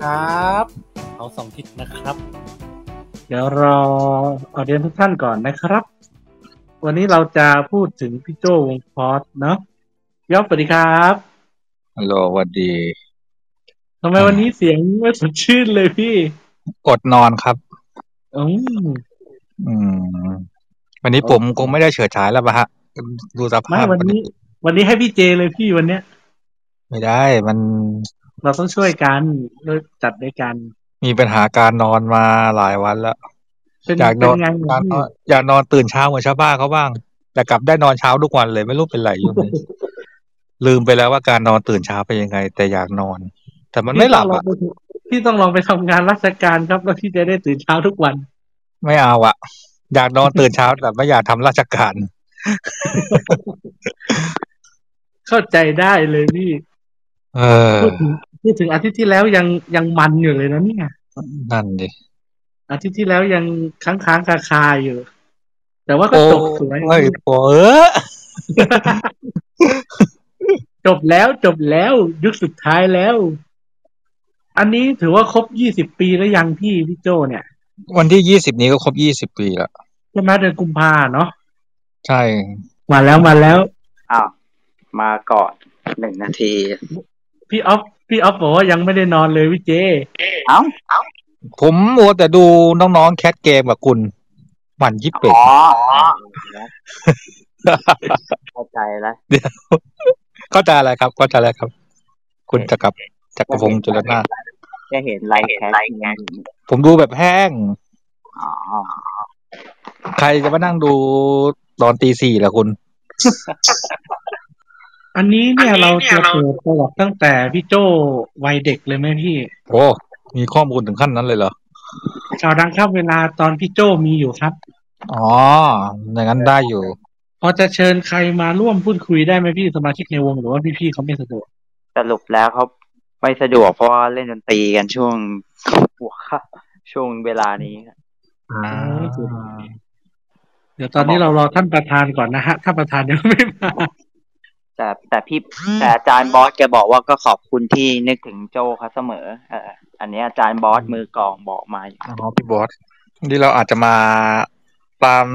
ครับเอาสองทิศนะครับ เดี๋ยวรอเอาเดียนทุกท่านก่อนนะครับ วันนี้เราจะพูดถึงพี่โจวงพอสเนาะยอบสวัสดีครับฮัลโหลสวัสดีทำไมวันนี้เสียงไม่สดชื่นเลยพี่ อดนอนครับอืมอืม วันนี้ผมคงไม่ได้เฉิดฉายแล้วปะฮะ ดูสไม่ภาพวันนี้ วันนี้ให้พี่เจเลยพี่วันเนี้ย ไม่ได้มัน เราต้องช่วยกันด้วยจัดด้วยกัน มีปัญหาการนอนมาหลายวันแล้วเป็นอยากนเป็นอนไงอยากพี่นอนอยากนอนตื่นเช้าเหมือนชาวบ้านเขาบ้าง แต่กลับได้นอนเช้าทุกวันเลยไม่รู้เป็นไรอยู่ลืมไปแล้วว่าการนอนตื่นเช้าเป็นยังไง แต่อยากนอน แต่มันไม่หลับพี่ต้องลองอะไปพี่ต้องลองไปทำงานราชการครับแล้วพี่จะได้ตื่นเช้าทุกวัน ไม่เอาอะ อยากนอนตื่นเช้าแต่ไม่อยากทำราชการ เข้าใจได้เลยพี่เออ พูดถึงพูดถึงอาทิตย์ที่แล้วยังยังมันอยู่เลยนะเนี่ยนั่นดิอาทิตย์ที่แล้วยังค้างค้างคาคาๆอยู่ แต่ว่าก็โอ้จบสวยเฮ้ยโอ้เออจบแล้วจบแล้วยุคสุดท้ายแล้ว อันนี้ถือว่าครบยี่สิบปีแล้วยังพี่พี่โจเนี่ย วันที่ยี่สิบนี้ก็ครบยี่สิบปีแล้วใช่ไหมเดือนกุมภาเนาะใช่ มาแล้วมาแล้วอ้าวมาก่อนหนึ่งนาที พี่ออฟ พี่ออฟบอกว่ายังไม่ได้นอนเลยพี่เจ เอ้าผมมัวแต่ดูน้องๆแคทเกมกับคุณหมันยิบเป็ดอ๋อเข้าใจแล้วเข้าใจอะไรครับเข้าใจอะไรครับ คุณจักรจักรพงศ์จุลนาถจะเห็นไลฟ์แคสไงผมดูแบบแห้งอ๋อใครจะมานั่งดูตอนตีสี่ล่ะคุณ อันนี้เนี่ยเราจะเปิดประวัติตั้งแต่พี่โจวัยเด็กเลยไหมพี่ โอ้มีข้อมูลถึงขั้นนั้นเลยเหรอข่าวดังครับเวลาตอนพี่โจมีอยู่ครับ อ๋ออย่างนั้นได้อยู่ พอจะเชิญใครมาร่วมพูดคุยได้ไหมพี่สมาชิกในวงหรือว่าพี่ๆเขาไม่สะดวกสรุปแล้วเขาไม่สะดวกเพราะว่าเล่นดนตรีกันช่วงหัวค่ำช่วงเวลานี้ครับอ่าเดี๋ยวตอนนี้เรารอท่านประธานก่อนนะฮะท่านประธานยังไม่มา แต่แต่พี่แต่อาจารย์บอสแกบอกว่าก็ขอบคุณที่นึกถึงโจเขาเสมอ เอออันนี้อาจารย์บอสมือกลองบอกมาอยู่อ๋อพี่บอสนี่เราอาจจะมาตาม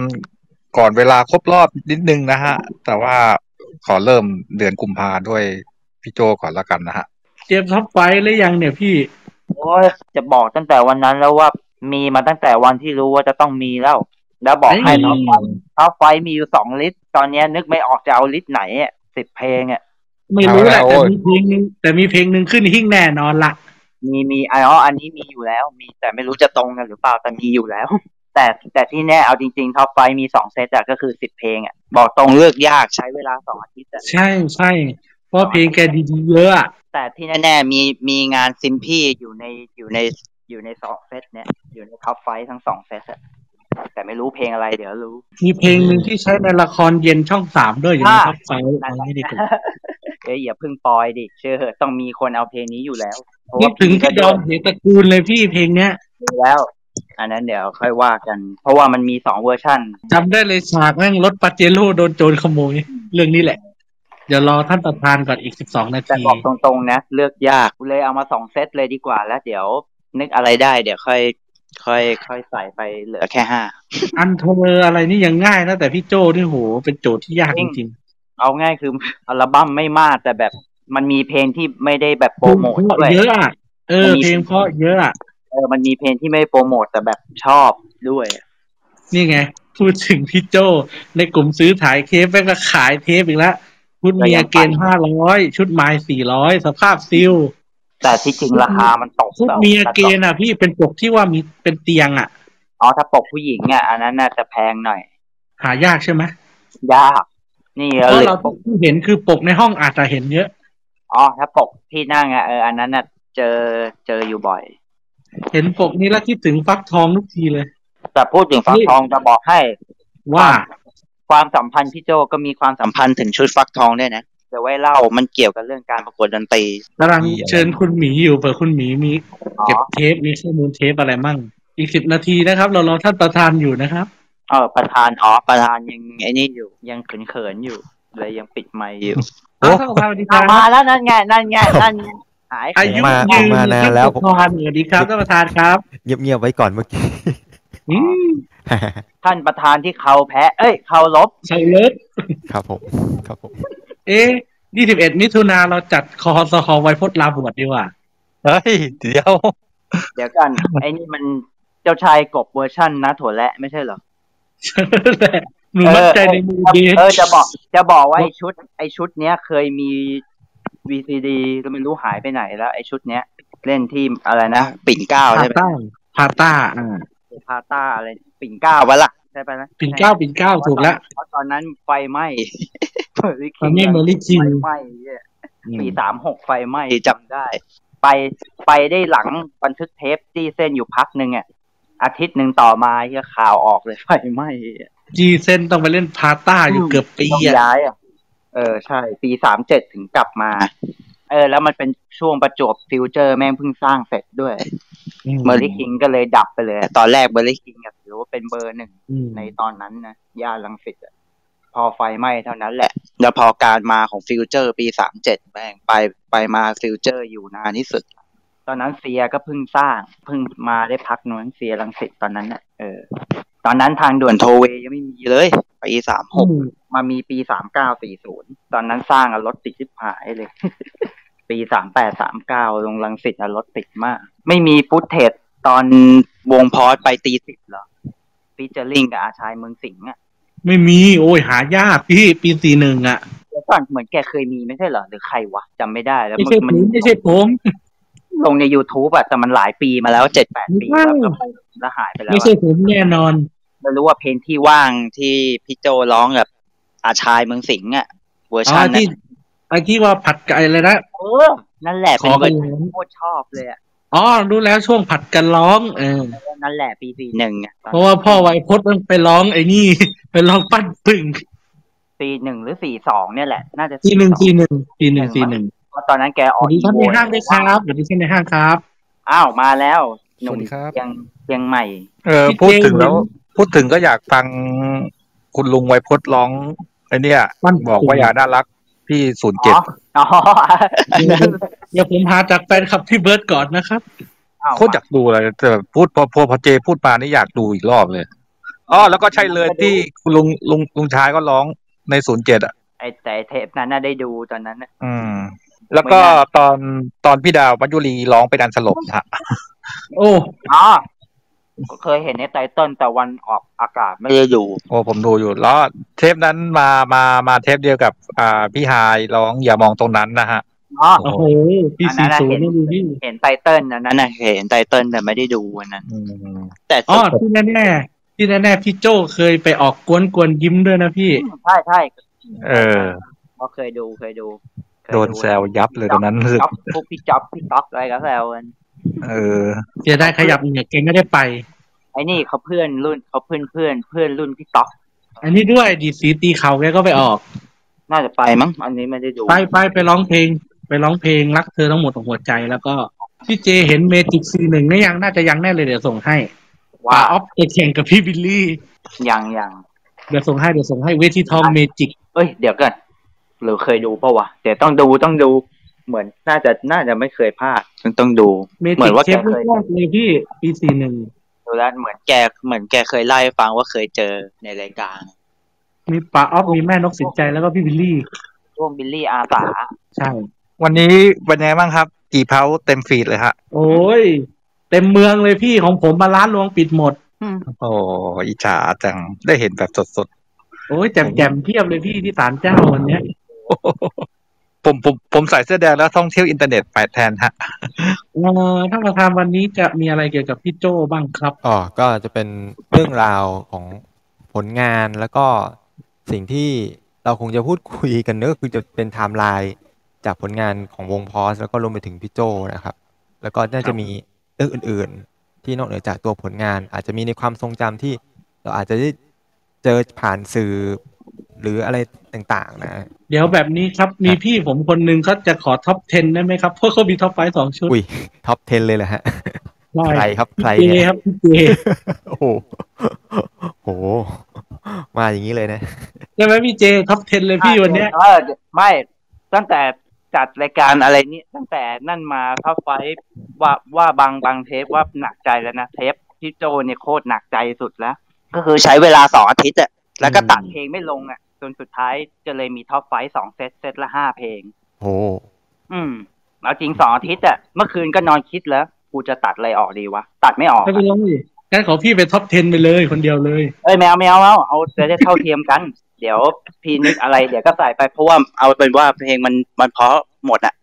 ก่อนเวลาครบรอบนิดนึงนะฮะ แต่ว่าขอเริ่มเดือนกุมภาด้วยพี่โจก่อนละกันนะฮะเตรียม top five หรือยังเนี่ยพี่โอ้ยจะบอกตั้งแต่วันนั้นแล้วว่ามีมาตั้งแต่วันที่รู้ว่าจะต้องมีแล้ว แล้วบอกให้เอ้ย top five top five มีอยู่สอง list ตอนเนี้ยนึกไม่ออกจะเอา list ไหนอะ สิบเพลงอะไม่รู้แหละเอาแต่ละมีเพลงหนึงแต่มีเพลงหนึ่งขึ้นหิ้งแน่นอนละมีมีอ๋ออันนี้มีอยู่แล้ว มีแต่ไม่รู้จะตรงกันหรือเปล่าแต่มีอยู่แล้ว แต่แต่ที่แน่เอาจริงๆ top five มีสองเซตอะก็คือสิบเพลงอะบอกตรงเลือกยากใช้เวลาสองอาทิตย์อะใช่ใช่เพราะเพลงแกดีๆเยอะอะแต่ที่แน่ๆมีมีงานซิมพี่อยู่ในอยู่ในอยู่ในสองเซตเนี่ยอยู่ใน top five ทั้งสองเซตอะ แต่ไม่รู้เพลงอะไรเดี๋ยวรู้ มีเพลงหนึ่งที่ใช้ในละครเย็นช่องสามด้วยอยู่ในอ่า top five เอาไม่ดีกว่าเอ้ยอย่าเพิ่ง spoil ดิเชื่อเหอะต้องมีคนเอาเพลงนี้อยู่แล้วเพราะว่านึกถึงพี่ดอมเหตระกูลเลยพี่เพลงเนี้ยมีแล้ว อันนั้นเดี๋ยวค่อยว่ากัน เพราะว่ามันมีสองเวอร์ชันจำได้เลยฉากแม่งรถปาเจโร่โดนโจรขโมย เรื่องนี้แหละ เดี๋ยวรอท่านประธานก่อนอีกสิบสองนาแต่ทีบอกตรงๆนะ เลือกยากเลยเอามาสองเซตเลยดีกว่าแล้วเดี๋ยวนึกอะไรได้เดี๋ยวค่อย ค่อยค่อยใส่ไปเหลือแค่ห้าอันเธออะไรนี่ยังง่ายนะแต่พี่โจนี่โหเป็นโจทย์ที่ยากจริงเอาง่ายคืออัลบั้มไม่มากแต่แบบมันมีเพลงที่ไม่ได้แบบๆโปรโมทด้วยเยอะอะเออมันมีเพลงเพราะเยอะอะเออมันมีเพลงที่ไม่โปรโมทแต่แบบชอบด้วย นี่ไง พูดถึงพี่โจในกลุ่มซื้อถ่ายเทปแม่งก็ขายเทปอีกแล้วชุดเมียเกณฑ์ห้าร้อยชุดไม้สี่ร้อยสภาพซิล แต่ที่จริงราคามันตกชุดแบบเมียเกณฑ์อะพี่เป็นปกที่ว่ามีเป็นเตียงอะอ๋อถ้าปกผู้หญิงอะอันนั้นน่าจะแพงหน่อย หายากใช่ไหมยาก นี่เพราะเลยเราปกที่เห็นคือปกในห้องอาจจะเห็นเยอะอ๋อถ้าปกที่นั่งอะเอออันนั้นน่ะเจอเจออยู่บ่อย เห็นปกนี้แล้วคิดถึงฟักทองทุกทีเลย แต่พูดถึงฟักทองจะบอกให้ ว่าความสัมพันธ์พี่โจก็มีความสัมพันธ์ถึงชุดฟักทองด้วยนะ เดี๋ยวไว้เล่ามันเกี่ยวกับเรื่องการประกวดดนตรีกำลังเชิญคุณหมีอยู่เผื่อคุณหมีมีอ๋อเก็บเทปมีข้อมูลเทปอะไรมั่ง อีกสิบนาทีนะครับ เรารอท่านประธานอยู่นะครับเออประธานอ๋อประธานยังไอ้นี่อยู่ ยังเขินๆอยู่เลยยังปิดไมค์อยู่อ้าวท่านประธานสวัสดีคอะรับมาแล้วนั่นไงนั่นไงนั่นไงหายอายุมายืนมานานแล้วผมท่านประธานสวัสดีครับท่านประธานครับเงียบๆไว้ก่อนเมื่อกี้อืมท่านประธานที่เขาแพ้ เอ้ย เขาลบใช่เลิศครับผม ครับผม เอ๊ะยี่สิบเอ็ดมิถุนาเราจัดคอสคไวโพจน์ลาบวชดีกว่า เฮ้ย เดี๋ยว เดี๋ยวกัน ไอ้นี่มันเจ้าชายกบเวอร์ชั่นนะถั่วและไม่ใช่เหรอหนูมั่นใจในมือเบสเออจะบอกจะบอกว่าไอชุด ไอชุดเนี้ยเคยมี VCD ก็ไม่รู้หายไปไหนแล้ว ไอชุดเนี้ย เล่นที่อะไรนะ ปิ่นเกล้าพาใช่ไหมต้าพาต้า อ่าพาต้าอะไร ปิ่นเกล้าวะล่ะ ใช่ไปนะปิ่นเกล้าปิ่นเกล้าถูกแล้วเพราะตอนนั้นไฟไหม้ตอนนี้เมอร์ลี่คิงไฟไหม้เนี่ยปีสามหกไฟไหม้จำได้ ไปไปได้หลังบันทึกเทปที่เส้นอยู่พักหนึ่งอะอาทิตย์หนึ่งต่อมาที่ข่าวออกเลยไฟไหม้จีเซนต้องไปเล่นพาต้าอยู่เกือบปีต้องอะย้ายอะเออใช่ ปีสามเจ็ดถึงกลับมา เออ แล้วมันเป็นช่วงประจวบ Future แม่งเพิ่งสร้างเสร็จด้วย Merry King ก็เลยดับไปเลย ตอนแรก Merry King ถือว่าเป็นเบอร์หนึ่งอืมในตอนนั้นนะย่านรังสิตอะพอไฟไหม้เท่านั้นแหละ แล้วพอการมาของ Future ปีสามเจ็ดแม่งไปไปมา Future อยู่นานที่สุด ตอนนั้นเซียร์ก็เพิ่งสร้างเพิ่งมาได้พักนู้นเซียร์รังสิตตอนนั้นน่ะเออ ตอนนั้นทางด่วน Tollway ยังไม่มีเลยปีสามหกมามีปีสามเก้าสี่ศูนย์ตอนนั้นสร้างอะรถติดชิบหายเลย ปีสามแปดสามเก้าลงรังสิตอะรถติดมาก ไม่มี footage ตอนวง Pause ไปตีสิบเหรอ featuring กับอาชายเมืองสิงห์อะไม่มี โอ้ยหายากพี่ปีสี่หนึ่งอะแล้วก่อนเหมือนแกเคยมีไม่ใช่เหรอ หรือใครวะจำไม่ได้แล้วไม่ใช่ผมันมไม่ใช่ผมลงใน youtube อะแต่มันหลายปีมาแล้วเจ็ดแปดปีไม่แล้วก็แล้วหายไปแล้วไม่อะใช่ผมแน่นอนไม่รู้ว่าเพลงที่ว่างที่พี่โจร้องกับอาชายเมืองสิงห์อะเวอร์อ๋ชัอนนั้ที่นไอ้ที่ว่าผัดไก่เลยนะเออนั่นแหละเป็นขอเวกัอนร์ชันที่โคตรชอบเลยอะอ๋อรู้แล้วช่วงผัดกันร้องเออนั่นแหละปีสี่หนึ่งอะเพราะว่าพ่อไวยพจน์มันไปร้องไอ้นี่ไปร้องปั้นปึ่งสี่หนึ่งหรือสี่สองเนี่ยแหละ น่าจะทีหนึ่ง42ทีหนึ่งทีหนึ่งทีหนึ่งเพราะตอนนั้นแกอสอวักสดีท่านในห้างด้วยครับสวัสดีท่านในห้างครับ อ้าวมาแล้วหนุ่มสวัสดีครับเชียังเชียงใหม่ เออพี่พูดถึงเจแล้ว พูดถึงก็อยากฟังคุณลุงไวยพจน์ร้องไอ้เนี่ยปั้นบอกว่าอย่าน่ารัก พี่ศูนย์เจ็ดอ๋ออันนั้นเดี๋ยวผมหาจากแฟนคลับพี่เบิร์ดก่อนนะครับอ้าวโคตรอยากดูเลยแต่พูดพอพอพอเจพูดมานี่อยากดูอีกรอบเลยอ๋อแล้วก็ใช่เลยที่คุณลุงลุงลุงชายก็ร้องในศูนย์เจ็ดอะไอ้แต่เทปนั้นน่ะได้ดูตอนนั้นน่ะอืม แล้วก็ไม่น่าตอนตอนพี่ดาวมัจจุรีร้องเป็นอันสลบฮะโอ้อ๋อ เคยเห็นในไตเติ้ลแต่วันออกอากาศไม่ได้ดูโอ้ผมดูอยู่แล้วเทปนั้นมามามาเทปเดียวกับ อ่าพี่ฮายร้องอย่ามองตรงนั้นนะฮะอ๋อโอ้โหปีอันนั้สี่นน่ะศูนเห็ย์นนี่ดูดิเห็นไตเติ้ลอันนั้นน่ะเห็นไตเติ้ลแต่ไม่ได้ดูอันนั้นอืมแต่อ๋อที่แน่ๆที่แน่ๆพี่โจเคยไปออกกวนกวนๆยิ้มด้วยนะพี่ใช่ใช่เออก็เคยดูเคยดูเคยโดนแซวยับเลยตอนนั้นรู้สึกจ๊อบพวกพี่จ๊อบพี่ต๊อกอะไรก็แซวกัน เออเสียได้ขยับเนี่ยเก่งไม่ได้ไปไอ้นี่เขาเพื่อนรุ่นเขาเพื่อนเพื่อนเพื่อนรุ่นพี่ต๊อกอันนี้ด้วยดีสีตีเขาแกก็ไปออก น่าจะไปมั้งอันนี้ไม่ได้ดูไปไปไปร้องเพลง ไปร้องเพลงรักเธอทั้งหมดของหัวใจแล้วก็พี่เจเห็นเมจิกซีหนึ่งนี่ยังน่าจะยังแน่เลยเดี๋ยวส่งให้ว่าป่าออฟจะแข่งกับพี่บิลลี่ยังยังเดี๋ยวส่งให้เดี๋ยวส่งให้เวทีทองเมจิกเอ้ยเดี๋ยวก่อนหรือเคยดูปะวะเดี๋ยวต้องดูต้องดู เหมือนน่าจะน่าจะไม่เคยพลาดต้องต้องดูเมเหมืจิอกนว่าเชแกฟเคยแรกๆเลยพี่ปีสี่หนึ่งดูแล้วเหมือนแกเหมือนแกเคยเล่าให้ฟังว่าเคยเจอในรายการมีป่าออฟมีแม่นกสินใจแล้วก็พี่บิลลี่ช่วงบิลลี่อาสาใช่ วันนี้เป็นไงบ้างครับกี่เพ้าเต็ม feed เลยฮะโอ้ย เต็มเมืองเลยพี่ของผมมาร้านรวงปิดหมดโอ้อิจฉาจังได้เห็นแบบสดโอ้ยแจ่มๆเพียบเลยพี่ที่ศาลเจ้าวันเนี้ยๆ ผมผมผมใส่เสื้อแดงแล้วท่องเที่ยวอินเทอร์เน็ตไปแทนฮะเอ่อถ้ามาทำวันนี้จะมีอะไรเกี่ยวกับพี่โจบ้างครับอ๋อก็จะเป็นเรื่องราวของผลงานแล้วก็สิ่งที่เราคงจะพูดคุยกันเนอะคือจะเป็นไทม์ไลน์จากผลงานของวง Pause แล้วก็รวมไปถึงพี่โจนะครับ แล้วก็น่าจะมีเรื่องอื่น ๆ ที่นอกเหนือจากตัวผลงาน อาจจะมีในความทรงจำที่เราอาจจะได้เจอผ่านสื่อ หรืออะไรต่างๆ นะ เดี๋ยวแบบนี้ครับ มีพี่ผมคนหนึ่งเขาจะขอ top 10 ได้ไหมครับ เพราะเขามี top five สองชุด อุ้ย top 10 เลยแหละฮะได้ใครครับใครพี่เจเนี่ยครับพี่เจโอ้โหโหมาอย่างนี้เลยนะใช่ไหมพี่เจ top 10 เลยพี่วันเนี้ยเออไม่ตั้งแต่จัดรายการอะไรนี่ตั้งแต่นั่นมา top five ว่าว่าบางบางเทปว่าหนักใจแล้วนะเทปพี่โจเนี่ยโคตรหนักใจสุดแล้ว ก็คือใช้เวลาสองอาทิตย์อะ แล้วก็ตัดเพลงไม่ลงอะจนสุดท้ายจะเลยมี top five สองเซตเซตละห้าเพลง โอ้อืมเอาจริงสองอาทิตย์อะเมื่อคืนก็นอนคิดแล้วกูจะตัดอะไรออกดีวะ ตัดไม่ออกไม่เป็นอะไรงั้นขอพี่ไปท็อป10ไปเลยคนเดียวเลยเอ้ยแมวแมวเอาเอาจะได้เท่าเทียมกัน เดี๋ยวพี่นึกอะไรเดี๋ยวก็ใส่ไปเพราะว่าเอาเป็นว่าเพลงมันมันเพราะหมดอะ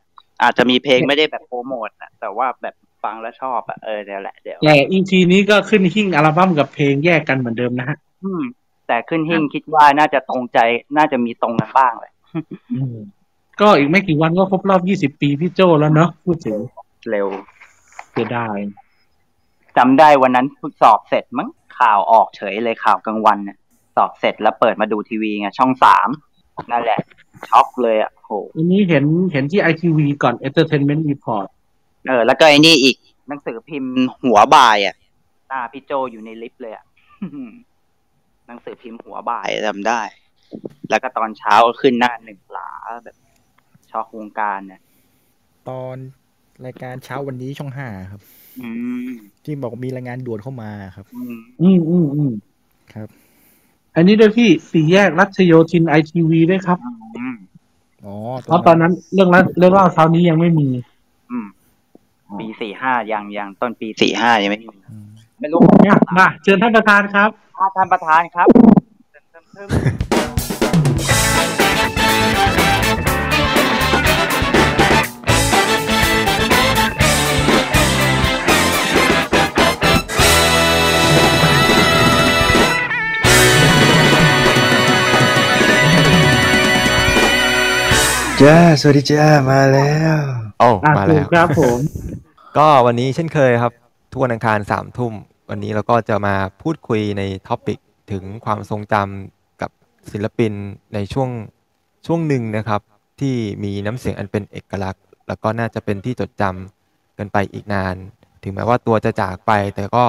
อาจจะมีเพลงไม่ได้แบบโปรโมทอะแต่ว่าแบบฟังแล้วชอบอะเออเดี๋ยวแหละเดี๋ยวแต่ EP นี้ก็ขึ้นหิ้งอัลบั้มกับเพลงแยกกันเหมือนเดิมนะฮะอืม แต่ขึ้นหิ้งคิดว่าน่าจะตรงใจ น่าจะมีตรงกันบ้างเลยอืมก็อีกไม่กี่วันก็ครบรอบ20ปีพี่โจแล้วเนาะพูดถึงเร็วเสียดายจำได้วันนั้นฝึกสอบเสร็จมั้งข่าวออกเฉยเลยข่าวกลางวันเนี่ยสอบเสร็จแล้วเปิดมาดูทีวีไงช่องสามนั่นแหละ ช็อกเลยอะโหอันนี้เห็นเห็นที่ ITV ก่อน Entertainment Report เออ แล้วก็ไอ้นี่อีกหนังสือพิมพ์หัวบ่ายอะหน้าพี่โจอยู่ในลิฟต์เลยอะห นังสือพิมพ์หัวบ่ายจำได้ แล้วก็ตอนเช้าก็ขึ้นหน้าหนึ่งหลาแบบช็อกวงการเนี่ยตอนรายการเช้าวันนี้ช่องห้าครับ อืมที่บอกมีรายงานด่วนเข้ามาครับ อืมอืมอืมอืมครับ อันนี้ด้วยพี่สี่แยกรัชโยธิน ITV ด้วยครับอืมอ๋อเพราะตอนนั้นเรื่องรัฐเรื่องเล่าเช้านี้ยังไม่มี อืม ปีสี่ห้ายังยังต้นปีสี่ห้ายังไม่มีอืมไม่รู้เนี่ยมาเชิญท่านประธานครับ อ่าท่านประธานครับเติมเติมเติมจ้าสวัสดีจ้ามาแล้วโอ้อะมาถูแล้กวครับผม ก็วันนี้เช่นเคยครับ ทุกวันอังคารสามทุ่ม วันนี้เราก็จะมาพูดคุยใน topic ถึงความทรงจำกับศิลปินในช่วงช่วงหนึ่งนะครับ ที่มีน้ำเสียงอันเป็นเอกลักษณ์ แล้วก็น่าจะเป็นที่จดจำกันไปอีกนาน ถึงแม้ว่าตัวจะจากไป แต่ก็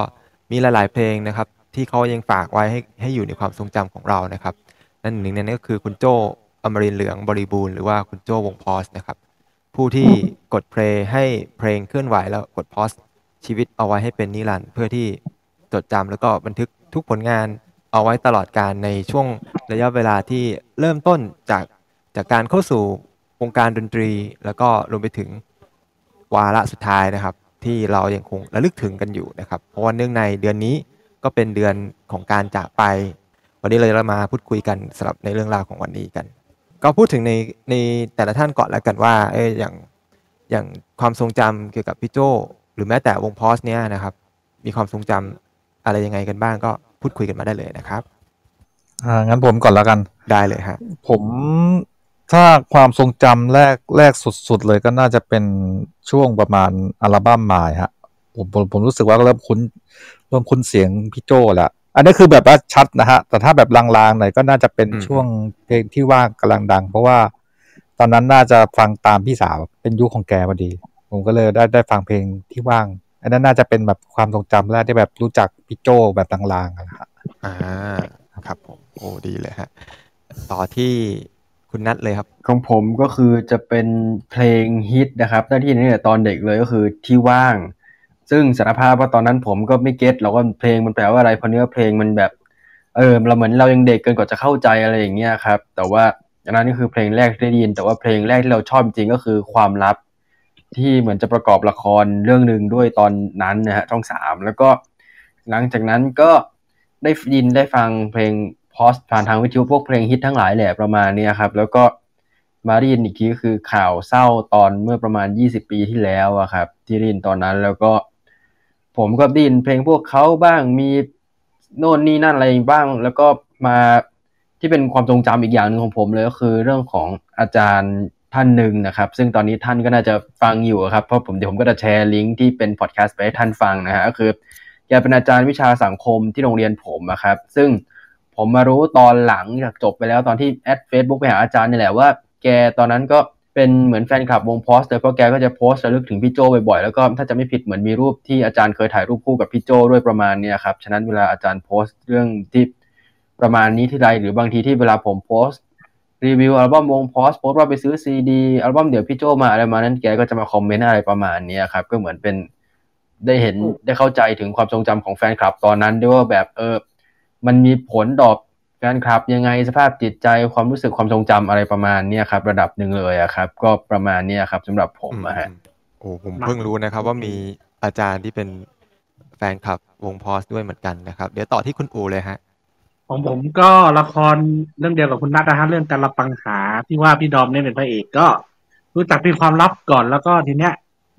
มีหลาย ๆ เพลงนะครับ ที่เขายังฝากไว้ให้ให้อยู่ในความทรงจำของเรานะครับ นั่นหนึ่งในนั้นก็คือคุณโจอมรินเหลืองบริบูรณ์หรือว่าคุณโจวงพอสนะครับ ผู้ที่กดเพลงให้เพลงเคลื่อนไหวแล้วกดพอส ชีวิตเอาไว้ให้เป็นนิรันดร์เพื่อที่จดจำแล้วก็บันทึกทุกผลงานเอาไว้ตลอดการในช่วงระยะเวลาที่เริ่มต้นจากจากการเข้าสู่วงการดนตรี แล้วก็รวมไปถึงวาระสุดท้ายนะครับ ที่เรายังคงระลึกถึงกันอยู่นะครับ เพราะว่าเนื่องในเดือนนี้ก็เป็นเดือนของการจากไป วันนี้เราจะมาพูดคุยกันสำหรับในเรื่องราวของวันนี้กัน ก็พูดถึงในในแต่ละท่านก่อนแล้วกันว่าเอออย่างอย่างความทรงจำเกี่ยวกับพี่โจ หรือแม้แต่วงพอสเนี้ยนะครับ มีความทรงจำอะไรยังไงกันบ้างก็พูดคุยกันมาได้เลยนะครับอ่างั้นผมก่อนแล้วกันได้เลยฮะผมถ้าความทรงจำแรกแรกสุดๆเลยก็น่าจะเป็นช่วงประมาณอัลบั้มมายฮะผมผมผมรู้สึกว่าเริ่มคุ้นเริ่มคุ้นเสียงพี่โจแล้วอันนี้คือแบบว่าชัดนะฮะ แต่ถ้าแบบลางๆหน่อยก็น่าจะเป็นอืมช่วงเพลงที่ว่างกำลังดัง เพราะว่าตอนนั้นน่าจะฟังตามพี่สาวเป็นยุคของแกพอดี ผมก็เลยได้ได้ฟังเพลงที่ว่าง อันนั้นน่าจะเป็นแบบความทรงจำแรกที่แบบรู้จักพี่โจแบบลางๆอะนะฮะอ่าครับผมโอ้ดีเลยฮะต่อที่คุณนัทเลยครับ ของผมก็คือจะเป็นเพลงฮิตนะครับหน้าที่นี้เนี่ยตอนเด็กเลยก็คือที่ว่าง ซึ่งสารภาพว่าตอนนั้นผมก็ไม่เก็ตหรอกว่าเพลงมันแปลว่าอะไรเพราะเนื้อเพลงมันแบบเออเราเหมือนเรายังเด็กเกินกว่าจะเข้าใจอะไรอย่างเงี้ยครับ แต่ว่าอันนั้นนี่คือเพลงแรกที่ได้ยิน แต่ว่าเพลงแรกที่เราชอบจริงก็คือความลับ ที่เหมือนจะประกอบละครเรื่องหนึ่งด้วยตอนนั้นนะฮะช่องสามแล้วก็หลังจากนั้นก็ได้ยินได้ฟังเพลงพอสผ่านทางวิทยุพวกเพลงฮิตทั้งหลายแหละประมาณนี้ครับ แล้วก็มาได้ยินอีกทีก็คือข่าวเศร้าตอนเมื่อประมาณ 20 ปีที่แล้วอะครับ ที่ได้ยินตอนนั้นแล้วก็ ผมก็ได้ยินเพลงพวกเขาบ้างมีโน่นนี่นั่นอะไรบ้าง แล้วก็มาที่เป็นความทรงจำอีกอย่างหนึ่งของผมเลยก็คือเรื่องของอาจารย์ ท่านหนึ่งนะครับ ซึ่งตอนนี้ท่านก็น่าจะฟังอยู่ครับ เพราะผมเดี๋ยวผมก็จะแชร์ลิงก์ที่เป็นพอดแคสต์ไปให้ท่านฟังนะฮะก็คือแกเป็นอาจารย์วิชาสังคมที่โรงเรียนผมนะครับ ซึ่งผมมารู้ตอนหลังจากจบไปแล้วตอนที่ add Facebook ไปหาอาจารย์นี่แหละว่า แกตอนนั้นก็เป็นเหมือนแฟนคลับวง Pause เลยเพราะแกก็จะโพสต์ระลึกถึงพี่โจบ่อยๆ แล้วก็ถ้าจะไม่ผิดเหมือนมีรูปที่อาจารย์เคยถ่ายรูปคู่กับพี่โจด้วยประมาณนี้ครับ ฉะนั้นเวลาอาจารย์โพสต์เรื่องที่ประมาณนี้ที่ไรหรือบางทีที่เวลาผมโพสต รีวิวอัลบั้มวง Pause โพสต์ว่าไปซื้อซีดีอัลบั้มเดี๋ยวพี่โจมาอะไรมานั้นแกก็จะมาคอมเมนต์อะไรประมาณเนี้ยครับ ก็เหมือนเป็นได้เห็นได้เข้าใจถึงความทรงจำของแฟนคลับตอนนั้นด้วยว่าแบบเออ มันมีผลดอกแฟนคลับยังไงสภาพจิตใจความรู้สึกความทรงจำอะไรประมาณเนี้ยครับ ระดับหนึ่งเลยอะครับ ก็ประมาณเนี้ยครับสำหรับผมอะฮะอืมโอ้ผมเพิ่งรู้นะครับ ว่ามีอาจารย์ที่เป็นแฟนคลับวงพอสด้วยเหมือนกันนะครับ เดี๋ยวต่อที่คุณอูเลยฮะ ของผมก็ละครเรื่องเดียวกับคุณนัทนะฮะเรื่องการละปังหาที่ว่าพี่ดอมเนี่ยเป็นพระเอกก็รู้จักเป็นความลับก่อนแล้วก็ทีเนี้ย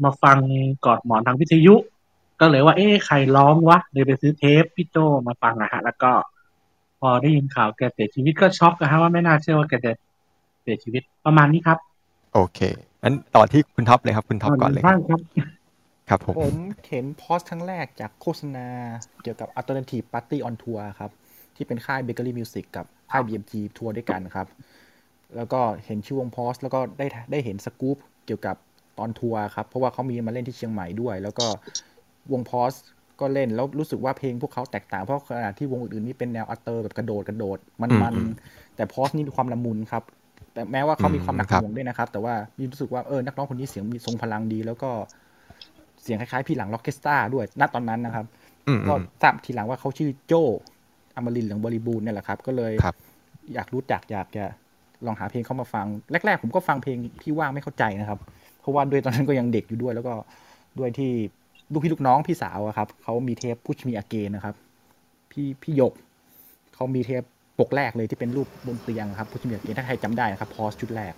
มาฟังกอดหมอนทางวิทยุ ก็เลยว่าเอ๊ะใครร้องวะเลยไปซื้อเทปพี่โจมาฟังอะฮะ แล้วก็ พอได้ยินข่าวแกเสียชีวิตก็ช็อกนะฮะว่าไม่น่าเชื่อว่าแกจะเสียชีวิตประมาณนี้ครับ โอเคงั้นต่อที่คุณท็อปเลยครับ คุณท็อปก่อนเลยคบ้ารับงครับครับผมผมเห็น Pause ครั้งแรกจากโฆษณาเกี่ยวกับ Alternative Party on Tour ครับ ที่เป็นค่าย Bakery Music กับค่าย BMG ทัวร์ด้วยกันครับ แล้วก็เห็นชื่อวง Pause แล้วก็ได้ได้เห็นสกู๊ปเกี่ยวกับตอนทัวร์ครับ เพราะว่าเขามีมาเล่นที่เชียงใหม่ด้วย แล้วก็วง Pause ก็เล่นแล้วรู้สึกว่าเพลงพวกเขาแตกต่างเพราะขณะที่วงอื่นๆนี่เป็นแนว alter แบบกระโดดกระโดดมันอืมันมแต่ Pause นี่มีความละมุนครับแต่แม้ว่าเขามีความหนักอืมครับหน่วงด้วยนะครับ แต่ว่ามีรู้สึกว่าเออนักร้องคนนี้เสียงมีทรงพลังดี แล้วก็เสียงคล้ายๆพี่หรั่ง Rockestra ด้วยณตอนนั้นนะครับอืมก็อืมทราบทีหลังว่าเขาชื่อโจ อมรินทร์เหลืองบริบูรณ์เนี่ยแหละครับ ก็เลยครับอยากรู้จักอยากจะลองหาเพลงเขามาฟัง แรก ๆ ผมก็ฟังเพลงที่ว่างไม่เข้าใจนะครับ เพราะว่าด้วยตอนนั้นก็ยังเด็กอยู่ด้วย แล้วก็ด้วยที่ลูกพี่ลูกน้องพี่สาวอะครับเขามีเทปพุชมีอาเกนนะครับ พี่พี่หยกเขามีเทปปกแรกเลยที่เป็นรูปบนเตียงครับพุชมีอาเกนถ้าใครจำได้นะครับพอสชุดแรก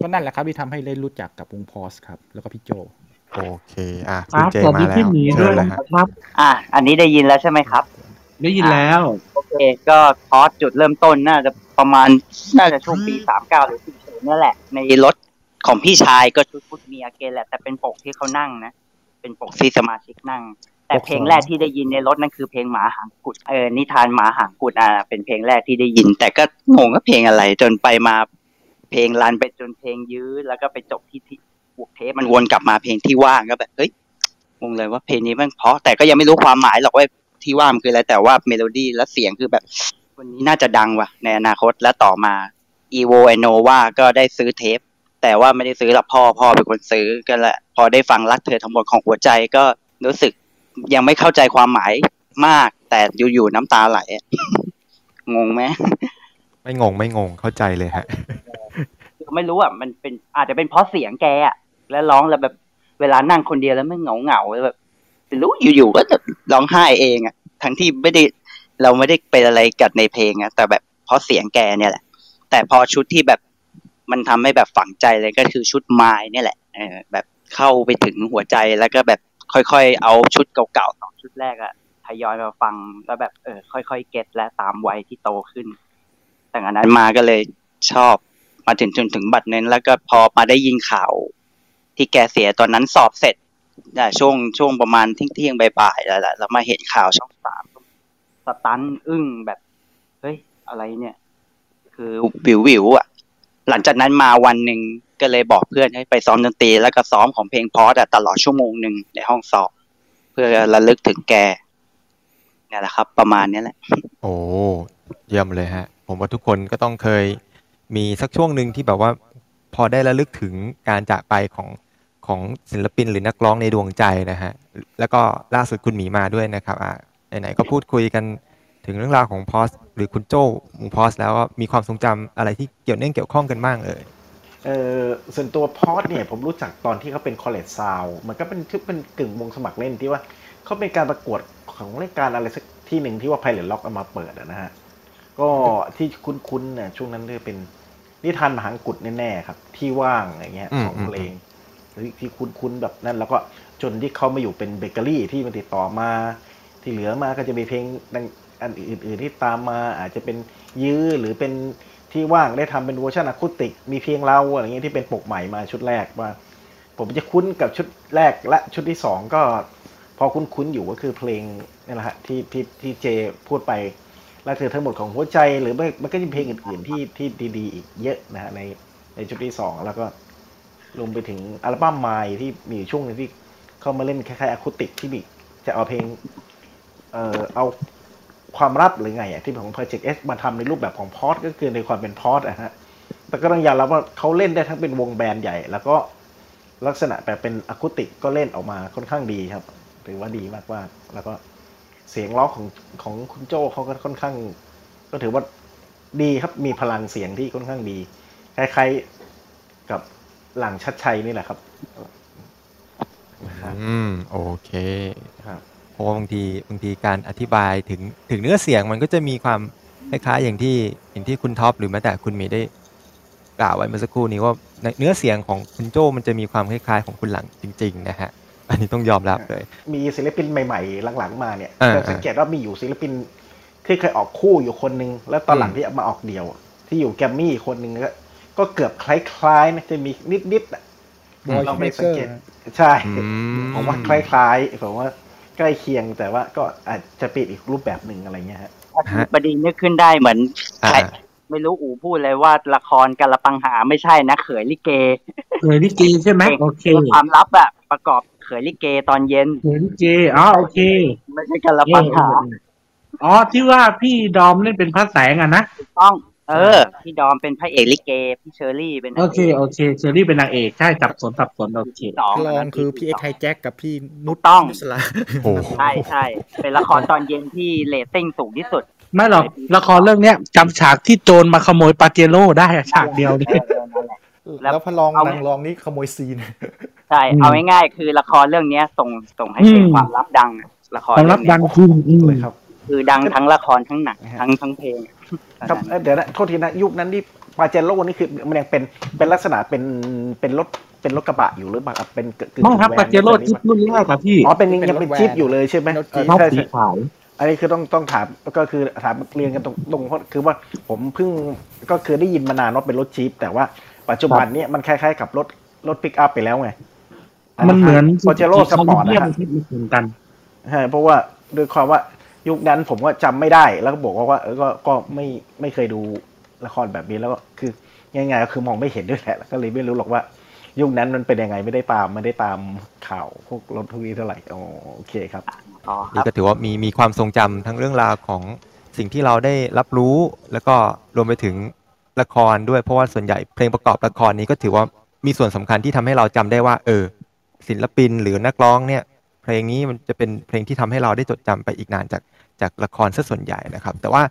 ก็นั่นแหละครับที่ทำให้ได้รู้จักกับวงพอสครับ แล้วก็พี่โจโอเค อะคคุณรับเจสวัสมาดีแล้พี่วหมีเชิด้วญยเลยนะฮะครับ อะ อันนี้ได้ยินแล้วใช่ไหมครับ ได้ยินแล้ว โอเค ก็คอร์สจุดเริ่มต้นน่าจะประมาณน่าจะช่วงปีสามเก้าหรือสี่ศูนย์นั่นแหละ ในรถของพี่ชายก็ชุดพุทธมีอาเกนแหละ แต่เป็นปกที่เขานั่งนะ เป็นปกที่สมาชิกนั่ง แต่เพลงแรกที่ได้ยินในรถนั่นคือเพลงหมาหางกุดเออนิทานหมาหางกุดอะเป็นเพลงแรกที่ได้ยิน แต่ก็งงว่าเพลงอะไร จนไปมาเพลงรันไปจนเพลงยื้อ แล้วก็ไปจบที่ที่บวกเทปมันวนกลับมาเพลงที่ว่างก็แบบเฮ้ยงงเลยว่าเพลงนี้มันเพราะแต่ก็ยังไม่รู้ความหมายหรอกว่า ที่ว่ามันคืออะไรแต่ว่าเมโลดี้และเสียงคือแบบคนนี้น่าจะดังว่ะ ในอนาคตและต่อมา e v o a n o v a ก็ได้ซื้อเทป แต่ว่าไม่ได้ซื้อหรอกพ่อพ่อเป็นคนซื้อก็แหละ พอได้ฟังรักเธอทั้งหมดของหัวใจก็รู้สึกยังไม่เข้าใจความหมายมาก แต่อยู่ๆน้ำตาไหลอะงงไหมไม่งงไม่งงเข้าใจเลยฮะไม่รู้อะมันเป็นอาจจะเป็นเพราะเสียงแกอะแล้วร้องแล้วแบบเวลานั่งคนเดียวแล้วไม่เหงาเหงาๆแล้วแบบ ไม่รู้อยู่ๆก็จะร้องไห้เองอะทั้งที่ไม่ได้เราไม่ได้เป็นอะไรกับในเพลงอะแต่แบบเพราะเสียงแกเนี่ยแหละ แต่พอชุดที่แบบมันทำให้แบบฝังใจเลยก็คือชุดไม้เนี่ยแหละเออแบบเข้าไปถึงหัวใจแล้วก็แบบค่อยๆ เอาชุดเก่าๆสองชุดแรกอะทยอยมาฟังแล้วแบบเออค่อยๆเก็ตและตามวัยที่โตขึ้นแต่อันนั้นมาก็เลยชอบมาถึงจนถึงบัดนั้นแล้วก็พอมาได้ยินข่าว ที่แกเสียตอนนั้นสอบเสร็จ ช่วงช่วงประมาณเที่ยงเที่ยงบ่ายๆแล้วแหละแล้วมาเห็นข่าวช่องสามสตันอึ้งแบบ เฮ้ย อะไรเนี่ย คือวิววิวอะ หลังจากนั้นมาวันหนึ่งก็เลยบอกเพื่อนให้ไปซ้อมดนตรีแล้วก็ซ้อมของเพลงพอดอะตลอดชั่วโมงหนึ่งในห้องสอบเพื่อระลึกถึงแกนี่แหละครับ ประมาณนี้แหละ โอ้เยี่ยมเลยฮะ ผมว่าทุกคนก็ต้องเคยมีสักช่วงหนึ่งที่แบบว่า พอได้ระลึกถึงการจากไปของ ของศิลปินหรือนักร้องในดวงใจนะฮะ แล้วก็ล่าสุดคุณหมีมาด้วยนะครับอ่าไหนๆก็พูดคุยกันถึงเรื่องราวของพอสหรือคุณโจ้วงพอสแล้วก็มีความทรงจำอะไรที่เกี่ยวเนื่องเกี่ยวข้องกันบ้างเอ่ยเออส่วนตัวพอดเนี่ยผมรู้จักตอนที่เขาเป็นคอลเลจซาวมันก็เป็นที่เป็นกึ่งวงสมัครเล่นที่ว่าเขาเป็นการประกวดของรายการอะไรสักที่หนึ่งที่ว่าไพเรตล็อกเอามาเปิดอะนะฮะ ก็ที่คุ้นๆเนี่ยช่วงนั้นจะเป็นนิทานมหากุฏแน่ๆครับ ที่ว่างอย่างเงี้ยอืมสองเพลง ที่คุ้นๆแบบนั้นแล้วก็จนที่เขามาอยู่เป็นเบเกอรี่ที่มันติดต่อมา ที่เหลือมาก็จะมีเพลงอันอื่น ๆ ที่ตามมาอาจจะเป็นยื้อหรือเป็นที่ว่างได้ทำเป็นเวอร์ชันอะคูติก มีเพลงเราอะไรเงี้ยที่เป็นปกใหม่มาชุดแรกว่า ผมจะคุ้นกับชุดแรกและชุดที่สองก็พอคุ้นๆอยู่ก็คือเพลงนี่แหละฮะที่ที่ที่เจพูดไปแล้วเธอทั้งหมดของหัวใจหรือไม่มันก็จะมีเพลงอื่น ๆ ที่ที่ดีๆอีกเยอะนะฮะในในชุดที่สองแล้วก็ รวมไปถึงอัลบั้มไมล์ที่มีช่วงหนึงที่เข้ามาเล่นคล้ายๆอะคูติกที่มีจะเอาเพลง เอ่อเอาความลับหรือไงอะที่ของ Project S มาทำในรูปแบบของพอดก็คือในความเป็นพอดอะฮะแต่ก็ต้องยอมรับว่าเขาเล่นได้ทั้งเป็นวงแบนด์ใหญ่ แล้วก็ลักษณะแบบเป็นอะคูติกก็เล่นออกมาค่อนข้างดีครับถือว่าดีมากว่าแล้วก็เสียงร้องของของคุณโจเขาก็ค่อนข้าง ก็ถือว่าดีครับมีพลังเสียงที่ค่อนข้างดีคล้ายๆกับ หลังชัดชัยนี่แหละครับนะครับอืมโอเคครับเพราะว่าบางทีบางทีการอธิบายถึงถึงเนื้อเสียงมันก็จะมีความคล้ายๆอย่างที่อย่างที่คุณท็อปหรือแม้แต่คุณหมีได้กล่าวไว้เมื่อสักครู่นี้ว่าในเนื้อเสียงของคุณโจ้มันจะมีความคล้ายๆ ของคุณหลังจริง ๆ นะฮะ อันนี้ต้องยอมรับเลย มีศิลปินใหม่ๆ หลังๆมาเนี่ยอ่าจะสังเกตว่ามีอยู่ศิลปินที่เคยออกคู่อยู่คนหนึ่งแล้วตอนหลังที่มาออกเดี่ยว ที่อยู่แกรมมี่คนหนึ่ง ก็ก็เกือบคล้ายๆนะจะมีนิดๆอะบอยลองไปเมสัเกงอร์เกตใช่อืมผมว่าคล้ายๆผมว่าใกล้เคียงแต่ว่าก็อาจจะเป็นอีกรูปแบบหนึ่งอะไรเงี้ยฮะฮะบดีนึกขึ้นได้เหมือนอ่าใครไม่รู้อูพูดเลยว่าละครกาละปังหาไม่ใช่นะเขยลิเกเคยลิเกใช่ไหมโอเคความลับอะประกอบเขยลิเกตอนเย็นเคยลิเกอ๋อโอเคไม่ใช่กาละปังหาอ๋อที่ว่าพี่ดอมเล่นเป็นพระแสงอะนะต้อง เออ พี่ดอมเป็นพระเอกลิเก พี่เชอรี่เป็นโอเคโอเคเชอรี่เป็นนางเอกใช่สับสนสับสนโอเคสองลองคือพี่เอ็กไทแจ็คกับพี่นุชต้องนุสลาโอ้โหใช่ใช่เป็นละครตอนเย็นที่เรตติ้งสูงที่สุดไม่หรอกละครเรื่องเนี้ยจำฉากที่โจรมาขโมยปาเจโร่ได้อะฉากเดียวนี่เออเออนั่นแหละแล้วแล้วพระรองเอานางรองนี่ขโมยซีนใช่อืมเอาง่ายๆคือละครเรื่องเนี้ยส่งส่งให้เป็นอืมความลับดังอะละครความลับเรื่องดัเนี้ยงจริงอืมเลยครับ คือดังทั้งละครทั้งหนังทั้งทั้งเพลง ครับเอ้ยเดี๋ยวนะโทษทีนะยุคนั้นที่ปาเจโร่นี่คือมันยังเป็นเป็นลักษณะเป็นเป็นรถเป็นรถกระบะอยู่หรือเปล่าครับเป็นกึ่งกึ่งไม่ครับแวนปาเจโร่จี๊ปรุ่นแรกอะพี่อ๋อเป็นยังเป็นยังเป็นรถแวนจี๊ปอยู่เลยใช่ไหมรถจี๊ปชอบใช่สีใช่ขาวอันนี้คือต้องต้องถามก็คือถามเรียนกันตรงตรงเพราะคือว่าผมเพิ่งก็คือได้ยินมานานว่าเป็นรถจี๊ปแต่ว่าปัจจุบันเนี้มันคล้ายๆกับรถรถปิกอัพไปแล้วไงมันเหมือนปาเจโร่สปอร์ตเทียนะบฮะที่เหมือนกันใช่เพราะว่าด้วยความว่า ยุคนั้นผมก็จำไม่ได้ แล้วก็บอกว่าว่าเออก็ก็ไม่ไม่เคยดูละครแบบนี้แล้วก็คือยังไงก็คือมองไม่เห็นด้วยแหละแล้วก็เลยไม่รู้หรอกว่า ยุคนั้นมันเป็นยังไงไม่ได้ตามไม่ได้ตามข่าวพวกรถทุกนี้เท่าไหร่อ๋อโอเคครับอ๋อคนี่รับก็ถือว่ามีมีความทรงจำทั้งเรื่องราวของสิ่งที่เราได้รับรู้ แล้วก็รวมไปถึงละครด้วยเพราะว่าส่วนใหญ่เพลงประกอบละครนี้ก็ถือว่ามีส่วนสำคัญที่ทำให้เราจำได้ว่า เออ ศิลปินหรือนักร้องเนี่ย เพลงนี้มันจะเป็นเพลงที่ทำให้เราได้จดจำไปอีกนานจากจากละครซะส่วนใหญ่นะครับ แต่ว่า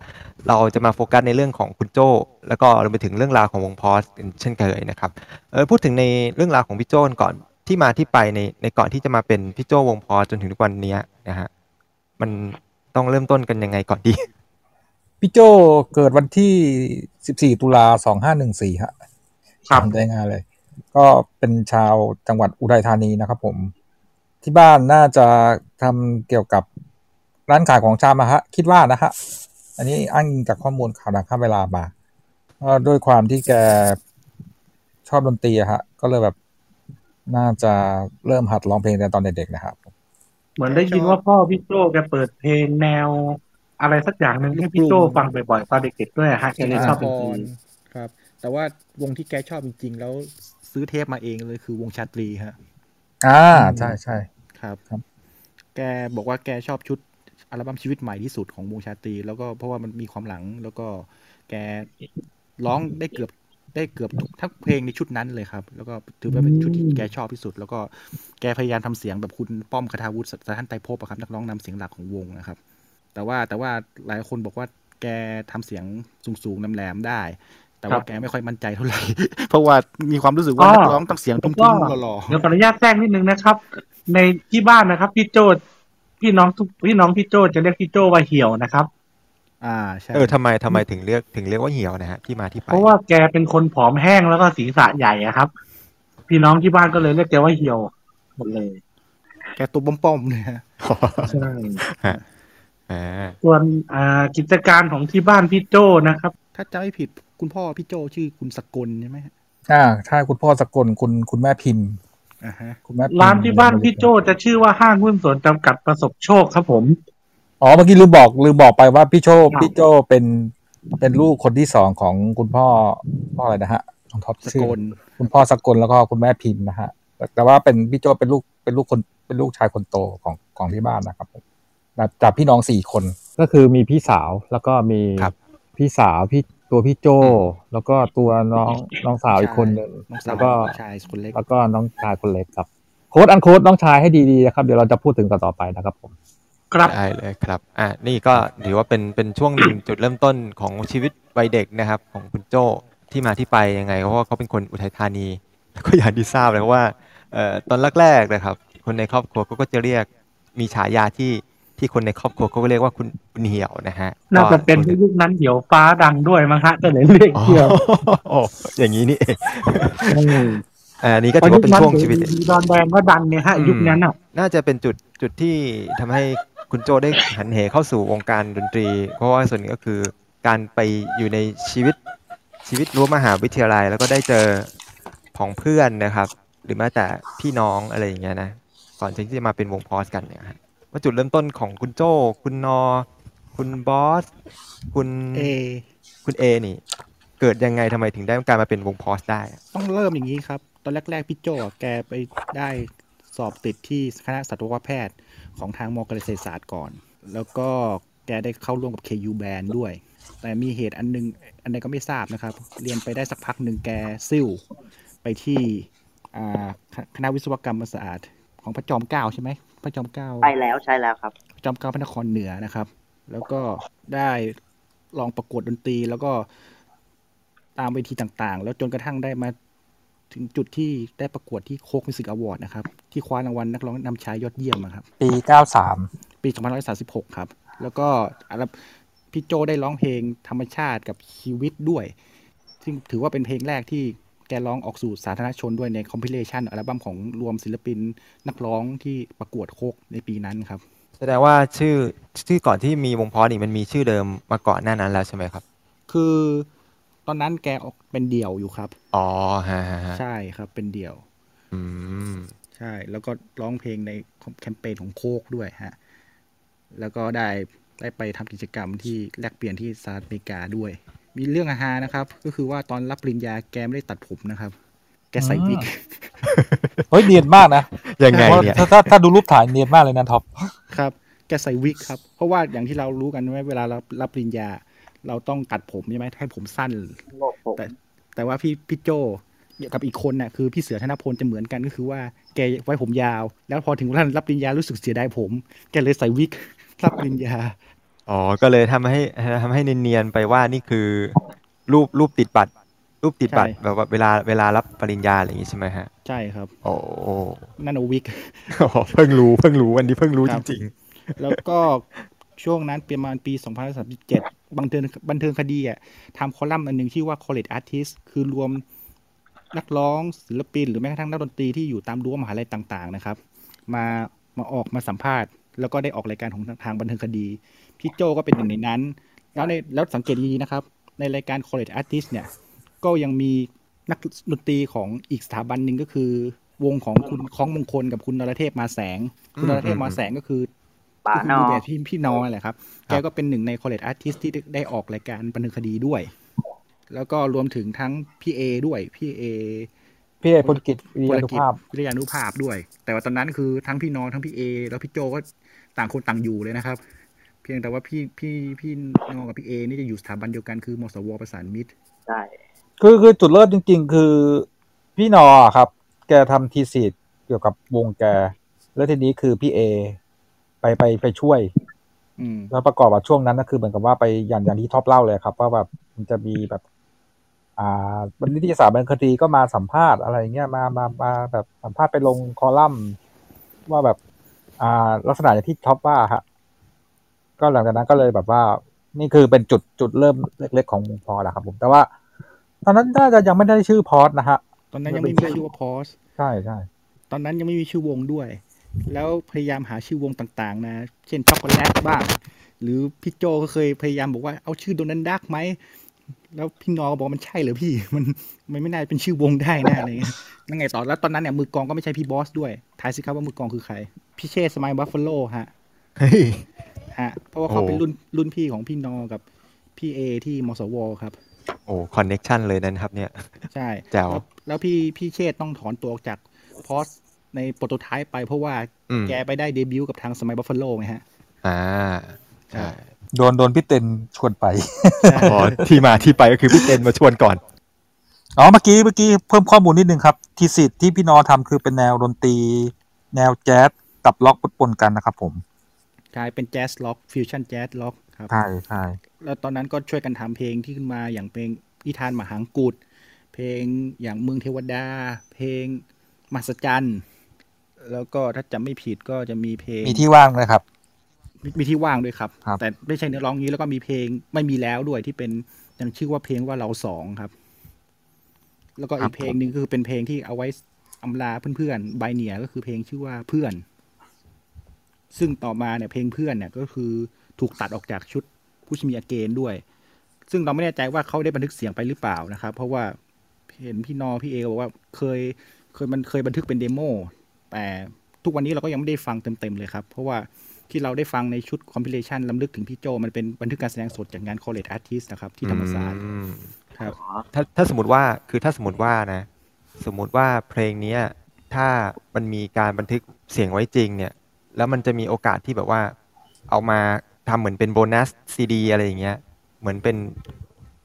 เราจะมาโฟกัสในเรื่องของคุณโจ้แล้วก็รวมไปถึงเรื่องราวของวงพอสเช่นเคยนะครับเออพูดถึงในเรื่องราวของพี่โจ้ก่อนที่มาที่ไปในในก่อนที่จะมาเป็นพี่โจ้วงพอสจนถึงทุกวันเนี้ยนะฮะมันต้องเริ่มต้นกันยังไงก่อนดีพี่โจเกิดวันที่ 14 ตุลา 2514ฮะครับจำได้ง่ายเลย ก็เป็นชาวจังหวัดอุทัยธานีนะครับผม ที่บ้านน่าจะทำเกี่ยวกับร้านขายของชำอะฮะคิดว่านะฮะอันนี้อ้างอิงจากข้อมูลข่าวดังข้ามเวลามาก็ด้วยความที่แกชอบดนตรีอะฮะ ก็เลยแบบน่าจะเริ่มหัดร้องเพลงแต่ตอนเด็กๆนะครับ เหมือนได้ยินว่าพ่อพี่โจแกเปิดเพลงแนว อะไรสักอย่างหนึ่งให้พี่โจฟังบ่อยๆตอนเด็กๆด้วยอะฮะแกเลยชอบดนตรีครับ แต่ว่าวงที่แกชอบจริงๆ แล้วซื้อเทปมาเองเลยคือวงชาตรีฮะ อ่าใช่ใช่ครับครับ แกบอกว่าแกชอบชุดอัลบั้มชีวิตใหม่ที่สุดของวงชาตรี แล้วก็เพราะว่ามันมีความหลัง แล้วก็แกร้องได้เกือบได้เกือบทุกทั้งเพลงในชุดนั้นเลยครับ แล้วก็ถือว่าเป็นชุดที่แกชอบที่สุด แล้วก็แกพยายามทำเสียงแบบคุณป้อมคทาวุฒิสถานไตรภพอะครับ นักร้องนำเสียงหลักของวงนะครับ แต่ว่าแต่ว่าหลายคนบอกว่าแกทำเสียงสูงๆนำแหลมๆได้ แต่ว่าครับแกไม่ค่อยมั่นใจเท่าไหร่ เพราะว่ามีความรู้สึกว่าอ๋อนักร้องต้องเสียงตุ้มก็ๆหล่อเดี๋ยวขออนุญาตแทรกนิดนึงนะครับ ในที่บ้านนะครับ พี่โจพี่น้องทุกพี่น้องพี่โจจะเรียกพี่โจว่าเหี่ยวนะครับๆอ่าใช่เออทำไมทำไมถึงเรียกถึงเรียกว่าเหี่ยวนะฮะที่มาที่ไปเพราะว่าแกเป็นคนผอมแห้งแล้วก็ศีรษะใหญ่อะครับ พี่น้องที่บ้านก็เลยเรียกแกว่าเหี่ยวหมดเลย แกตัวป้อมๆเนี่ยฮะใช่อ่าส่วนอ่ากิจการของที่บ้านพี่โจนะครับ ถ้าจำไม่ผิด คุณพ่อพี่โจชื่อคุณสกลใช่ไหมฮะอ่าใช่คุณพ่อสกลคุณคุณแม่พิมพ์อ่าฮะคุณแม่พิมพ์ร้านที่บ้านพี่โจจะชื่อว่าห้างหุ้นส่วนจำกัดประสบโชคครับผม อ๋อเมื่อกี้ลืมบอกลืมบอกไปว่าพี่โจครับพี่โจเป็นเป็นลูกคนที่สองของคุณพ่อพ่ออะไรนะฮะของท็อปสชื่กอลคุณพ่อสกลแล้วก็คุณแม่พิมพ์นะฮะแต่แต่ว่าเป็นพี่โจเป็นลูกเป็นลูกคนเป็นลูกชายคนโตของของที่บ้านนะครับผมจากจากพี่น้องสี่คน ก็คือมีพี่สาวแล้วก็มีครับพี่สาวพี่ ตัวพี่โจ แล้วก็ตัวน้องน้องสาวอีกคนหนึ่งน้องสาแล้ววก็ชายคนเล็กแล้วก็น้องชายคนเล็กครับ โค้ดอันโค้ดน้องชายให้ดีๆนะครับ เดี๋ยวเราจะพูดถึงต่อๆไปนะครับผมครับได้เลยครับ อะนี่ก็ถือว่าเป็นเป็นช่วงหนึ่งจุดเริ่มต้นของชีวิตวัยเด็กนะครับ ของคุณโจ้ที่มาที่ไปยังไง เพราะว่าเขาเป็นคนอุทัยธานี แล้วก็อย่างที่ทราบเลยว่าเอ่อตอนแรกๆนะครับ คนในครอบครัวเขาก็จะเรียกมีฉายาที่ ที่คนในครอบครัวเขาก็เรียกว่าคุณคุณเหี่ยวนะฮะน่าจะเป็นก็ยุคนั้นเดี๋ยวฟ้าดังด้วยมั้งฮะก็เลยเรียกอ๋อเกี่ยวโอ้อย่างนี้นี่เองอ่าอันนี้ก็เพถืราะอยุว่าคเป็นนั้นช่วงชีวิตดอนแดงก็ดังเนี่ยฮะอืมยุคนั้นอะน่าจะเป็นจุดจุดที่ทำให้คุณโจได้หันเหเข้าสู่วงการดนตรี เพราะว่าส่วนหนึ่งก็คือการไปอยู่ในชีวิตชีวิตรั้วมหาวิทยาลัย แล้วก็ได้เจอของเพื่อนนะครับ หรือแม้แต่พี่น้องอะไรอย่างเงี้ยนะก่อนที่จะมาเป็นวงพอสกันเนี่ยฮะ ว่าจุดเริ่มต้นของคุณโจคุณนอ คุณบอส คุณเอ คุณเอนี่ เกิดยังไงทำไมถึงได้การมาเป็นวงพอสได้อะต้องเริ่มอย่างนี้ครับ ตอนแรก ๆ พี่โจอะแกไปได้สอบติดที่คณะสัตวแพทย์ของทางมอเกษตรศาสตร์ก่อน แล้วก็แกได้เข้าร่วมกับ KU Band ด้วย แต่มีเหตุอันหนึง อันใดก็ไม่ทราบนะครับ เรียนไปได้สักพักหนึ่งแกซิ่วไปที่อ่าคคณะวิศวกรรมศาสตร์ของพระจอมเกล้าใช่ไหม พระจอมเกล้าใช่แล้วใช่แล้วครับจอมเกล้าพระนครเหนือนะครับ แล้วก็ได้ลองประกวดดนตรีแล้วก็ตามเวทีต่างๆ แล้วจนกระทั่งได้มาถึงจุดที่ได้ประกวดที่ Coke Music Award นะครับ ที่คว้ารางวัลนักร้องนำชายยอดเยี่ยมอะครับ ปีเก้าสามปี 2536 ครับ แล้วก็อัลบพี่โจ้ได้ร้องเพลงธรรมชาติกับชีวิตด้วย ซึ่งถือว่าเป็นเพลงแรกที่ แกร้องออกสู่สาธารณชนด้วยใน compilation อัลบั้มของรวมศิลปินนักร้องที่ประกวด Coke ในปีนั้นครับ แสดงว่าชื่อชื่อก่อนที่มีวงพอสนี่มันมีชื่อเดิมมาก่อนหน้านั้นแล้วใช่ไหมครับ คือตอนนั้นแกออกเป็นเดี่ยวอยู่ครับ อ๋อฮะฮะฮะใช่ครับเป็นเดี่ยว อืมใช่ แล้วก็ร้องเพลงในแคมเปญของโคกด้วยฮะ แล้วก็ได้ได้ไปทำกิจกรรมที่แลกเปลี่ยนที่สหรัฐอเมริกาด้วย มีเรื่องอาหานะครับ ก็คือว่าตอนรับปริญญาแกไม่ได้ตัดผมนะครับ แกใส่วิกเฮ้ยเนียนมากนะยังไงเนี่ยถ้าถ้าถ้าดูรูปถ่ายเนียนมากเลยนะท็อปครับแกใส่วิกครับ เพราะว่าอย่างที่เรารู้กันว่าเวลาเรารับปริญญา เราต้องตัดผมใช่ไหมให้ผมสั้นแต่แต่ว่าพี่พี่โจกับอีกคนน่ะคือพี่เสือธนพลจะเหมือนกันก็คือว่าแกไว้ผมยาว แล้วพอถึงวันรับปริญญารู้สึกเสียดายผม แกเลยใส่วิกรับปริญญา อ๋อ ก็เลยทำให้ทำให้เนียนๆไปว่านี่คือ รูปรูปติดบัตร รูปติดบัตรใช่แบบว่าเวลาเวลารับปริญญาอะไรอย่างงี้ใช่ไหมฮะ ใช่ครับ โอ้นั่นเอาวิกอ๋อเพิ่งรู้เพิ่งรู้วันนี้เพิ่งรู้คจรับริงแล้วก็ช่วงนั้นประมาณปี 2037 บันเทิงบันเทิงคดีอะทำคอลัมน์อันหนึ่งที่ว่า college artist คือรวมนักร้องศิลปิน หรือแม้กระทั่งนักดนตรีที่อยู่ตามรั้วมหาลัยต่าง ๆ นะครับ มามาออกมาสัมภาษณ์ แล้วก็ได้ออกรายการของทางบันเทิงคดี พี่โจก็เป็นหนึ่งในนั้น แล้วในแล้วสังเกตดีๆนะครับ ในรายการ college artist เนี่ย ก็ยังมีนักดนตรีของอีกสถาบันหนึ่งก็คือ วงของคุณค้องมงคลกับคุณนรเทพมาแสง คุณนรเทพมาแสงก็คือป๋าก็คืนอแบบพี่พี่น้องนั่นแหละครับ แกก็เป็นหนึ่งใน college artist ที่ได้ได้ออกรายการบันเทิงคดีด้วย แล้วก็รวมถึงทั้งพี่เอด้วยพี่เอพี่เอกพลกิจวิทยานุภาพวิทยานุภาพด้วย แต่ว่าตอนนั้นคือทั้งพี่น้องทั้งพี่เอ แล้วพี่โจก็ต่างคนต่างอยู่เลยนะครับเพียงแต่ว่าพี่พี่พี่น้องกับพี่เอนี่จะอยู่สถาบันเดียวกันคือมสวประสานมิตรใช่คือคือจุดเริ่มจริง ๆ คือพี่นออะครับ แกทำทีสิทธ์เกี่ยวกับวงแก แล้วทีนี้คือพี่เอไปไปไปช่วยอืมแล้วประกอบกับช่วงนั้นก็คือเหมือนกับว่าไปอย่างอย่างที่ท็อปเล่าเลยครับ ว่าแบบมันจะมีแบบ อ่าบรรณิตยสารบันคดีก็มาสัมภาษณ์อะไรเงี้ยมามามาแบบสัมภาษณ์ไปลงคอลัมน์ว่าแบบ อ่า ลักษณะอย่างที่ท็อปว่าฮะ ก็หลังจากนั้นก็เลยแบบว่า นี่คือเป็นจุดจุดเริ่มเล็ก ๆ ของวงพอแหละครับผมแต่ว่า ตอนนั้นน่าจะยังไม่ได้ชื่อพอสนะฮะตอนนั้นยังไม่มีชื่อว่าพอสใช่ใช่ตอนนั้นยังไม่มีชื่อวงด้วย แล้วพยายามหาชื่อวงต่างๆ นะ เช่นช็อกโกแลตบ้าง หรือพี่โจก็เคยพยายามบอกว่าเอาชื่อโดนันดักไหมแล้วพี่นอก็บอกมันใช่เหรอพี่ มันมันไม่น่าเป็นชื่อวงได้นะอะไรเงี้ยนั่นไงต่อแล้วตอนนั้นเนี่ยมือกลองก็ไม่ใช่พี่บอสด้วยทายสิครับว่ามือกลองคือใครพี่เชษ Smile Buffalo ฮะๆเฮ้ยฮะ เพราะว่าเขาโอ้เป็นรุ่นรุ่นพี่ของพี่นอกับพี่เอที่มศวครับ โอ้ connection เลยนะครับ เนี่ย ใช่แจ๋วแล้วแล้วพี่พี่เชษต้องถอนตัวออกจากพอสใน prototype ไปเพราะว่าอืมแกไปได้เดบิวต์กับทาง Smile Buffalo ไงฮะ อ่า ใช่โดนโดนพี่เต้นชวนไปอ๋อที่มาที่ไปก็คือพี่เต้นมาชวนก่อน อ๋อเมื่อกี้เมื่อกี้เพิ่มข้อมูลนิดนึงครับ thesis ที่พี่นอทำคือเป็นแนวดนตรี แนวแจ๊สกับร็อกปนๆกันนะครับผม กลายเป็นแจ๊สร็อกฟิวชั่นแจ๊สร็อกครับใช่ใช่แล้วตอนนั้นก็ช่วยกันทำเพลงที่ขึ้นมาอย่างเพลงนิทานมหางกุฎเพลงอย่างเมืองเทวดา เพลงมหัศจรรย์แล้วก็ถ้าจำไม่ผิดก็จะมีเพลง มีที่ว่างนะครับมีมีที่ว่างด้วยครับครับแต่ไม่ใช่เนื้อร้องนี้แล้วก็มีเพลงไม่มีแล้วด้วยที่เป็นยังชื่อว่าเพลงว่าเราสองครับ แล้วก็อีกเพลงหนึ่งคือเป็นเพลงที่เอาไว้อำลาเพื่อนๆบายเนียก็คือเพลงชื่อว่าเพื่อน ซึ่งต่อมาเนี่ยเพลงเพื่อนเนี่ยก็คือถูกตัดออกจากชุดผู้ชมีอเกนด้วย ซึ่งเราไม่แน่ใจว่าเขาได้บันทึกเสียงไปหรือเปล่านะครับ เพราะว่าเห็นพี่นอพี่เอบอกว่าเคยเคยมันเคยบันทึกเป็นเดโมแต่ทุกวันนี้เราก็ยังไม่ได้ฟังเต็มๆเลยครับ เพราะว่าที่เราได้ฟังในชุด compilation รำลึกถึงพี่โจ้ มันเป็นบันทึกการแสดงสดจากงาน College Artist นะครับ ที่ธรรมศาสตร์ครับถ้าถ้าสมมติว่าคือถ้าสมมติว่านะ สมมติว่าเพลงนี้ถ้ามันมีการบันทึกเสียงไว้จริงเนี่ย แล้วมันจะมีโอกาสที่แบบว่า เอามาทำเหมือนเป็นโบนัสซีดีอะไรอย่างเงี้ย เหมือนเป็น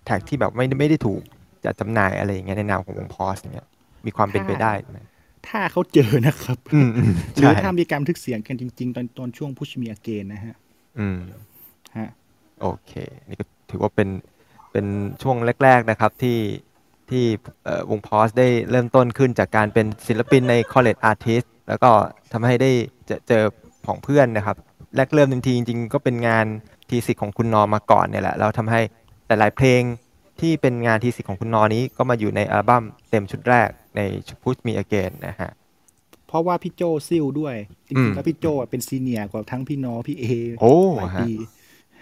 track ที่แบบไม่ได้ไม่ได้ถูกจัดจำหน่ายอะไรอย่างเงี้ยในนามของวงพอสอย่างเงี้ยมีความเป็นไปได้ไหมถ้าเขาเจอนะครับอืมอืมหรือใช่ถ้ามีการบันทึกเสียงกันจริง ๆ ตอนตอนช่วงพุชมีอเกนนะฮะ อืมฮะโอเค นี่ก็ถือว่าเป็นเป็นช่วงแรก ๆนะครับที่ที่เอ่อวงพอสได้เริ่มต้นขึ้นจากการเป็นศิลปินใน College Artist แล้วก็ทำให้ได้เจอเจอของเพื่อนนะครับ แรกเริ่มจริงๆจริงๆ ก็เป็นงานทีสิทธิ์ของคุณนอมาก่อนเนี่ยแหละแล้วทำให้หลายๆเพลงที่เป็นงานทีสิทธิ์ของคุณนอนี้ก็มาอยู่ในอัลบั้มเต็มชุดแรกใน Push Me Again นะฮะเพราะว่าพี่โจซิลด้วยจอืริงมๆแล้วพี่โจอะเป็นซีเนียร์กว่าทั้งพี่นอพี่เอโอ้หลายฮะปี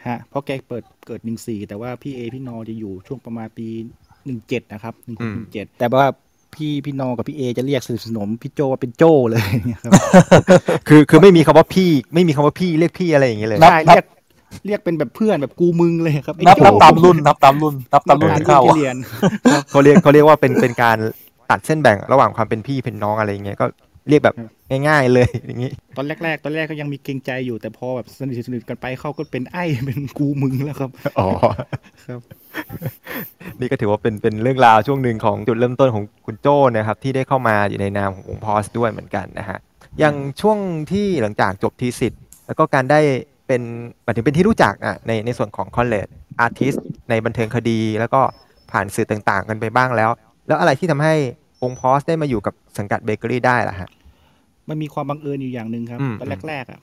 ฮะเพราะแกเปิดเกิดหนึ่งสี่แต่ว่าพี่เอพี่นอจะอยู่ช่วงประมาณปีหนึ่งเจ็ดนะครับหนึ่งหกหนึ่งเจ็ดแต่ว่า พี่พี่นอกับพี่เอจะเรียกสนิทสนมพี่โจว่าเป็นโจเลยครับคือคือไม่มีคำว่าพี่ ไม่มีคำว่าพี่เรียกพี่อะไรอย่างเงี้ยเลยนับใช่นับเรียกเรียกเป็นแบบเพื่อนแบบกูมึงเลยครับไอ้นับโจนับตามรุ่นนับตามรุ่นนับตามรุ่นที่เข้าที่เรียนเขาเรียกเขาเรียกว่าเป็นเป็นการตัดเส้นแบ่งระหว่างความเป็นพี่เป็นน้องอะไรอย่างเงี้ยก็เรียกแบบง่ายๆเลยอย่างงี้ ตอนแรกๆ ตอนแรกก็ยังมีเกรงใจอยู่แต่พอแบบสนิทสนิทกันไปเขาก็เป็นไอ้เป็นกูมึงแล้วครับ อ๋อครับ นี่ก็ถือว่าเป็นเป็นเรื่องราวช่วงหนึ่งของจุดเริ่มต้นของคุณโจ้นะครับ ที่ได้เข้ามาอยู่ในนามของวงพอสด้วยเหมือนกันนะฮะอย่างช่วงที่หลังจากจบ thesis แล้วก็การได้เป็นหมายถึงเป็นที่รู้จักอะในในส่วนของ College Artist ในบันเทิงคดี แล้วก็ผ่านสื่อต่างๆ กันไปบ้างแล้ว แล้วอะไรที่ทำให้วงพอสได้มาอยู่กับสังกัดเบเกอรี่ได้ล่ะฮะมันมีความบังเอิญอยู่อย่างหนึ่งครับอืมตอนแรกๆอะ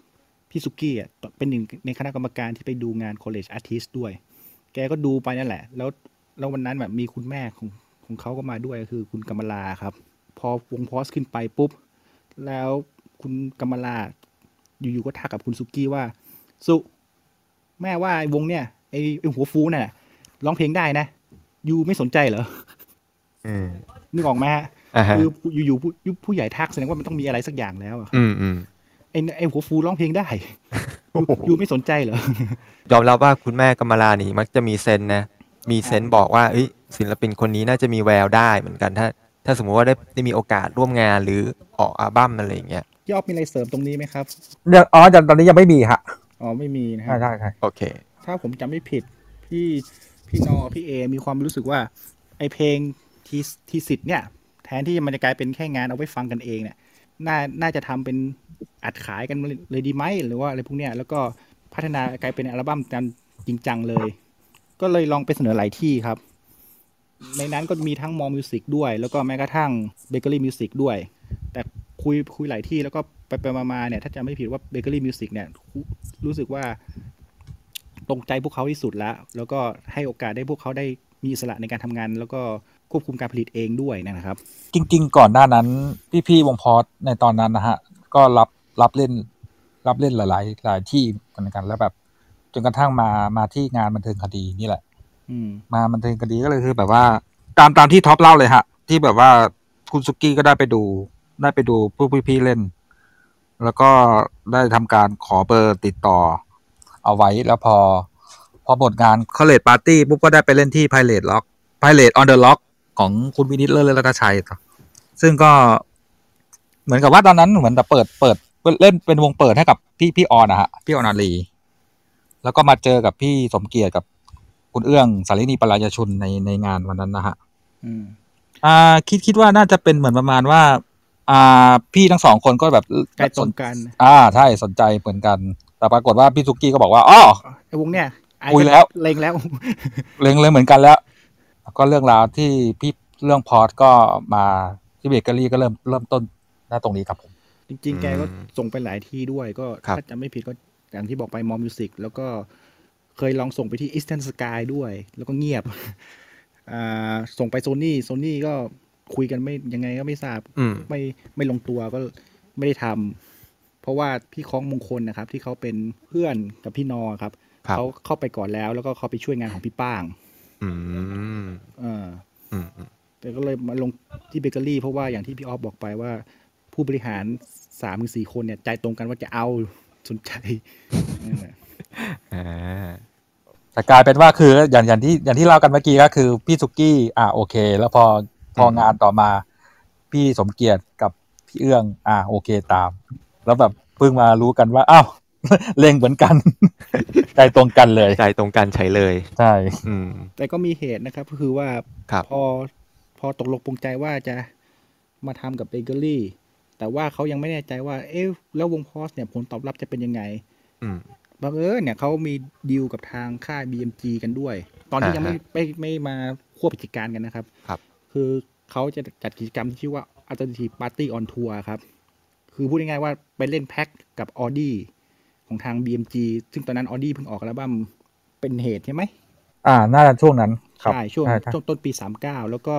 พี่สุกี้อะเป็นหนึ่งในคณะกรรมการที่ไปดูงาน College Artist ด้วย แกก็ดูไปนั่นแหละ แล้วแล้ววันนั้นแบบมีคุณแม่ของของเขาก็มาด้วยก็คือคุณกมลาครับ พอวงพอสขึ้นไปปุ๊บ แล้วคุณกำมลาอยู่ๆก็ทักกับคุณสุกี้ว่า สุ แม่ว่าไอ้วงเนี่ยไอ้ไอ้หัวฟูน่ะร้องเพลงได้นะยูไม่สนใจเหรออืมนึกออกไหมฮะอ่าฮะคืออยู่ๆผู้ผู้ใหญ่ทักแสดงว่ามันต้องมีอะไรสักอย่างแล้วอะอืมอืม ไอ้ไอ้หัวฟูร้องเพลงได้โอ้โหยูไม่สนใจเหรอยอมรับว่าคุณแม่กำมลานี่มักจะมีเซนส์นะมีเซนส์บอกว่าเอ้ยศิลปินคนนี้น่าจะมีแววได้เหมือนกันถ้า ถ้าสมมุติว่าได้ได้มีโอกาสร่วมงานหรือออกอัลบั้มอะไรอย่างเงี้ยพี่ออฟมีอะไรเสริมตรงนี้ไหมครับเดี๋ยวอ๋อตอนนี้ยังไม่มีฮะอ๋อไม่มีนะใช่ฮะใช่ใช่โอเค ถ้าผมจำไม่ผิดพี่พี่นอพี่เอมีความรู้สึกว่า ไอเพลงทีทีสิทธิ์เนี่ย แทนที่มันจะกลายเป็นแค่งานเอาไว้ฟังกันเองเนี่ยน่าน่าจะทำเป็น อัดขายกันเลยดีไหมหรือว่าอะไรพวกเนี้ยแล้วก็พัฒนากลายเป็นอัลบั้มกันจริงจังเลย ก็เลยลองไปเสนอหลายที่ครับ ในนั้นก็มีทั้ง More Music ด้วย แล้วก็แม้กระทั่ง Bakery Music ด้วย แต่คุยคุยหลายที่แล้วก็ไปไปมาเนี่ย ถ้าจำไม่ผิดว่า Bakery Music เนี่ย รู้สึกว่าตรงใจพวกเขาที่สุดแล้ว แล้วก็ให้โอกาสได้พวกเขาได้มีอิสระในการทำงาน แล้วก็ควบคุมการผลิตเองด้วยนะครับ จริง ๆ ก่อนหน้านั้น พี่ๆวงพอสในตอนนั้นนะฮะ ก็รับรับเล่น รับเล่นหลาย ๆ หลายที่เหมือนกัน แล้วแบบ จนกระทั่งมามาที่งานบันเทิงคดีนี่แหละอืมมาบันเทิงคดีก็เลยคือแบบว่า ตามตามที่ท็อปเล่าเลยฮะ ที่แบบว่าคุณสุกี้ก็ได้ไปดู ได้ไปดูพวกพี่ๆเล่น แล้วก็ได้ทำการขอเบอร์ติดต่อ เอาไว้แล้วพอ พอหมดงาน College Party ปุ๊บก็ได้ไปเล่นที่ Pirate Rock Pirate on the Rock ของคุณวินิจเลิศเลรัตนชัยต่อซึ่งก็ เหมือนกับว่าตอนนั้นเหมือนแต่เปิดเปิดเล่นเป็นวงเปิดให้กับพี่พี่ออนนะฮะพี่ออนอารีแล้วก็มาเจอกับพี่สมเกียรติกับคุณเอื้องสารินีปรายชุนในในงานวันนั้นนะฮะอืมอ่า คิดคิดว่าน่าจะเป็นเหมือนประมาณว่า อ่า พี่ทั้งสองคนก็แบบใกล้ตรงกัน อ่าใช่สนใจเหมือนกัน แต่ปรากฏว่าพี่ซุกี้ก็บอกว่าอ๋อไอ้วงเนี่ยไอ้คุยแล้วเล็งแล้วเล็งเลยเหมือนกันแล้วแล้ว ก็เรื่องราวที่พี่เรื่องพอร์ตก็มาที่เบเกอรี่ก็เริ่มเริ่มต้น หน้าตรงนี้ครับผม จริง ๆ แกก็อืมส่งไปหลายที่ด้วยก็ครับถ้าจำไม่ผิดก็อย่างที่บอกไป More Music แล้วก็เคยลองส่งไปที่ Eastern Sky ด้วย แล้วก็เงียบอ่าส่งไปโซนี่โซนี่ก็คุยกันไม่ยังไงก็ไม่ทราบอืมไม่ไม่ลงตัวก็ไม่ได้ทำเพราะว่าพี่ค้องมงคลนะครับ ที่เขาเป็นเพื่อนกับพี่นอครับครับเขาเข้าไปก่อนแล้ว แล้วก็เขาไปช่วยงานของพี่ป้างอืมเอออืมอืมแต่ก็เลยมาลงที่เบเกอรี่ เพราะว่าอย่างที่พี่ออฟบอกไปว่า ผู้บริหารสามหรือสี่คนเนี่ยใจตรงกันว่าจะเอาสนใจนั่นแหละอ่าแต่กลายเป็นว่าคืออย่างอย่างที่อย่างที่เล่ากันเมื่อกี้ก็คือ พี่สุกี้ อ่าโอเค แล้วพอพองานต่อมา พี่สมเกียรติกับพี่เอื้อง อ่าโอเคตาม แล้วแบบเพิ่งมารู้กันว่าอ้าวเล็งเหมือนกัน ใจตรงกันเลยใจตรงกันใช้เลยใช่อืมแต่ก็มีเหตุนะครับ ก็คือว่าครับพอพอตกลงปรงใจว่าจะมาทำกับเบเกอรี่ แต่ว่าเขายังไม่แน่ใจว่า เอ๊ะแล้ววงพอสเนี่ยผลตอบรับจะเป็นยังไงอืมบังเอิญเนี่ยเขามีดีลกับทางค่าย BMG กันด้วย ตอนที่อ่ายังไม่ฮะไม่ไม่มาควบกิจการกันนะครับ ครับ คือเขาจะจัดกิจกรรมที่ชื่อว่า Alternative Party on Tour ครับ คือพูดง่ายๆว่าไปเล่นแพ็คกับ Audi ของทาง BMG ซึ่งตอนนั้น Audi เพิ่งออกอัลบั้มเป็นเหตุใช่ไหม อ่า น่าจะช่วงนั้นครับใช่ช่วงใช่ช่วงต้นปี 39 แล้วก็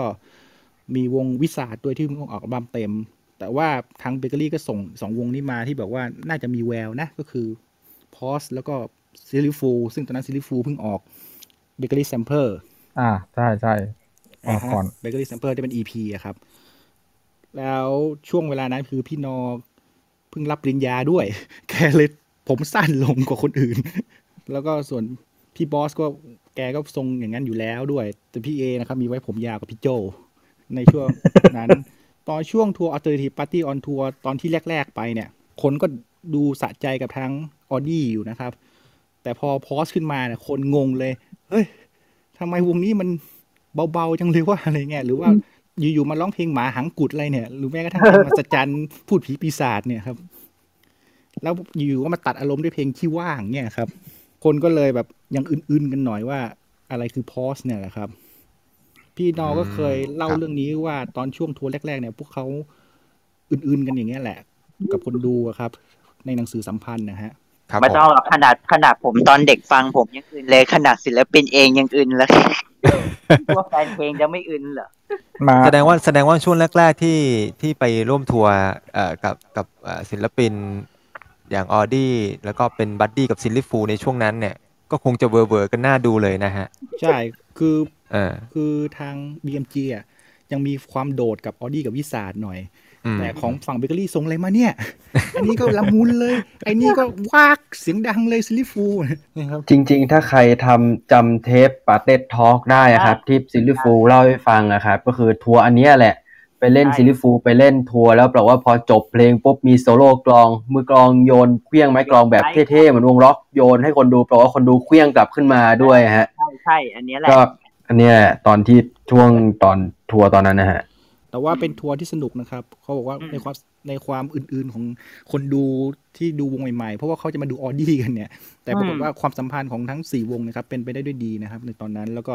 มีวง Wizard ด้วยที่เพิ่งออกอัลบั้มเต็ม แต่ว่าทางเบเกอรี่ก็ส่งสองวงนี้มาที่แบบว่าน่าจะมีแววนะ ก็คือพอสแล้วก็ Silly Fools ซึ่งตอนนั้น Silly Fools เพิ่งออกBakery Sampler อ่า ใช่ใช่ออกก่อน Bakery Sampler จะเป็น EP อะครับ แล้วช่วงเวลานั้นคือพี่นอเพิ่งรับปริญญาด้วย แกเลยผมสั้นลงกว่าคนอื่น แล้วก็ส่วนพี่บอสก็แกก็ทรงอย่างนั้นอยู่แล้วด้วย แต่พี่เอนะครับ มีไว้ผมยาวกับพี่โจ ในช่วงนั้น ตอนช่วงทัวร์ Alternative Party on Tour ตอนที่แรก ๆ ไปเนี่ย คนก็ดูสะใจกับทั้งออดี้อยู่นะครับ แต่พอพอสขึ้นมาเนี่ยคนงงเลย เฮ้ยทำไมวงนี้มันเบา ๆ จังเลยว่าอะไรเงี้ยหรือว่าอยู่ ๆ มาร้องเพลงหมาหังกุดอะไรเนี่ย หรือแม้กระทั่งมหัศจรรย์พูดผีปีศาจเนี่ยครับ แล้วอยู่ๆก็มาตัดอารมณ์ด้วยเพลงที่ว่างเนี่ยครับ คนก็เลยแบบยังอื่นๆกันหน่อยว่า อะไรคือพอสเนี่ยแหละครับ พี่นอก็เคยเล่าครับเรื่องนี้ว่าตอนช่วงทัวร์แรก ๆ เนี่ย พวกเขาอึนๆกันอย่างเงี้ยแหละ กับคนดูอะครับ ในหนังสือสัมพันธ์นะฮะครับไม่ผมต้องหรอกขนาดขนาดผมตอนเด็กฟังผมยังอึนเลยขนาดศิลปินเองยังอึนเลยพวกแฟนเพลงจะไม่อึนเหรอมาแสดงว่าแสดงว่าช่วงแรก ๆที่ที่ไปร่วมทัวร์เอ่อกับกับเอ่อศิลปินอย่างออดี้แล้วก็เป็น buddy กับ Silly Fools ในช่วงนั้นเนี่ย ก็คงจะเวอร์เวอร์กันน่าดูเลยนะฮะ ใช่คือเออ คือทาง BMG อะยังมีความโดดกับออดี้กับวิสาดหน่อยอืมแต่ของฝั่งเบเกอรี่ส่งอะไรมาเนี่ย อันนี้ก็ละมุนเลย ไอ้นี่ก็วากเสียงดังเลย Silly Fools นะครับจริง ๆ ถ้าใครทำจำเทปป๋าเต็ดทอล์กได้อะครับ ที่ Silly Fools เล่าให้ฟังนะครับ ก็คือทัวร์อันเนี้ยแหละ ไปเล่นใช่ Silly Fools ไปเล่นทัวร์แล้วแปลว่าพอจบเพลงปุ๊บมีโซโล่กลอง มือกลองโยนเขวี้ยงไม้กลองแบบเท่ๆเหมือนวงร็อกโยนให้คนดูแปลว่าคนดูเขวี้ยงกลับขึ้นมาด้วยฮะใช่ใช่อันเนี้ยแหละก็ อันเนี้ยตอนที่ช่วงตอนทัวร์ตอนนั้นนะฮะ แต่ว่าเป็นทัวร์ที่สนุกนะครับ เขาบอกว่าอืมในความในความอึนๆของคนดูที่ดูวงใหม่ๆ เพราะว่าเขาจะมาดูออดี้กันเนี่ย แต่ปรากฏว่าความสัมพันธ์ของทั้งสี่วงนะครับ เป็นไปได้ด้วยดีนะครับ ในตอนนั้นแล้วก็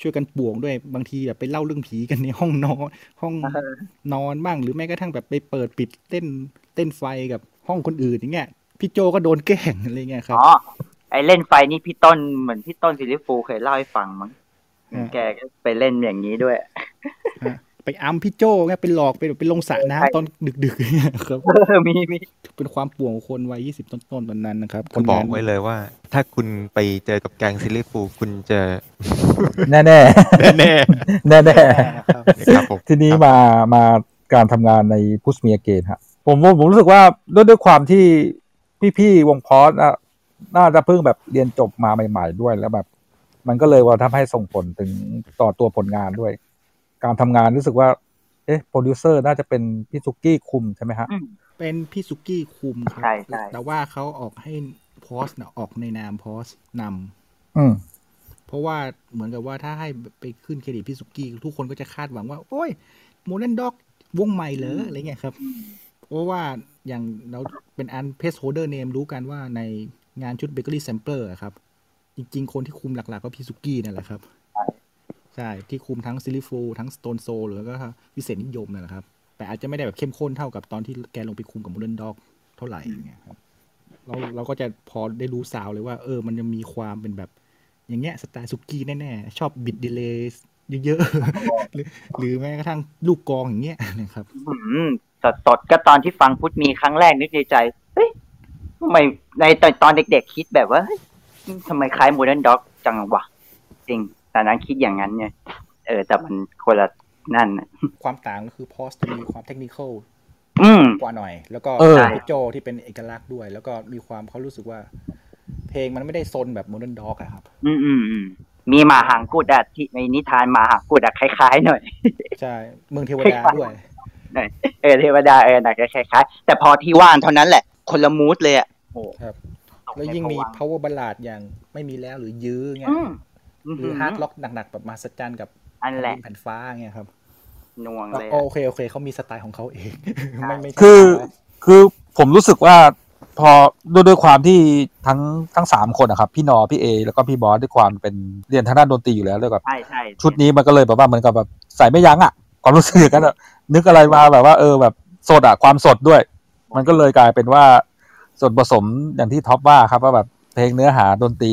ช่วยกันป่วงด้วยบางทีแบบไปเล่าเรื่องผีกันในห้องนอน ห้องนอนบ้างหรือแม้กระทั่งแบบไปเปิดปิดเต้นเต้นไฟกับห้องคนอื่นอย่างเงี้ยพี่โจก็โดนแกล้งอะไรเงี้ยครับอ๋อไอเล่นไฟนี่พี่ต้นเหมือนพี่ต้นซิลลิฟูเคยเล่าให้ฟังมั้งอืม แกก็ไปเล่นอย่างนี้ด้วยฮะไปอัมพี่โจไงไปหลอกไปไปลงสระใช่น้ำตอนดึกๆอย่างเงี้ยครับมีมีเป็นความป่วงของคนวัยยี่สิบต้นๆตอนนั้นนะครับก็บอกคนงานไว้เลยว่า ถ้าคุณไปเจอกับแกงซิลลิฟูคุณจะแน่แน่แน่แน่แน่นะครับๆครับผมทีนี้ครับมามาการทำงานใน Push Me Again ฮะผมผมผมรู้สึกว่าด้วยด้วยความที่พี่ๆวงพอสน่ะน่าจะเพิ่งแบบเรียนจบมาใหม่ ๆ ด้วยแล้วแบบ มันก็เลยว่าทำให้ส่งผลถึงต่อตัวผลงานด้วย การทำงานรู้สึกว่า เอ๊ะโปรดิวเซอร์น่าจะเป็นพี่สุกี้คุมใช่ไหมฮะเป็นพี่สุกี้คุมครับใช่ใช่แต่ว่าเขาออกให้พอสนะออกในนามพอสนำอืมเพราะว่าเหมือนกับว่าถ้าให้ไปขึ้นเครดิตพี่สุกี้ทุกคนก็จะคาดหวังว่า โอ้ยโมเด r n ด็อกวงใหม่เหรออะไรเงี้ยครับเพราะว่าอย่างเราเป็นอันเพสโฮเดอร์เนมรู้กันว่าในงานชุด Bakery Sampler ครับ จริง ๆ คนที่คุมหลัก ๆ ก็พี่สุกี้นั่นแหละครับ ใช่ที่คุมทั้ง Silly Fools ทั้ง Stone Soul หรือก็วิเศษนิยมนั่นแหละครับ แต่อาจจะไม่ได้แบบเข้มข้นเท่ากับตอนที่แกลงไปคุมกับโมเด r n ด็อก เท่าไหร่อย่างเงี้ยครับเราเราก็จะพอได้รู้ sound เลยว่า เออ มันจะมีความเป็นแบบ อย่างเงี้ยสไตล์สุกี้แน่ๆ ชอบบิด delay เยอะๆหรือหรือแม้กระทั่งลูกกลองอย่างเงี้ยนะครับอืมสดสดๆก็ตอนที่ฟัง Push Me ครั้งแรกนึกในใจ เฮ้ยทำไมในตอนตอนเด็กๆคิดแบบว่าเฮ้ย ทำไมคล้าย Modern Dog จังวะจริงตอนนั้นคิดอย่างนั้นไงเออแต่มันคนละนั่นน่ะความต่างก็คือพอสจะมีความ technical อืมกว่าหน่อย แล้วก็เออพี่โจที่เป็นเอกลักษณ์ด้วย แล้วก็มีความเขารู้สึกว่า เพลงมันไม่ได้ซนแบบ Modern Dog อะครับ อืมอืมอืมมีหมาหางกุดอะที่ในนิทานหมาหางกุดอะคล้ายๆหน่อย ใช่ เมืองเทวดาด้วย เออเทวดาเออหนักจะคล้ายๆแต่พอที่ว่างเท่านั้นแหละ คนละ mood เลยอะโอ้ครับ แล้วยิ่งมี power ballad อย่างไม่มีแล้วหรือยื้อเงี้ย อืมหรือ hard rock หนักๆแบบมาสจันกับอันแหละแผ่นฟ้าเงี้ยครับหน่วงเลยโอเคโอเคเขามีสไตล์ของเขาเองไม่ไม่ใช่คือว่าคือผมรู้สึกว่าพอด้วยด้วยความที่ทั้งทั้งสามคนนะครับ พี่นอพี่เอ แล้วก็พี่บอสด้วยความเป็นเรียนทางด้านดนตรีอยู่แล้วด้วยกับใช่ใช่ชุดนี้มันก็เลยแบบว่าเหมือนกับแบบใส่ไม่ยั้งอะความรู้สึกอย่างนั้นอะนึกอะไรมาแบบว่าเออแบบสดอะความสดด้วย มันก็เลยกลายเป็นว่า ส่วนผสมอย่างที่ท็อปว่าครับว่าแบบเพลงเนื้อหาดนตรี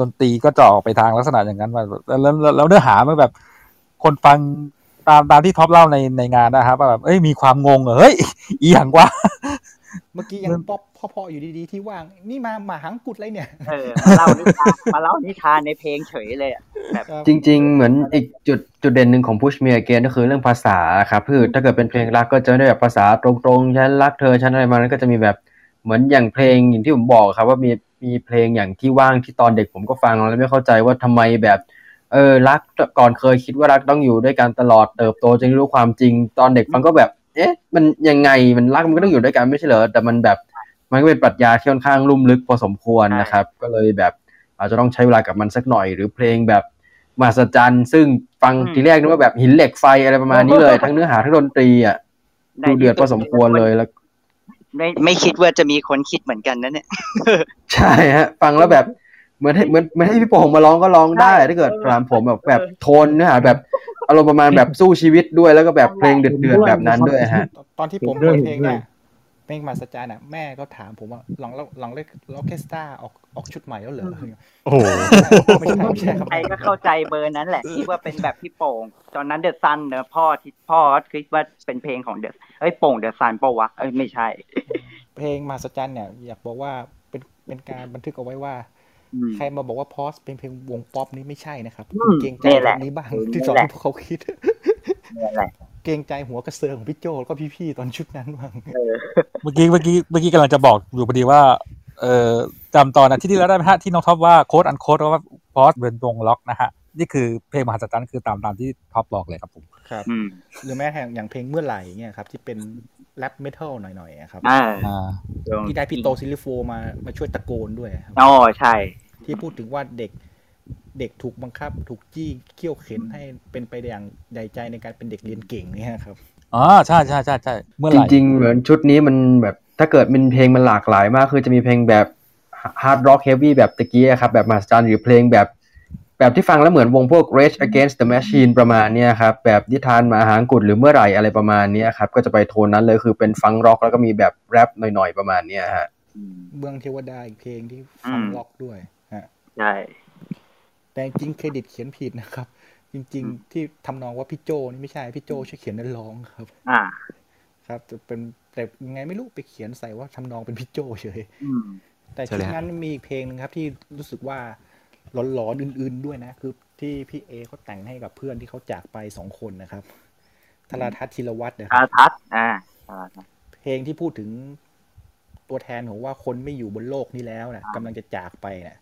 ดนตรีก็จะออกไปทางลักษณะอย่างนั้นมาแล้วแล้วแล้วแล้วเนื้อหามันแบบ คนฟังตามตามที่ท็อปเล่าในในงานนะครับว่าแบบเอ้ยมีความงงเหรอเฮ้ยอีหยังวะเมื่อกี้ยังป๊อปพ่อๆอยู่ดีๆที่ว่าง นี่มาหมาหังกุดอะไรเนี่ยเออมาเล่านิทานมาเล่านิทานในเพลงเฉยเลยอะแบบครับจริง ๆ เหมือนอีกจุดจุดเด่นหนึ่งของ Push Me Again ก็คือเรื่องภาษาครับคือถ้าเกิดเป็นเพลงรักก็จะได้แบบภาษาตรงๆ ฉันรักเธอฉันอะไรมานั้นก็จะมีแบบ เหมือนอย่างเพลงอย่างที่ผมบอกครับ ว่ามีมีเพลงอย่างที่ว่างที่ตอนเด็กผมก็ฟังแล้วไม่เข้าใจว่าทำไมแบบ เออรักก่อนเคยคิดว่ารักต้องอยู่ด้วยกันตลอดเติบโตจนรู้ความจริง ตอนเด็กฟังก็แบบ เอ๊ะ มันยังไงมันรักมันก็ต้องอยู่ด้วยกันไม่ใช่เหรอแต่มันแบบมันก็เป็นปรัชญาที่ค่อนข้างลุ่มลึกพอสมควรนะครับ ก็เลยแบบอาจจะต้องใช้เวลากับมันสักหน่อย หรือเพลงแบบมหัศจรรย์ ซึ่งฟังอืมทีแรกนึกว่าแบบหินเหล็กไฟอะไรประมาณนี้เลย ทั้งเนื้อหาทั้งดนตรีอะดูเดือดพอสมควรเลยแล้ว ไม่ไม่คิดว่าจะมีคนคิดเหมือนกันนะเนี่ย ใช่ฮะ ฟังแล้วแบบเหมือนให้เหมือนเหมือนให้พี่โป่งมาร้องก็ร้องได้ถ้าเกิดถามผมแบบแบบโทนเนื้อหาแบบอารมณ์ประมาณแบบสู้ชีวิตด้วยแล้วก็แบบเพลงเดือดๆแบบนั้นด้วยฮะ ตอนที่ผมเห็นด้วยเปิดเพลงเห็นด้วย เนี่ยเพลงมาสจารน่ะแม่ก็ถามผมว่าลองลองลองเล่นล็อกเคสตาออกออกชุดใหม่แล้วเหรอโอ้โหไม่ใช่ไม่ใช่ครับใครก็เข้าใจเบอร์นั้นแหละคิดว่าเป็นแบบพี่โป่งตอนนั้นเดอะซันเนอะพ่อที่พ่อก็คิดว่าเป็นเพลงของเดอะเอ้ยโป่งเดอะซันปะวะเอ้ยไม่ใช่ เพลงมาสจารเนี่ยอยากบอกว่าเป็นเป็นการบันทึกเอาไว้ว่าอืมใครมาบอกว่าพอสเป็นเพลงวงป๊อปนี่ไม่ใช่นะครับอืมเกรงใจนี่แหละตรงนี้บ้างนี่ที่สอนแหละให้พวกเขาคิดเนี่ยแหละเกรงใจหัวกระเซิงของพี่โจแล้วก็พี่ๆตอนชุดนั้นบ้างเออเมื่อกี้เมื่อกี้เมื่อกี้กำลังจะบอกอยู่พอดีว่า เอ่อจำตอนนะที่ที่แล้วได้ไหมฮะที่น้องท็อปว่า quote unquote ว่าพอสเป็นวงร็อกนะฮะนี่คือเพลงมหัศจรรย์คือตามตามที่ท็อปบอกเลยครับผมครับอืมหรือแม้แต่อย่างเพลงเมื่อไหร่เนี่ยครับ ที่เป็น rap metal หน่อยๆอะครับอ่าอ่าที่ได้พี่โต Silly Fools มามาช่วยตะโกนด้วยครับอ๋อใช่ ที่พูดถึงว่าเด็ก เด็กถูกบังคับ ถูกจี้เคี่ยวเข็ญให้เป็นไปอย่างดั่งใจในการเป็นเด็กเรียนเก่งเนี่ยครับอ๋อใช่ใช่ใช่ใช่เมื่อไหร่จริงๆเหมือนชุดนี้มันแบบถ้าเกิดเป็นเพลงมันหลากหลายมาก คือจะมีเพลงแบบ hard rock heavy แบบตะกี้อะครับ แบบมาสจารหรือเพลงแบบ แบบที่ฟังแล้วเหมือนวงพวก Rage Against the Machine ประมาณเนี้ยครับ แบบนิทานหมาหางกุดหรือเมื่อไหร่อะไรประมาณเนี้ยครับ ก็จะไปโทนนั้นเลยคือเป็นฟังร็อกแล้วก็มีแบบแรปหน่อยๆประมาณเนี้ยฮะเมืองเทวดาอีกเพลงที่ฟังล็อกด้วยฮะใช่ แต่จริงๆเครดิตเขียนผิดนะครับ จริง ๆ ที่ทำนองว่าพี่โจนี่ไม่ใช่พี่โจช่วยเขียนเนื้อร้องครับ อ่า ครับจะเป็นแต่ยังไงไม่รู้ไปเขียนใส่ว่าทำนองเป็นพี่โจเฉยอืมแต่ใช่ชุเลดยฮะนั้นมีอีกเพลงหนึงครับ ที่รู้สึกว่าหลอนๆอื่น ๆด้วยนะ คือที่พี่เอเขาแต่งให้กับเพื่อนที่เขาจากไปสองคนนะครับธราทัศน์ธีรวัตรนะคอารับทัศน์อ่าอาทัศน์เพลงที่พูดถึงตัวแทนของว่าคนไม่อยู่บนโลกนี้แล้วนะกำลังจะจากไปนะ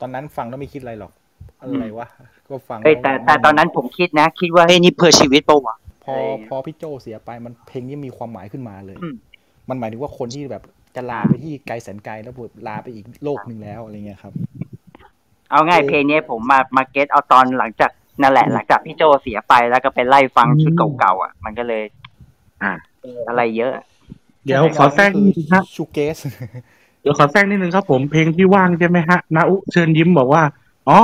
ตอนนั้นฟังแล้วไม่คิดอะไรหรอก อะไรวะ ก็ฟังเฮ้ยแต่ล้วแต่ตอนนั้นผมคิดนะ คิดว่าเฮ้ยนี่เพื่อชีวิตปะวะพออะไรอย่างเงี้ยพอพี่โจเสียไปมันเพลงนี้มีความหมายขึ้นมาเลยอืมมันหมายถึงว่าคนที่แบบจะลาไปที่ไกลแสนไกลแล้วผมลาไปอีกโลกหนึ่งแล้วอะไรเงี้ยครับ เอาง่ายเพลงนี้ผมมามา get เอาตอนหลังจากนั่นแหละ หลังจากพี่โจเสียไปแล้วก็ไปไล่ฟังชุดเก่าๆอะ มันก็เลย อ่าเอออะไรเยอะ เดี๋ยวขอแทรกนิดนึงครับ shoegaze เดี๋ยวขอแทรกนิดนึงครับ ผมเพลงที่ว่างใช่ไหมฮะนาอุเชิญยิ้มบอกว่าอ๋อ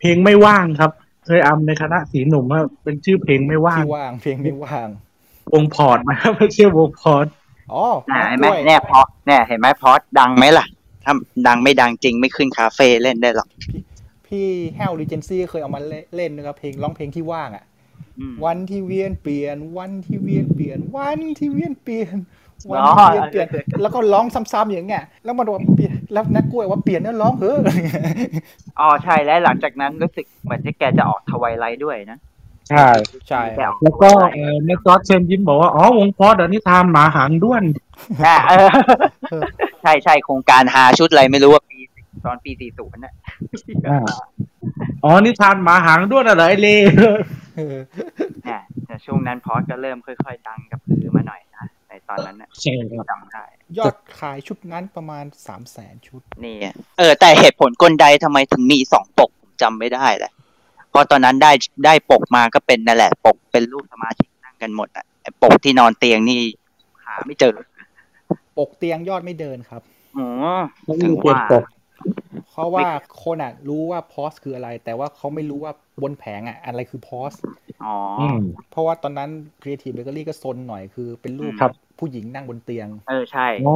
เพลงไม่ว่างครับ เคยอำในคณะสี่หนุ่มว่าเป็นชื่อเพลงไม่ว่างที่ว่าง เพลงไม่ว่าง วงพอร์ตนะครับไม่ใช่วงพอร์ตอ๋ออ่าเห็นไหมด้วยเนี่ยพอเนี่ยเห็นไหมพอสดังไหมล่ะถ้าดังไม่ดังจริงไม่ขึ้นคาเฟ่เล่นได้หรอกพี่แฮลรีเจนซี่เคยเอามาเล่นนะครับเพลงร้องเพลงที่ว่างอะอืมวันที่เวียนเปลี่ยน วันที่เวียนเปลี่ยน วันที่เวียนเปลี่ยน วันอ๋อที่เวียนเปลี่ยนแล้วก็ร้องซ้ำๆอย่างเงี้ยแล้วมันบอกว่าเปลี่ยนแล้วนักกล้วยว่าเปลี่ยนแล้วร้องเฮ้อะอ๋อใช่แล้วหลังจากนั้นรู้สึกเหมือนที่แกจะออก Twilight ด้วยนะใช่ใช่แกออกแล้วก็เออในจอร์จเชิญยิ้มบอกว่าอ๋อวงพอร์ตเดี๋ยวนี้ทานหมาหางด้วนอ่าเออใช่ใช่โครงการหาชุดอะไรไม่รู้ว่าปีตอนปีสี่ศูนย์น่ะอ่าอ๋อนี่ทานหมาหางด้วนอะไรไอ้เล่เออเนี่ยแต่ช่วงนั้นพอสก็เริ่มค่อย ๆ ดังกับพือมาหน่อยนะในต อนนั้นน่ะใช่ครับจำได้ ยอดขายชุดนั้นประมาณสามแสนชุด นี่ไงเออ แต่เหตุผลกลใดทำไมถึงมีสองปกผมจำไม่ได้แหละเพราะตอนนั้นได้ได้ปกมาก็เป็นนั่นแหละ ปกเป็นรูปสมาชิกนั่งกันหมดอะไอ้ปกที่นอนเตียงนี่หาไม่เจอ ปกเตียงยอดไม่เดินครับอ๋อแล้วถึมีงเปลี่ยนว่าปก เพราะว่าคนอะ รู้ว่าพอสคืออะไร แต่ว่าเขาไม่รู้ว่าบนแผงอะ อะไรคือพอสอ๋ออืมเพราะว่าตอนนั้น Creative Bakery ก็ซนหน่อยคือเป็นรูปครับผู้หญิงนั่งบนเตียง เออใช่อ๋อ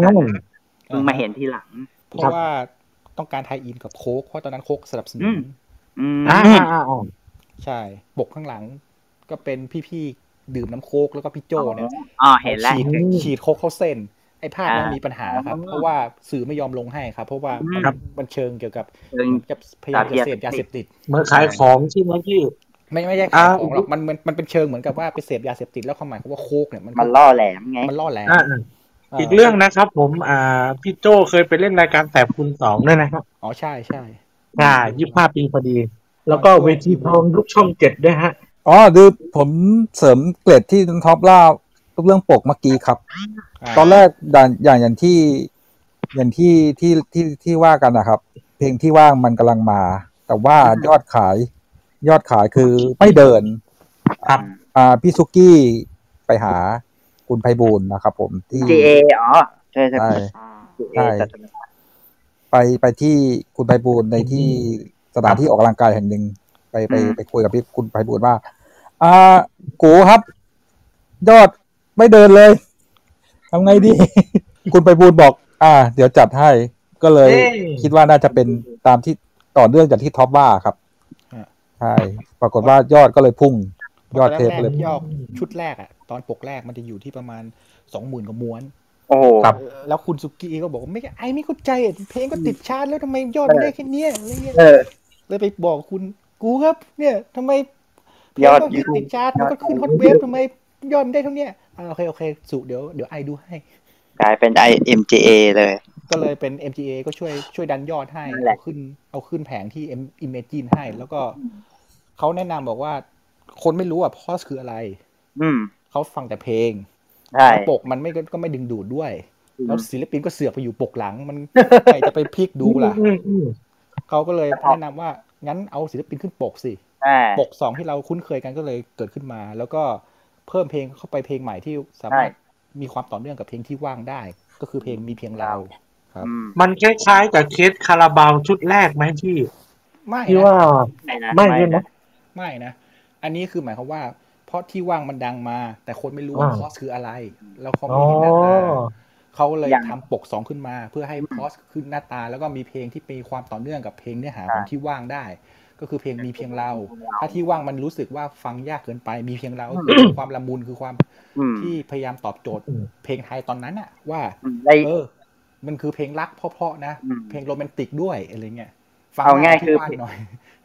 เพิ่งมาเห็นทีหลัง เพราะว่าต้องการไทยอินกับโค้กเพราะตอนนั้นโค้กสนับสนุอืนมอืมอ่าอ่าอ่าใช่ปกข้างหลัง ก็เป็นพี่ๆดื่มน้ำโค้กแล้วก็พี่โจเนี่ยอ๋อเห็นแล้วฉีดฉีดโค้กเข้าเส้น ไอ้ภาพนั้นอ่ามีมีปัญหาครับ เพราะว่าสื่อไม่ยอมลงให้ครับ เพราะว่าอืมมันมันเชิงเกี่ยวกับเชิงจะพยายามจะเสพสารเสพติดยาเสพติดเมื่อขายของใช่ไหมพี่ไม่ไม่ใช่ขายของหรอกมันมันมันเป็นเชิงเหมือนกับว่าไปเสพยาเสพติดแล้วความหมายเขามว่าโค้กเนี่ยมันมันล่อแหลมไงมันล่อแหลมอ่าอ่าอีกเรื่องนะครับผมอ่าพี่โจเคยไปเล่นรายการแสบคุณสองด้วยนะครับอ๋อใช่ใช่ใช่ยี่ห้าปีพอดี แล้วก็เวทีทองลูกช่องเจ็ดด้วยฮะอ๋อดูผมเสริมเกร็ดที่ท็อปเล่า เรื่องปกเมื่อกี้ครับาตอนแรกอย่างอย่างอย่างที่อย่างที่ที่ที่ที่ว่ากันนะครับ เพลงที่ว่างมันกำลังมา แต่ว่ายอดขาย ยอดขายคือไม่เดินครับอ่าพี่ซุกี้ไปหาคุณไพบูลย์นะครับ ผมที่ GA อ๋อใช่ใช่ใช่ GA ใช่จัดการไปไปที่คุณไพบูลย์ในที่สถานที่ออกกำลังกายแห่งหนึ่งไปไปอืมไปคุยกับพี่คุณไพบูลย์ว่า อ่ากูครับ ยอด ไม่เดินเลยทำไงดี คุณไพบูลย์บอก อ่า เดี๋ยวจัดให้ ก็เลยเอ้ยคิดว่าน่าจะเป็นตามที่ต่อเนื่องจากที่ท็อปว่าครับอ่าใช่ปรากฏว่ายอดก็เลยพุ่ง ยอดเทปแรกเลยๆยอดชุดแรกอะตอนปกแรกมันจะอยู่ที่ประมาณสองหมื่นกว่าม้วนโอ้โหครับแล้วคุณสุกี้ก็บอกว่าไม่ไอไม่เข้าใจอะเพลงก็ติดชาร์ตแล้วทำไมยอดมันได้แค่เนี้ยอะไรเงี้ยเออเลยไปบอกคุณกูครับ เนี่ยทำไมเพลงยอดก็ฮิตติดชาร์ตมันก็ขึ้นฮอตเวฟทำไมยอดมันได้เท่าเนี้ยอ่า โอเคโอเค สุเดี๋ยวเดี๋ยวไอดูให้ กลายเป็น IMGA เลย ก็เลยเป็น MGA ก็ช่วยช่วยดันยอดให้นั่นแหละเอาขึ้น เอาขึ้นแผงที่ M- Imagine ให้ แล้วก็เขาแนะนำบอกว่า คนไม่รู้อะพอสคืออะไร อืมเขาฟังแต่เพลงใช่แล้วปกมันไม่ก็ก็ไม่ดึงดูดด้วยอืมแล้วศิลปินก็เสือกไปอยู่ปกหลัง มันใครจะไปพลิกดูล่ะอืมอืมเขาก็เลยแนะนำว่างั้นเอาศิลปินขึ้นปกสิอ่าปกสองที่เราคุ้นเคยกันก็เลยเกิดขึ้นมา แล้วก็ เพิ่มเพลงเข้าไปเพลงใหม่ที่สามารถใช่มีความต่อเนื่องกับเพลงที่ว่างได้ ก็คือเพลงมีเพียงเราครับอืมมันคล้ายๆกับเคสคาราบาวชุดแรกไหมพี่ไม่ที่นะว่าไม่นะไม่ใช่ไหมนะไม่นะ อันนี้คือหมายความว่า เพราะที่ว่างมันดังมา แต่คนไม่รู้ว่าอ่าพอสคืออะไร แล้วเขาอ๋ไม่อเห็นหน้าตาเขาเลยอย่างทำปกสองขึ้นมา เพื่อให้พอสขึ้นหน้าตา แล้วก็มีเพลงที่มีความต่อเนื่องกับเพลงเนื้อหาของที่ว่างได้ ก็คือเพลงมีเพียงเรา ถ้าที่ว่างมันรู้สึกว่าฟังยากเกินไป มีเพียงเราก็คือความละมุนคือความอืมที่พยายามตอบโจทย์อืมเพลงไทยตอนนั้นอะว่าอืมได้เออ มันคือเพลงรักเพราะๆนะอืมเพลงโรแมนติกด้วยอะไรเงี้ยฟัเอาง่ายที่คือว่างหน่อย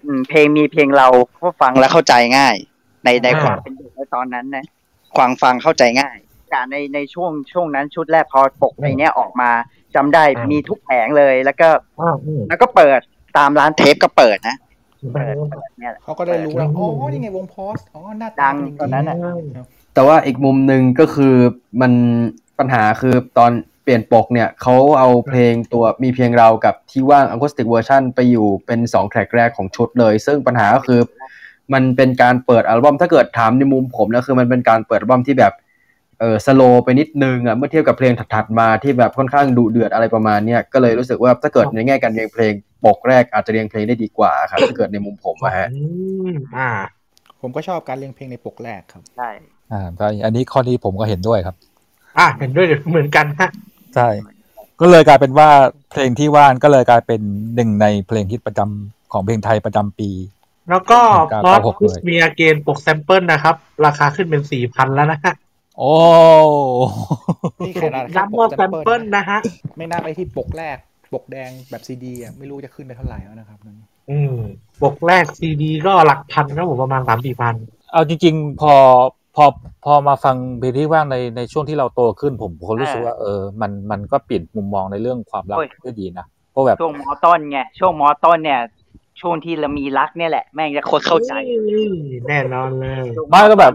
อืมเพลงมีเพลงเราก็ฟังแล้วเข้าใจง่าย ในในอ่าความเป็นเด็กในตอนนั้นนะความฟังเข้าใจง่ายแต่ในในช่วงช่วงนั้นชุดแรกพอปกไอเนี้ยออกมาจำได้อ่ามีมีทุกแผงเลยแล้วก็อ้าวอืมแล้วก็เปิดตามร้านเทปก็เปิดนะ เปิดเปิดเนี่ยแหละเขาก็ได้รู้แล้วเปิดอ๋อนี่ไงวงพอสอ๋อหน้าดัตางเป็ย่างตอนนั้นน่ะครับแต่ว่าอีกมุมหนึ่งก็คือมันปัญหาคือตอนเปลี่ยนปกเนี่ยเขาเอาเพลงตัวมีเพียงเรากับที่ว่างอะคูสติกเวอร์ชันไปอยู่เป็น2แทร็กแรกของชุดเลย ซึ่งปัญหาก็คือ มันเป็นการเปิดอัลบั้มถ้าเกิดถามในมุมผมนะคือมันเป็นการเปิดอัลบั้มที่แบบเออสโลไปนิดนึงอะเมื่อเทียบกับเพลงถัดๆมาที่แบบค่อนข้างดุเดือดอะไรประมาณเนี้ยก็เลยรู้สึกว่าถ้าเกิดในแง่การเรียงเพลง ปกแรกอาจจะเรียงเพลงได้ดีกว่าครับถ้าเกิดในมุมผมอะฮะอืมอ่า ผมก็ชอบการเรียงเพลงในปกแรกครับใช่อ่าใช่อันนี้ข้อนี้ผมก็เห็นด้วยครับ อ่าเห็นด้วยเหมือนกันฮะใช่ก็เลยกลายเป็นว่าเพลงที่ว่านก็เลยกลายเป็นหนึ่งในเพลงฮิตประจำของเพลงไทยประจำปี แล้วก็การพอเข้าหกคุสเลยเมียเกนปกแซมเปิลนะครับ ราคาขึ้นเป็นสี่พันแล้วนะฮะโอ้นี่ขนาดแค่ย้ำว่าแซมเปิลนะฮะ ไม่น่าไปที่ปกแรก ปกแดงแบบซีดีอะไม่รู้จะขึ้นไปเท่าไหร่แล้วนะครับนั่นอืมปกแรกซีดีก็หลักพันครับผมประมาณสามสี่พัน เอาจริง ๆ พอพอพอมาฟังเพลงที่ว่างในในช่วงที่เราโตขึ้นผมผมรู้สึกว่าเออมันมันก็เปลี่ยนมุมมองในเรื่องความรักได้ดีนะเพราะแบบช่วงมอต้นไงช่วงมอต้นเนี่ย ช่วงที่เรามีรักเนี่ยแหละแม่งจะคนเข้าใจอืมแน่นอนเลยไม่ก็แบบ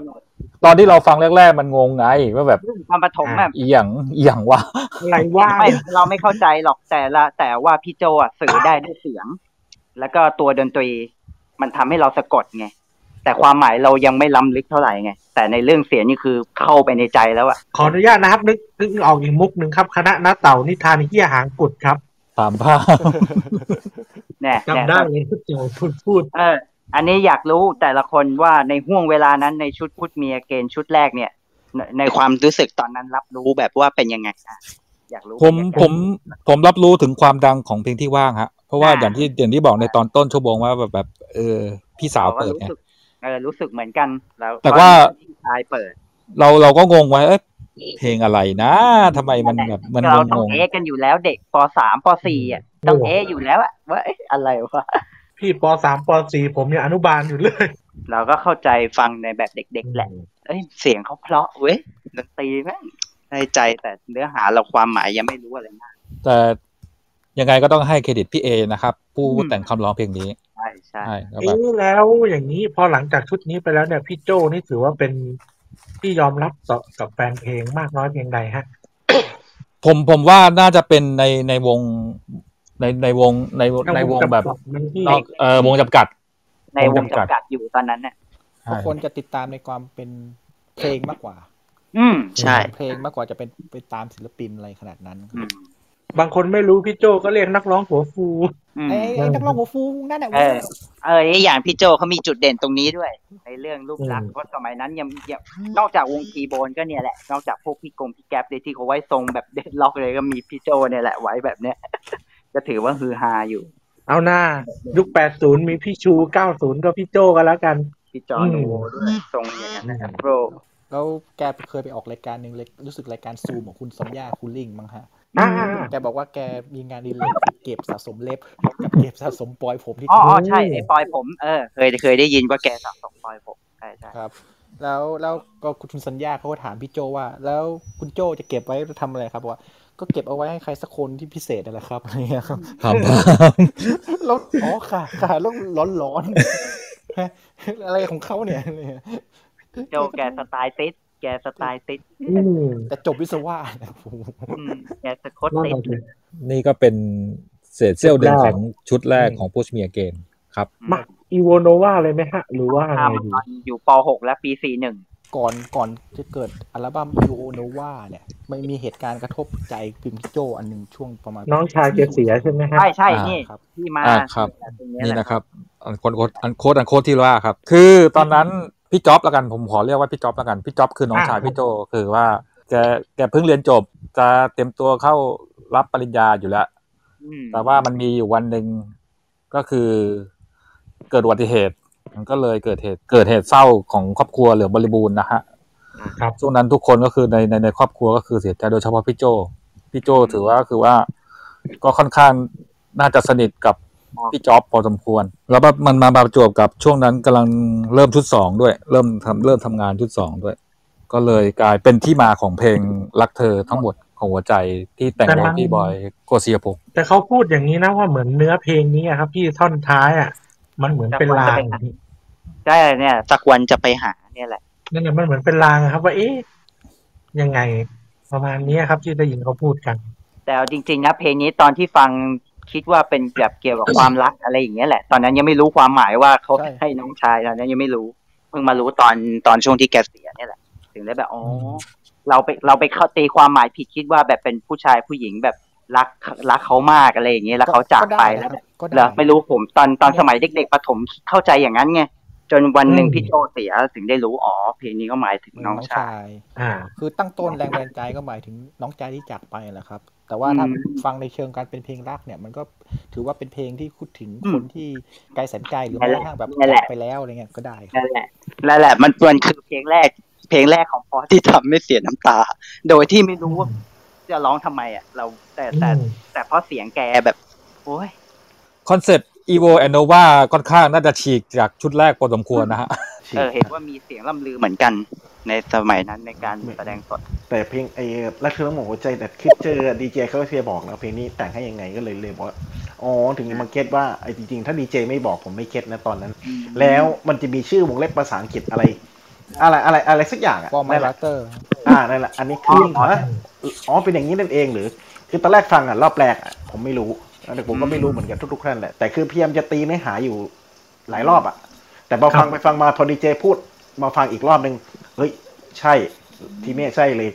ตอนที่เราฟังแรกๆมันงงไงว่าแบบตอนปฐมแบบอีหยังอีหยังวะอะไรว่าไม่เราไม่เข้าใจหรอกแต่ละ แต่ว่าพี่โจอะสื่อได้ด้วยเสียง แล้วก็ตัวดนตรีมันทำให้เราสะกดไงแต่ความหมายเรายังไม่ล้ำลึกเท่าไหร่ไง แต่ในเรื่องเสียงนี่คือเข้าไปในใจแล้วอะขออนุญาตนะครับนึกนึกออกอีกมุกหนึ่งครับ คณะน้าเต่านิทานเฮียหางกุดครับถามภาพแน่จำได้เลยที่โจพูดพูดเออ อันนี้อยากรู้แต่ละคนว่าในห่วงเวลานั้นในชุดพุทธเมียเกณฑ์ชุดแรกเนี่ยในในความรู้สึกตอนนั้นรับรู้แบบว่าเป็นยังไงอะอยากรู้ผมผมผมรับรู้ถึงความดังของเพลงที่ว่างฮะ เพราะว่าอย่างที่อย่างที่บอกในตอนต้นชั่วโมงว่าแบบแบบเออพี่สาวเปิดรู้ไงสึกเออรู้สึกเหมือนกันแล้วแต่ว่าพี่ชายเปิด เราเราก็งงไว้เอ๊ะเพลงอะไรนะทำไมมันแบบมันเรางต้องงเอะกันอยู่แล้วเด็กปสามปสี่อะต้องเอะอยู่แล้วอะว่าเอ๊ะอะไรวะ พี่ปสามปสี่ผมยังอนุบาลอยู่เลย เราก็เข้าใจฟังในแบบเด็กๆแหละ เอ้ยเสียงเขาเพราะเว้ยดนตรีแม่งได้ใจแต่เนื้อหาเราความหมายยังไม่รู้อะไรมากแต่ยังไงก็ต้องให้เครดิตพี่เอนะครับ ผู้อืมแต่งคำร้องเพลงนี้ ใช่ใช่ใช่แล้วเอ๊แบบะแล้วอย่างนี้พอหลังจากชุดนี้ไปแล้วเนี่ย พี่โจนี่ถือว่าเป็นที่ยอมรับต่อกับแฟนเพลงมากน้อยเพียงใดฮะผมผมว่าน่าจะเป็นในในวง ในในวงในในวงแบบในที่นอกเออวงจำกัด ในวงจำกัดอยู่ตอนนั้นเนี่ยเพราะคนจะติดตามในความเป็นเพลงมากกว่า อืมใช่เพลงมากกว่าจะเป็นไปตามศิลปินอะไรขนาดนั้นอืมบางคนไม่รู้พี่โจก็เรียกนักร้องหัวฟูอืมไอ้ไอ้นักร้องหัวฟูนั่นแหละเออเอออย่างพี่โจเขามีจุดเด่นตรงนี้ด้วยในเรื่องรูปลักษณ์เพราะสมัยนั้นยังยังนอกจากวงคีย์โบนก็เนี่ยแหละนอกจากพวกพี่กงพี่แก๊ปเลยที่เขาไว้ทรงแบบเด็ดล็อกเลยก็มีพี่โจเนี่ยแหละไว้แบบเนี้ย จะถือว่าฮือฮาอยู่ เอาหน้ายุค80มีพี่ชู90ก็พี่โจกันแล้วกัน พี่จอห์นโวด้วยทรงอย่างนั้นนะครับโปรแล้วแกเคยไปออกรายการหนึ่งเลยรู้สึกรายการซูมของคุณสมยาคุณลิงมั้งฮะอ่าแกบอกว่าแกมีงานดีเลยเก็บสะสมเล็บกับเก็บสะสมปลอยผมที่อ๋ออ๋อใช่ไอ้ปอยผมเออเคยเคยได้ยินว่าแกสะสมปอยผมใช่ใช่ครับ แล้วแล้วก็คุณสัญญาเขาก็ถามพี่โจว่า แล้วคุณโจจะเก็บไว้ทำอะไรครับบอกว่า ก็เก็บเอาไว้ให้ใครสักคนที่พิเศษนั่นแหละครับอะไรเงี้ยครับถามภาพแล้วอ๋อค่ะค่ะแล้วร้อนร้อนๆฮะอะไรของเขาเนี่ยอะไรเงี้ยโจแกสไตล์ติดแกสไตล์ติดอืมแต่จบวิศวะนะโอ้โหอืมแกสะคดนั่นติดแหละสินี่ก็เป็นเศษเสี้ยวหนึ่งชุดแรกของชุดแรกของ Push Me Again ครับมาอีโวโนวาเลยไหมฮะ หรือว่าไงทำดีตอนอยู่ป .6 และปี 41 ก่อนก่อนจะเกิดอัลบั้ม e o n o v a เนี่ยไม่มีเหตุการณ์กระทบใจพิมพ์พี่โจอันหนึ่งช่วงประมาณน้องชายแกเสียใช่ไหมฮะใช่ใช่อ่านี่ครับที่มาอ่าครับตรงเนี้ยนี่แหละนะครับอันโคดอันโคดอันโคดที่ว่าครับ คือตอนนั้นพี่จ๊อบแล้วกันผมขอเรียกว่าพี่จ๊อบแล้วกันพี่จ๊อบคือน้องชายอ่าพี่โจคือว่าแกแกเพิ่งเรียนจบจะเตรียมตัวเข้ารับปริญญาอยู่แล้วอืมแต่ว่ามันมีอยู่วันหนึ่งก็คือเกิดอุบัติเหตุ มันก็เลยเกิดเหตุเกิดเหตุเศร้าของครอบครัวเหลืองบริบูรณ์นะฮะครับช่วงนั้นทุกคนก็คือในในในครอบครัวก็คือเสียใจโดยเฉพาะพี่โจพี่โจถือว่าคือว่า ก็ค่อนข้างน่าจะสนิทกับพี่จ๊อบพอสมควร แล้วแบบมันมาประจวบกับช่วงนั้นกำลังเริ่มชุดสองด้วย เริ่มทำเริ่มทำงานชุดสองด้วย ก็เลยกลายเป็นที่มาของเพลงรักเธอทั้งหมดของหัวใจที่แต่งโดยพี่บอยโกศิยพงศ์แต่เขาพูดอย่างนี้นะว่าเหมือนเนื้อเพลงนี้อะครับ พี่ท่อนท้ายอะ มันเหมือนเป็นลาง ใช่เนี่ยสักวันจะไปหาเนี่ยแหละนั่นแหละมันเหมือนเป็นลางอะครับ ว่าเอ๊ะยังไง ประมาณนี้ครับ ที่ได้ยินเขาพูดกัน แต่เอาจริงๆนะเพลงนี้ตอนที่ฟังคิดว่าเป็นแบบเกี่ยวกับความรักอะไรอย่างเงี้ยแหละ ตอนนั้นยังไม่รู้ความหมายว่าเขาใช่ให้น้องชายตอนนั้นยังไม่รู้เพิ่งมารู้ตอนตอนช่วงที่แกเสียเนี่ยแหละ ถึงได้แบบอ๋ออมเราไปเราไปเข้าตีความหมายผิดคิดว่าแบบเป็นผู้ชายผู้หญิงแบบรักรักเขามากอะไรอย่างเงี้ยแล้วเขาจากไปแล้วแบบก็เหรได้อไม่รู้ผมตอนตอนสมัยเด็กๆประถมเข้าใจอย่างนั้นไง จนวันหนึ่งพี่โจเสียถึงได้รู้อ๋อเพลงนี้ก็หมายถึงน้องชาย อ่า คือตั้งต้นแรงบันดาลใจก็หมายถึงน้องใจที่จากไปแหละครับ แต่ว่าถ้าอืมฟังในเชิงการเป็นเพลงรักเนี่ย มันก็ถือว่าเป็นเพลงที่พูดถึงอืมคนที่ไกลแสนไกลหรือนั่แม้นแหละกระทั่งแบบนั่นแหจาละกไปแล้วอะไรเงี้ยก็ได้ครับนั่นแหละนั่นแหละ มันมันคือเพลงแรก เพลงแรกของพอสที่ทำให้เสียน้ำตา โดยที่ไม่รู้ว่าจะร้องทำไมอะ เราแต่แต่อืมแต่เพราะเสียงแกแบบโอ้ยคอนเซ็ปต์ Evo and Nova ค่อนข้างน่าจะฉีกจากชุดแรกพอสมควรนะฮะเออเห็นว่ามีเสียงล่ำลือเหมือนกันในสมัยนั้นในการแสดงสด แต่เพลงไอ้รักเธอทั้งหมดหัวใจแต่คิดเจอดีเจเขาเพียบอกนะเพลงนี้แต่งให้ยังไงก็เลยเลยบอกว่าอ๋อถึงมา get ว่าไอ้จริงๆ ถ้าดีเจไม่บอกผมไม่ get นะตอนนั้น แล้วมันจะมีชื่อวงเล็บภาษาอังกฤษอะไร อะไรอะไรอะไรสักอย่างอะฟอร์มนั่นแหรัละเตอร์อ่านั่นแหละอันนี้คืออ๋อฮะอ๋อเป็นอย่างนี้นั่นเองหรือ คือตอนแรกฟังอะรอบแรกอะผมไม่รู้ แต่ผมก็ไม่รู้เหมือนกันทุกๆท่านแหละแต่คือพยายามจะตีเนื้อหาอยู่หลายรอบอะ แต่พอฟังไปฟังมาพอดีเจพูดมาฟังอีกรอบหนึ่งเฮ้ยใช่ที่เมฆใช่เลย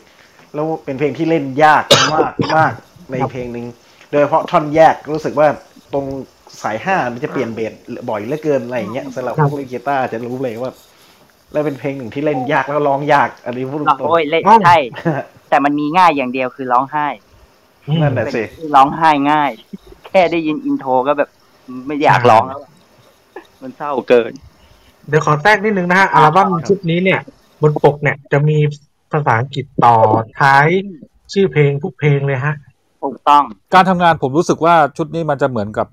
แล้วเป็นเพลงที่เล่นยากมากมากในเพลงหนึ่งโดยเฉพาะท่อนแยกรู้สึกว่าตรงสายห้ามันจะเปลี่ยนเบสบ่อยเหลือเกินอะไรอย่างเงี้ยสำหรับพวกเล่นกีตาร์จะรู้เลยว่า แล้วเป็นเพลงหนึ่งที่เล่นยากแล้วร้องยาก อันนี้พูดตรงโอ้ยเล่นอ้าวใช่แต่มันมีง่ายอย่างเดียวคือร้องไห้อืมๆนั่นแหละสิที่ร้องไห้ง่าย แค่ได้ยินอินโทรก็แบบไม่อยากร้องแล้วอะมันเศร้าเกิน เดี๋ยวขอแทรกนิดนึงนะฮะอัลบั้มชุดนี้เนี่ย บนปกเนี่ย จะมีภาษาอังกฤษต่อท้ายชื่อเพลงทุกเพลงเลยฮะถูกต้อง การทำงานผมรู้สึกว่าชุดนี้มันจะเหมือนกับ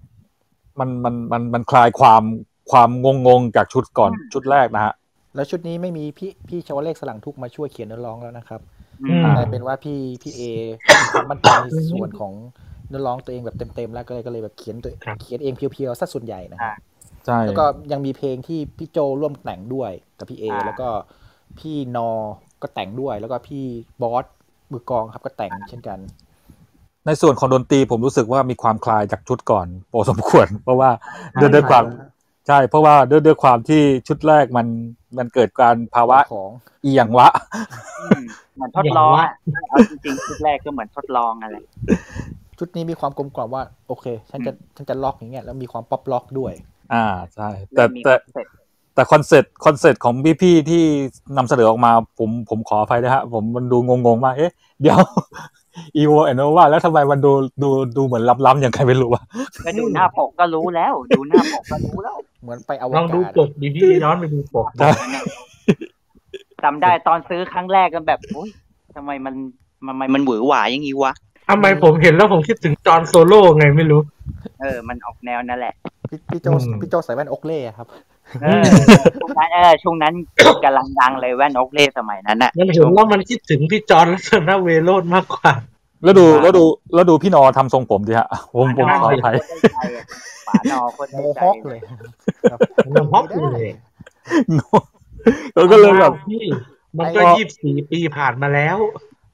มันมันมันมันคลายความความงงงๆจากชุดก่อนชุดแรกนะฮะแล้วชุดนี้ไม่มีพี่พี่ชาวเลขสลังทุกมาช่วยเขียนเนื้อร้องแล้วนะครับอืมกลายเป็นว่าพี่พี่เอความมั่นใจในส่วนของ เนื้อร้องตัวเองแบบเต็มๆแล้วก็เลยก็เลยแบบเขียนตัวครับเขียนเองเพียวๆซะส่วนใหญ่นะอ่าใช่แล้วก็ยังมีเพลงที่พี่โจร่วมแต่งด้วยกับพี่เออ่าแล้วก็พี่นอก็แต่งด้วย แล้วก็พี่บอสมือกลองครับก็แต่งเช่นกัน ในส่วนของดนตรีผมรู้สึกว่ามีความคลายจากชุดก่อนพอสมควร เพราะว่าด้วยด้วยความใช่ เพราะว่าด้วยด้วยความที่ชุดแรกมันมันเกิดการภาวะของอีหยังวะอืมเหมือนทดลองอะเอาจริงๆชุดแรกก็เหมือนทดลองอะไร ชุดนี้มีความกลมกล่อมว่า โอเค ฉันจะฉันจะล็อกอย่างเงี้ยแล้วมีความป๊อปล็อกด้วย อ่าใช่แต่มีแต่คอนเซ็ปต์แต่คอนเซ็ปต์คอนเซ็ปต์ของพี่พี่ๆที่นำเสนอออกมาผมผมขออภัยนะฮะ ผมมันดูงงๆมากเอ๊ะ เดี๋ยวอีโวแอนโนวาแล้วทำไมมันดูดูดูเหมือนล้ำๆอย่างใครไม่รู้วะก็ดูหน้าปกก็รู้แล้ว ดูหน้าปกก็รู้แล้ว เหมือนไปอวลองดูกาศปกดีพี่ย้อนไปดูปกใช่จำได้ตอนซื้อครั้งแรกกันแบบอุ้ยทำไมมันทำไมมันหวือหวาอย่างนี้วะ ทำไมผมเห็นแล้วผมคิดถึงจอห์นโซโล่ไงไม่รู้ เออ มันออกแนวนั่นแหละ พี่พี่โจอืม พี่โจใส่แว่นอกเล่ครับ เออช่วงนั้นเออช่วงนั้นกำลังดังเลยแว่นโอกเล่สมัยนั้นน่ะ มันเห็นแล้วมันคิดถึงพี่จอห์นลักษณะเวโรดมากกว่า แล้วดูแล้วดูแล้วดูพี่นอทำทรงผมดิฮะผมผมขออภัยฝานอคนโมได้ใจฮอคเลยครับมันฮอกเลย แล้วก็เลยแบบ พี่มันก็ยี่สิบสี่ปีผ่านมาแล้ว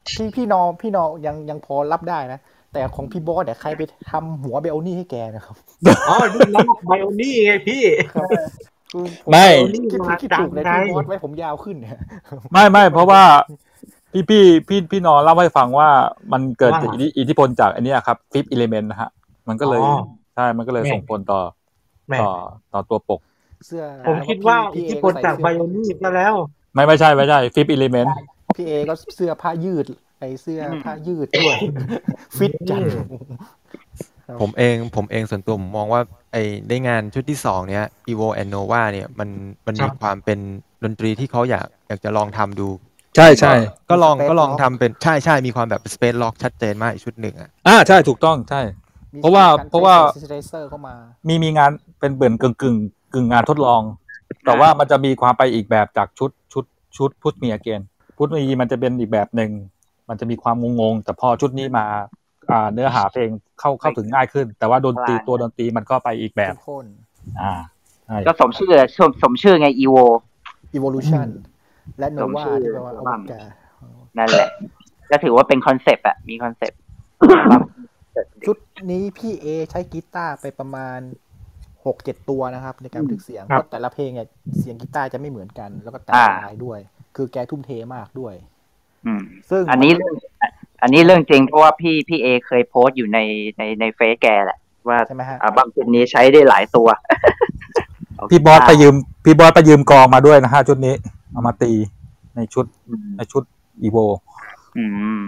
พี่พี่นอพี่นอยังยังพอรับได้นะ แต่ของพี่บอสเนี่ยใครไปทำหัวเบลนี่ให้แกนะครับอ๋อนี่น้องไบโอนี่ไงพี่คือผไม่คิดผิดคิดถูกเลยดังไงพี่บอสไว้ผมยาวขึ้นเนี่ยไม่ไม่เพราะว่าพี่พี่พี่พี่นอเล่าให้ฟังว่ามันเกิดจากอิทธิอิทธิพลจากอันเนี้ยครับฟิปอิเลเมนต์นะฮะ มันก็เลยอ๋อใช่มันก็เลยแม่ส่งผลต่อแหม่ต่อต่อตัวปกเสื้อผมคิดว่าพี่อิทธิเอพลจากไบโอนี่ซะแล้ว ไม่ไม่ใช่ไม่ใช่ฟิปอิเลเมนต์ พี่เอก็เสื้อผ้ายืด ไอเสื้อผ้ายืดด้วย ฟิตจังครับผมเองผมเองส่วนตัวผมมองว่า ไอ้ได้งานชุดที่สองเนี้ย Evo and Nova เนี่ยมันมันครัมีบความเป็นดนตรีที่เขาอยากอยากจะลองทำดูใช่ใช่ก็ลอง Space ก็ลอง Rock ทำเป็นใช่ใช่มีความแบบ Space Lock ชัดเจนมากอีกชุดหนึ่งอะอ่าใช่ถูกต้องใช่มีเพราะว่ากเพราะว่าซินเทเซอร์เข้ามามีมีงานเป็นเบื่อนกึ่งกึ่งกึ่งงานทดลอง แต่ว่ามันจะมีความไปอีกแบบจากชุดชุดชุด Push Me Again Push Me มันจะเป็นอีกแบบหนึ่งมันจะมีความงงๆแต่พอชุดนี้มาอ่าเนื้อหาเพลงเข้าเข้าถึงง่ายขึ้น แต่ว่าดนตรีตัวดนตรีมันก็ไปอีกแบบเข้มข้นอ่าใช่ก็สมชื่อสมสมชื่อไง EVO evolution และสม nova ชื่อที่แปลว่าอวกาศนั่นแหละ ก็ถือว่าเป็นคอนเซปต์อะมีคอนเซปต์ชุดนี้พี่เอใช้กีตาร์ไปประมาณหกเจ็ดตัวนะครับ ในการบันทึกเสียงครับเพราะแต่ละเพลงเนี่ยเสียงกีตาร์จะไม่เหมือนกัน แล้วก็แต่ละลายด้วย คือแกทุ่มเทมากด้วย อืม ซึ่งอันนี้เรื่องอันนี้เรื่องจริงเพราะว่าพี่พี่เอเคยโพสต์อยู่ในในในเฟซแกแหละ ว่าใช่ไหมฮะอัลบั้มชุดนี้ใช้ได้หลายตัว พี่บอสไปยืม พี่บอสไปยืมกองมาด้วยนะฮะชุดนี้ เอามาตีในชุดอืมในชุดอีโวอืม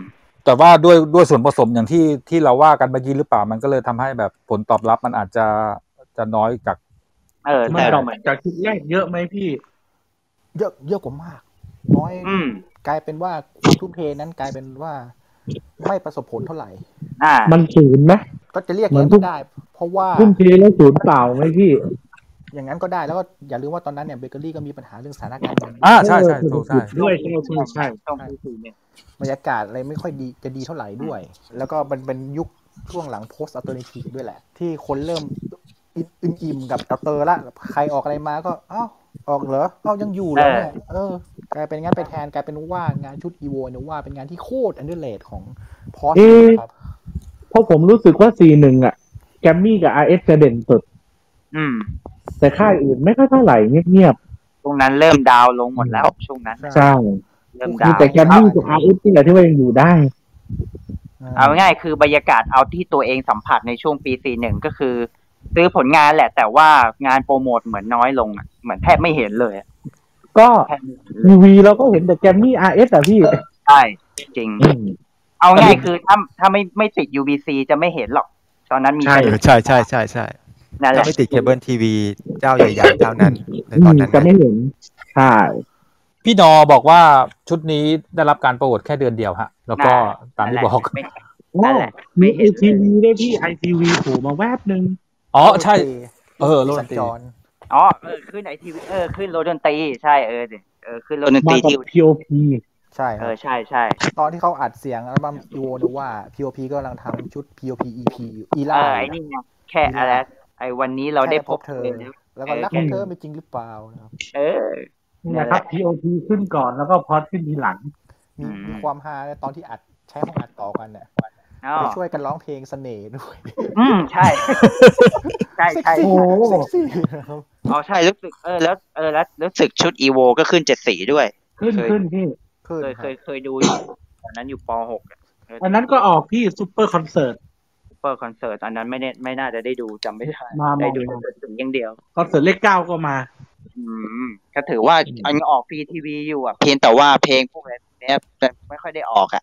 แต่ว่าด้วยด้วยส่วนผสมอย่างที่ที่เราว่ากันเมื่อกี้หรือเปล่ามันก็เลยทำให้แบบผลตอบรับมันอาจจะจะน้อยจาก เออมันแต่ drop เหมือนจากชุดแรกเยอะไหมพี่ เยอะเยอะกว่ามาก น้อยอืมกลายเป็นว่าความทุ่มเทนั้นกลายเป็นว่าไม่ประสบผลเท่าไหร่ อ่า มันศูนย์ไหมก็จะเรียกเหมืออนย่างนั้นไม่ได้ เพราะว่าทุ่มเทแล้วศูนย์เปล่าไหมพี่ อย่างนั้นก็ได้แล้วก็อย่าลืมว่าตอนนั้นเนี่ยเบเกอรี่ก็มีปัญหาเรื่องสถานการณ์เงินอ่าใช่ใช่ถูกใช่ด้วยใช่ใช่ใช่ช่วงปีสี่เนี่ยบรรยากาศอะไรไม่ค่อยดีจะดีเท่าไหร่ด้วย แล้วก็มันเป็นยุคช่วงหลัง post alternative ด้วยแหละ ที่คนเริ่มอิ่มอิ่มๆกับ alter ละใครออกอะไรมาก็เอ้า ออกเหรอเอ้ายังอยู่เหรอเนี่ยเออกลายเป็นงั้นไปแทนกลายเป็นว่างานชุดอีโวเนี่ยว่าเป็นงานที่โคตร underrated ของพอสเอ๊ะครับเพราะผมรู้สึกว่า C1 อะ แกรมมี่กับ RS จะเด่นสุด อืม แต่ค่ายอื่นไม่ค่อยเท่าไหร่เงียบช่วงนั้นเริ่มดาวน์ลงหมดแล้วช่วงนั้นๆใช่เริ่มมีดาวน์แต่แกมมี่กับ RS ที่แหละที่ว่ายังอยู่ได้เอาง่ายๆคือบรรยากาศเอาที่ตัวเองสัมผัสในช่วงปีสี่หนึ่งก็คือ ซื้อผลงานแหละ แต่ว่างานโปรโมทเหมือนน้อยลงอะ เหมือนแทบไม่เห็นเลยอะก็แทบไม่เห็นเลยทีวีเราก็เห็นแต่แกมมี่ RS อะพี่ใช่จริงอืมเอาง่ายคือถ้าถ้าไม่ไม่ติด UBC จะไม่เห็นหรอก ตอนนั้นมีใช่แค่เออใช่ใช่ใช่ใช่นั่นแหถ้าละไม่ติดเคเบิลทีวีเจ้าใหญ่ๆเจ้านั้นในตอนนั้นจะนะไม่เห็นใช่พี่นอบอกว่าชุดนี้ได้รับการโปรโมทแค่เดือนเดียวฮะ แล้วก็ตามที่บอกไม่โอ้นั่นแหละมีไอทีวีด้วยพี่ไอทีวีโผล่มาแวบหนึ่งอ๋อใช่ เออโรโรดสันญตรีจร อ๋อเออขึ้นไอทีวีเออขึ้นโรดนตรีใช่เออดิเออขึ้นโรดนตมารีกับที่ POP ใช่คเอรับอใช่ใช่ตอนที่เขาอัดเสียงอัลบั้มอีโวนูว่า POP ก็กำลังทำชุด POP EP อยู่อีเอล่าอไอ้นี่ไงแค่อะไรไอ้วันนี้เราได้พบเธอ แล้วแล้วก็รักของเธอไม่จริงหรือเปล่านะครับเออนี่นะครับ POP ขึ้นก่อนแล้วก็พอดขึ้นทีหลัง มีอืมมีความฮาตอนที่อัดใช้ห้องอัดต่อกันเนี่ยอ๋อ ไปช่วยกันร้องเพลงเสน่ห์ด้วย อืมใช่ ใช่ใช่เซ็กซี่โอ้โหเซ็กซี่นะครับอ๋อใช่รู้สึกเออแล้วเออแล้วรู้สึกชุดอีโวก็ขึ้นเจ็ดสีด้วย ขึ้นเคยขึ้นพี่ขึ้นเคยคเครับยเคยดูอยู่ตอนนั้นอยู่ปหกอะเออันนั้นก็ออกที่ซูเปอร์คอนเสิร์ตซูเปอร์คอนเสิร์ตอันนั้นไม่ได้ไม่น่าจะได้ดูจำไม่ได้มามาได้ดูมาแต่ถึงอย่างเดียวคอนเสิร์ตเลขเก้าก็มา อืมก็ถือว่าอันออกฟรีทีวีอยู่อะ เพียงแต่ว่าเพลงพวกเนี้ยไม่ค่อยได้ออกอะ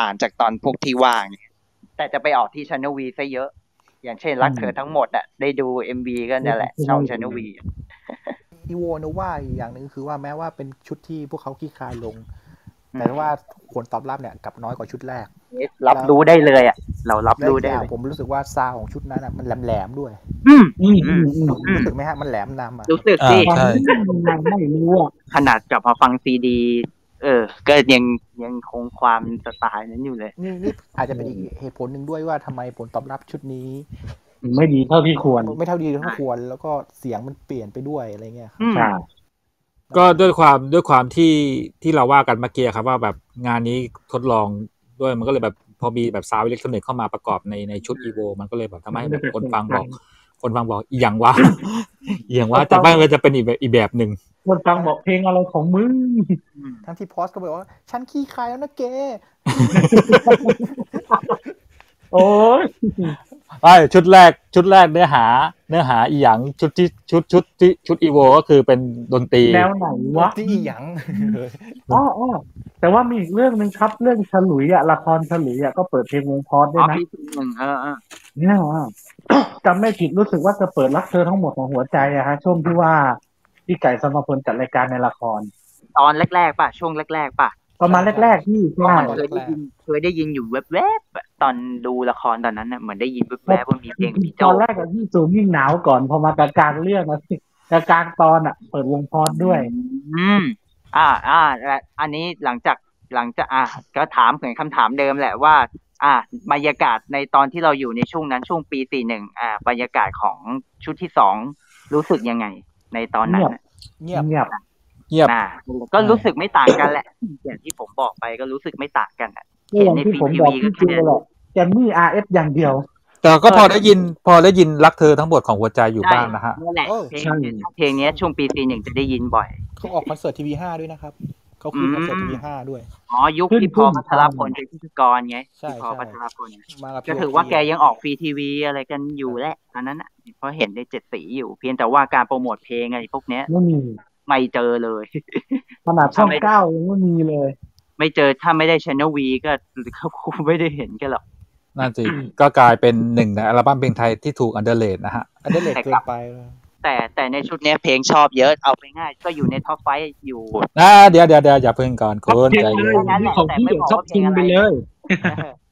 ต่างจากตอนพวกที่ว่างเนี่ย แต่จะไปออกที่ Channel V ซะเยอะ อย่างเช่นรักเธอทั้งหมดอะ ได้ดูเอ็มวีก็นั่นแหละช่องช n น l V อีโวนูว่าอีกอย่างหนึ่งคือว่าแม้ว่าเป็นชุดที่พวกเขาคลี่คลายลงอืมแต่ว่าผลตอบรับเนี่ยกลับน้อยกว่าชุดแรก รับรู้ได้เลยอะ เรารับและรู้อีกได้อย่างเลยผมรู้สึกว่าซาวของชุดนั้นอะมันแหลมๆด้วย อืมอืมอืมอืมอืมรู้สึกไหมฮะมันแหลมนำอะรู้สึกอ่าสิใช่ยังไม่รู้อะขนาดกลับมาฟังซีดี เออ ก็ยังยังคงความสไตล์นั้นอยู่เลย นี่นี่อาจจะเป็นอีกเหตุผลหนึ่งด้วยว่าทำไมผลตอบรับชุดนี้ ไม่ดีเท่าที่ควร ไม่เท่าดีเท่าควร แล้วก็เสียงมันเปลี่ยนไปด้วยอะไรเงี้ยครับอืมใช่ก็ด้วยความด้วยความที่ที่เราว่ากันเมื่อกี้ครับว่าแบบงานนี้ทดลองด้วยมันก็เลยแบบพอมีแบบ sound อิเล็กทรอนิกส์เข้ามาประกอบในในชุดอีโวมันก็เลยแบบทำให้แบบคนฟังบอก คนฟังบอกอีหยังวะอีหยังวะแต่บ้านมันจะเป็นอีกแบบอีกแบบหนึ่งคนฟังบอกเพลงอะไรของมึงทั้งที่พอสก็บอกว่า ฉันคลี่คลายแล้วนะเกโอ้ยไอ้ชุดแรกชุดแรกเนื้อหา เนื้อหาอีหยังชุดที่ชุดชุดที่ชุดอีโวก็คือเป็นดนตรีแนวไหนวะที่อีหยังอ๋ออ๋อแต่ว่ามีอีกเรื่องหนึ่งครับเรื่องฉลุยอะละครฉลุยอะก็เปิดเพลงวงพอดด้วอ๋ยอนะพี่ทีหนึ่งเออเออเนี่ยว่าจำไม่ผิดรู้สึกว่าจะเปิดรักเธอทั้งหมดของหัวใจอะฮะช่วงที่ว่าพี่ไก่สมพลจัดรายการในละคร ตอนแรกๆป่ะช่วงแรกๆป่ะประมาณแรกๆที่เพราะใช่มันเคยได้ยินเคยได้ยินอยู่แวบๆอะตอนดูละครตอนนั้นน่ะเหมือนได้ยินแวบๆว่ามีเพลงพี่โจตอนแรกอะที่ซูมยิ่งหนาวก่อนพอมากลางๆเรื่องอะสิกลางๆตอนอะเปิดวงพอดด้วย อืม อ่า อ่าและอันนี้หลังจากหลังจากอ่าก็ถามเหมือนคำถามเดิมแหละว่า อ่าบรรยากาศในตอนที่เราอยู่ในช่วงนั้นช่วงปีสี่หนึ่งอ่า บรรยากาศของชุดที่สองรู้สึกยังไง ในตอนนั้นน่ะเงียบเงียบเงียบอ่าก็รู้สึกไม่ต่างกันแหละอย่างที่ผมบอกไปก็รู้สึกไม่ต่างกันอะก็อย่างที่ผมบอกพี่จูแหละแกมมี่ RS อย่างเดียว แต่ก็พอได้ยินพอได้ยินรักเธอทั้งหมดของหัวใจอยู่บ้างนะฮะนั่นแหละเออเพลงใช่เพลงเนี้ยช่วงปีสี่หนึ่งจะได้ยินบ่อยเขาออกคอนเสิร์ตทีวีห้าด้วยนะครับ เขาขึ้นคอนเสิร์ตทีวีห้าด้วย อ๋อ ยุคขึ้นที่พอขึ้นพัทรพลเป็นพิธีกรไงใช่ที่พอใช่พัทรพลมากับก็พี่ถือว่าแกยังออกฟรีทีวีอะไรกันอยู่แหละอันนั้นอะเพราะเห็นในเจ็ดสีอยู่ เพียงแต่ว่าการโปรโมทเพลงอะไรพวกเนี้ยไม่มีไม่เจอเลยขนาดช่องทำไมเก้ายังไม่มีเลย ไม่เจอถ้าไม่ได้ช n น l V ก็เขาคงไม่ได้เห็นกันหรอกนั่นสิก็กลายเป็นหนึ่งในอัลบั้มเพลงไทยที่ถูกอันเดอร์เลดนะฮะอันเดอร์เลดแต่เกิกลันบไปเลย แต่แต่ในชุดเนี้ยเพลงชอบเยอะเอาไปง่าย ก็อยู่ในท็อปไฟอยู่อ่าเดี๋ยวเดี๋ยวเดี๋ยวอย่าเพิ่งก่อนท็อปคุณเทนใจเลเย็ยนนั่นแหละของแต่พี่ไม่เดี๋ยวบอกท็อปว่าเพลทิงงอะไรไปเลย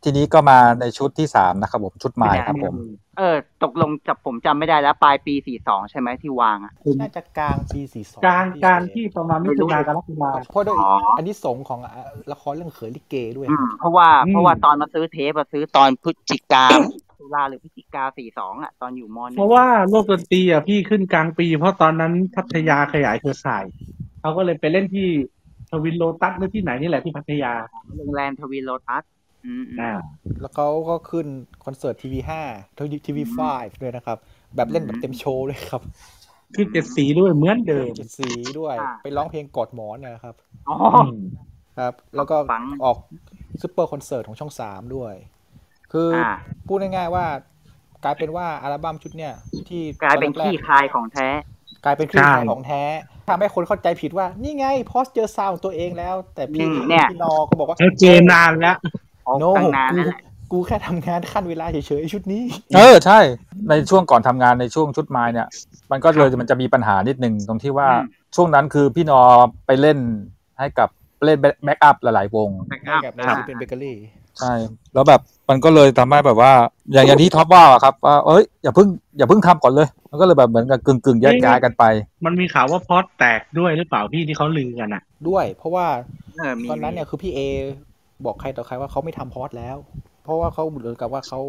ทีนี้ก็มาในชุดที่สามนะครับผมชุดใหม่ครับผม เออ ตกลงครับผมจำไม่ได้แล้ว ปลายปีสี่สองใช่ไหมที่วางอะน่าจะกลางปีสี่สองกลางกลางที่ประมาณมิถุนายนกรกฎาคมเพราะด้วยอ๋ออันนี้สงส์ของอะละครเรื่องเขยลิเกด้วยอืมเพราะว่าอืมเพราะว่าตอนมาซื้อเทปอะซื้อตอนพฤศจิกา ตุลาหรือพฤศจิกาสี่สองอะตอนอยู่มอหนึ่งเพราะว่าโลกดนตรีอะพี่ขึ้นกลางปี เพราะตอนนั้นพัทยาขยายเครือข่ายเขาก็เลยไปเล่นที่ทวินโลตัสหรือที่ไหนนี่แหละที่พัทยาโรงแรมทวีโลตัสอืมอืมอ่าแล้วเขาก็ขึ้นคอนเสิร์ตทีวีห้าทีวีไฟด้วยนะครับ แบบเล่นแบบเต็มโชว์เลยครับขึ้นเจ็ดสีด้วยเหมือนเดิมเจ็ดสีด้วย ไปร้องเพลงกอดหมอนเนยนะครับอ๋ออืมครับ แล้วก็ฟังออกซูเปอร์คอนเสิร์ตของช่องสามด้วย คือออ่าพูดง่ายๆว่ากลายเป็นว่าอัลบั้มชุดเนี่ยที่กลายเป็นตอแรคลี่คลายของแท้ กลายเป็นคลี่คลายของแท้ทำให้คนเข้าใจผิดว่า นี่ไงพอสเจอซาวของตัวเองแล้ว แต่พี่อืมเนี่ยพี่นอก็บอกว่าเราเจอนานแล้วออกโนตั้งนานกูนั่นแหละกูแค่ทำงานคั่นเวลาเฉยๆชุดนี้ เออใช่ ในช่วงก่อนทำงานในช่วงชุดไม้เนี่ย มันก็เลยมันจะมีปัญหานิดนึงตรงที่ว่าอืมช่วงนั้นคือพี่นอไปเล่นให้กับเล่น backup หลายๆวง back ให้ up กับในอ่าที่เป็นเบเกอรี่ใช่ แล้วแบบ มันก็เลยทำให้แบบว่า อย่างอย่างที่ท็อปว่าอะครับว่าเอ้ยอย่าเพิ่งอย่าเพิ่งทำก่อนเลย มันก็เลยแบบเหมือนกับกึ่งกึ่งๆแยกย้ายกันไป มันมีข่าวว่าพอสแตกด้วยหรือเปล่าพี่ที่เขาลือกันอะ ด้วย เพราะว่าเออมีตอนนั้นเนี่ยคือพี่เอบอกใครต่อใครว่าเขาไม่ทำพอสแล้ว เพราะว่าเขาเหมือนกับว่าเขา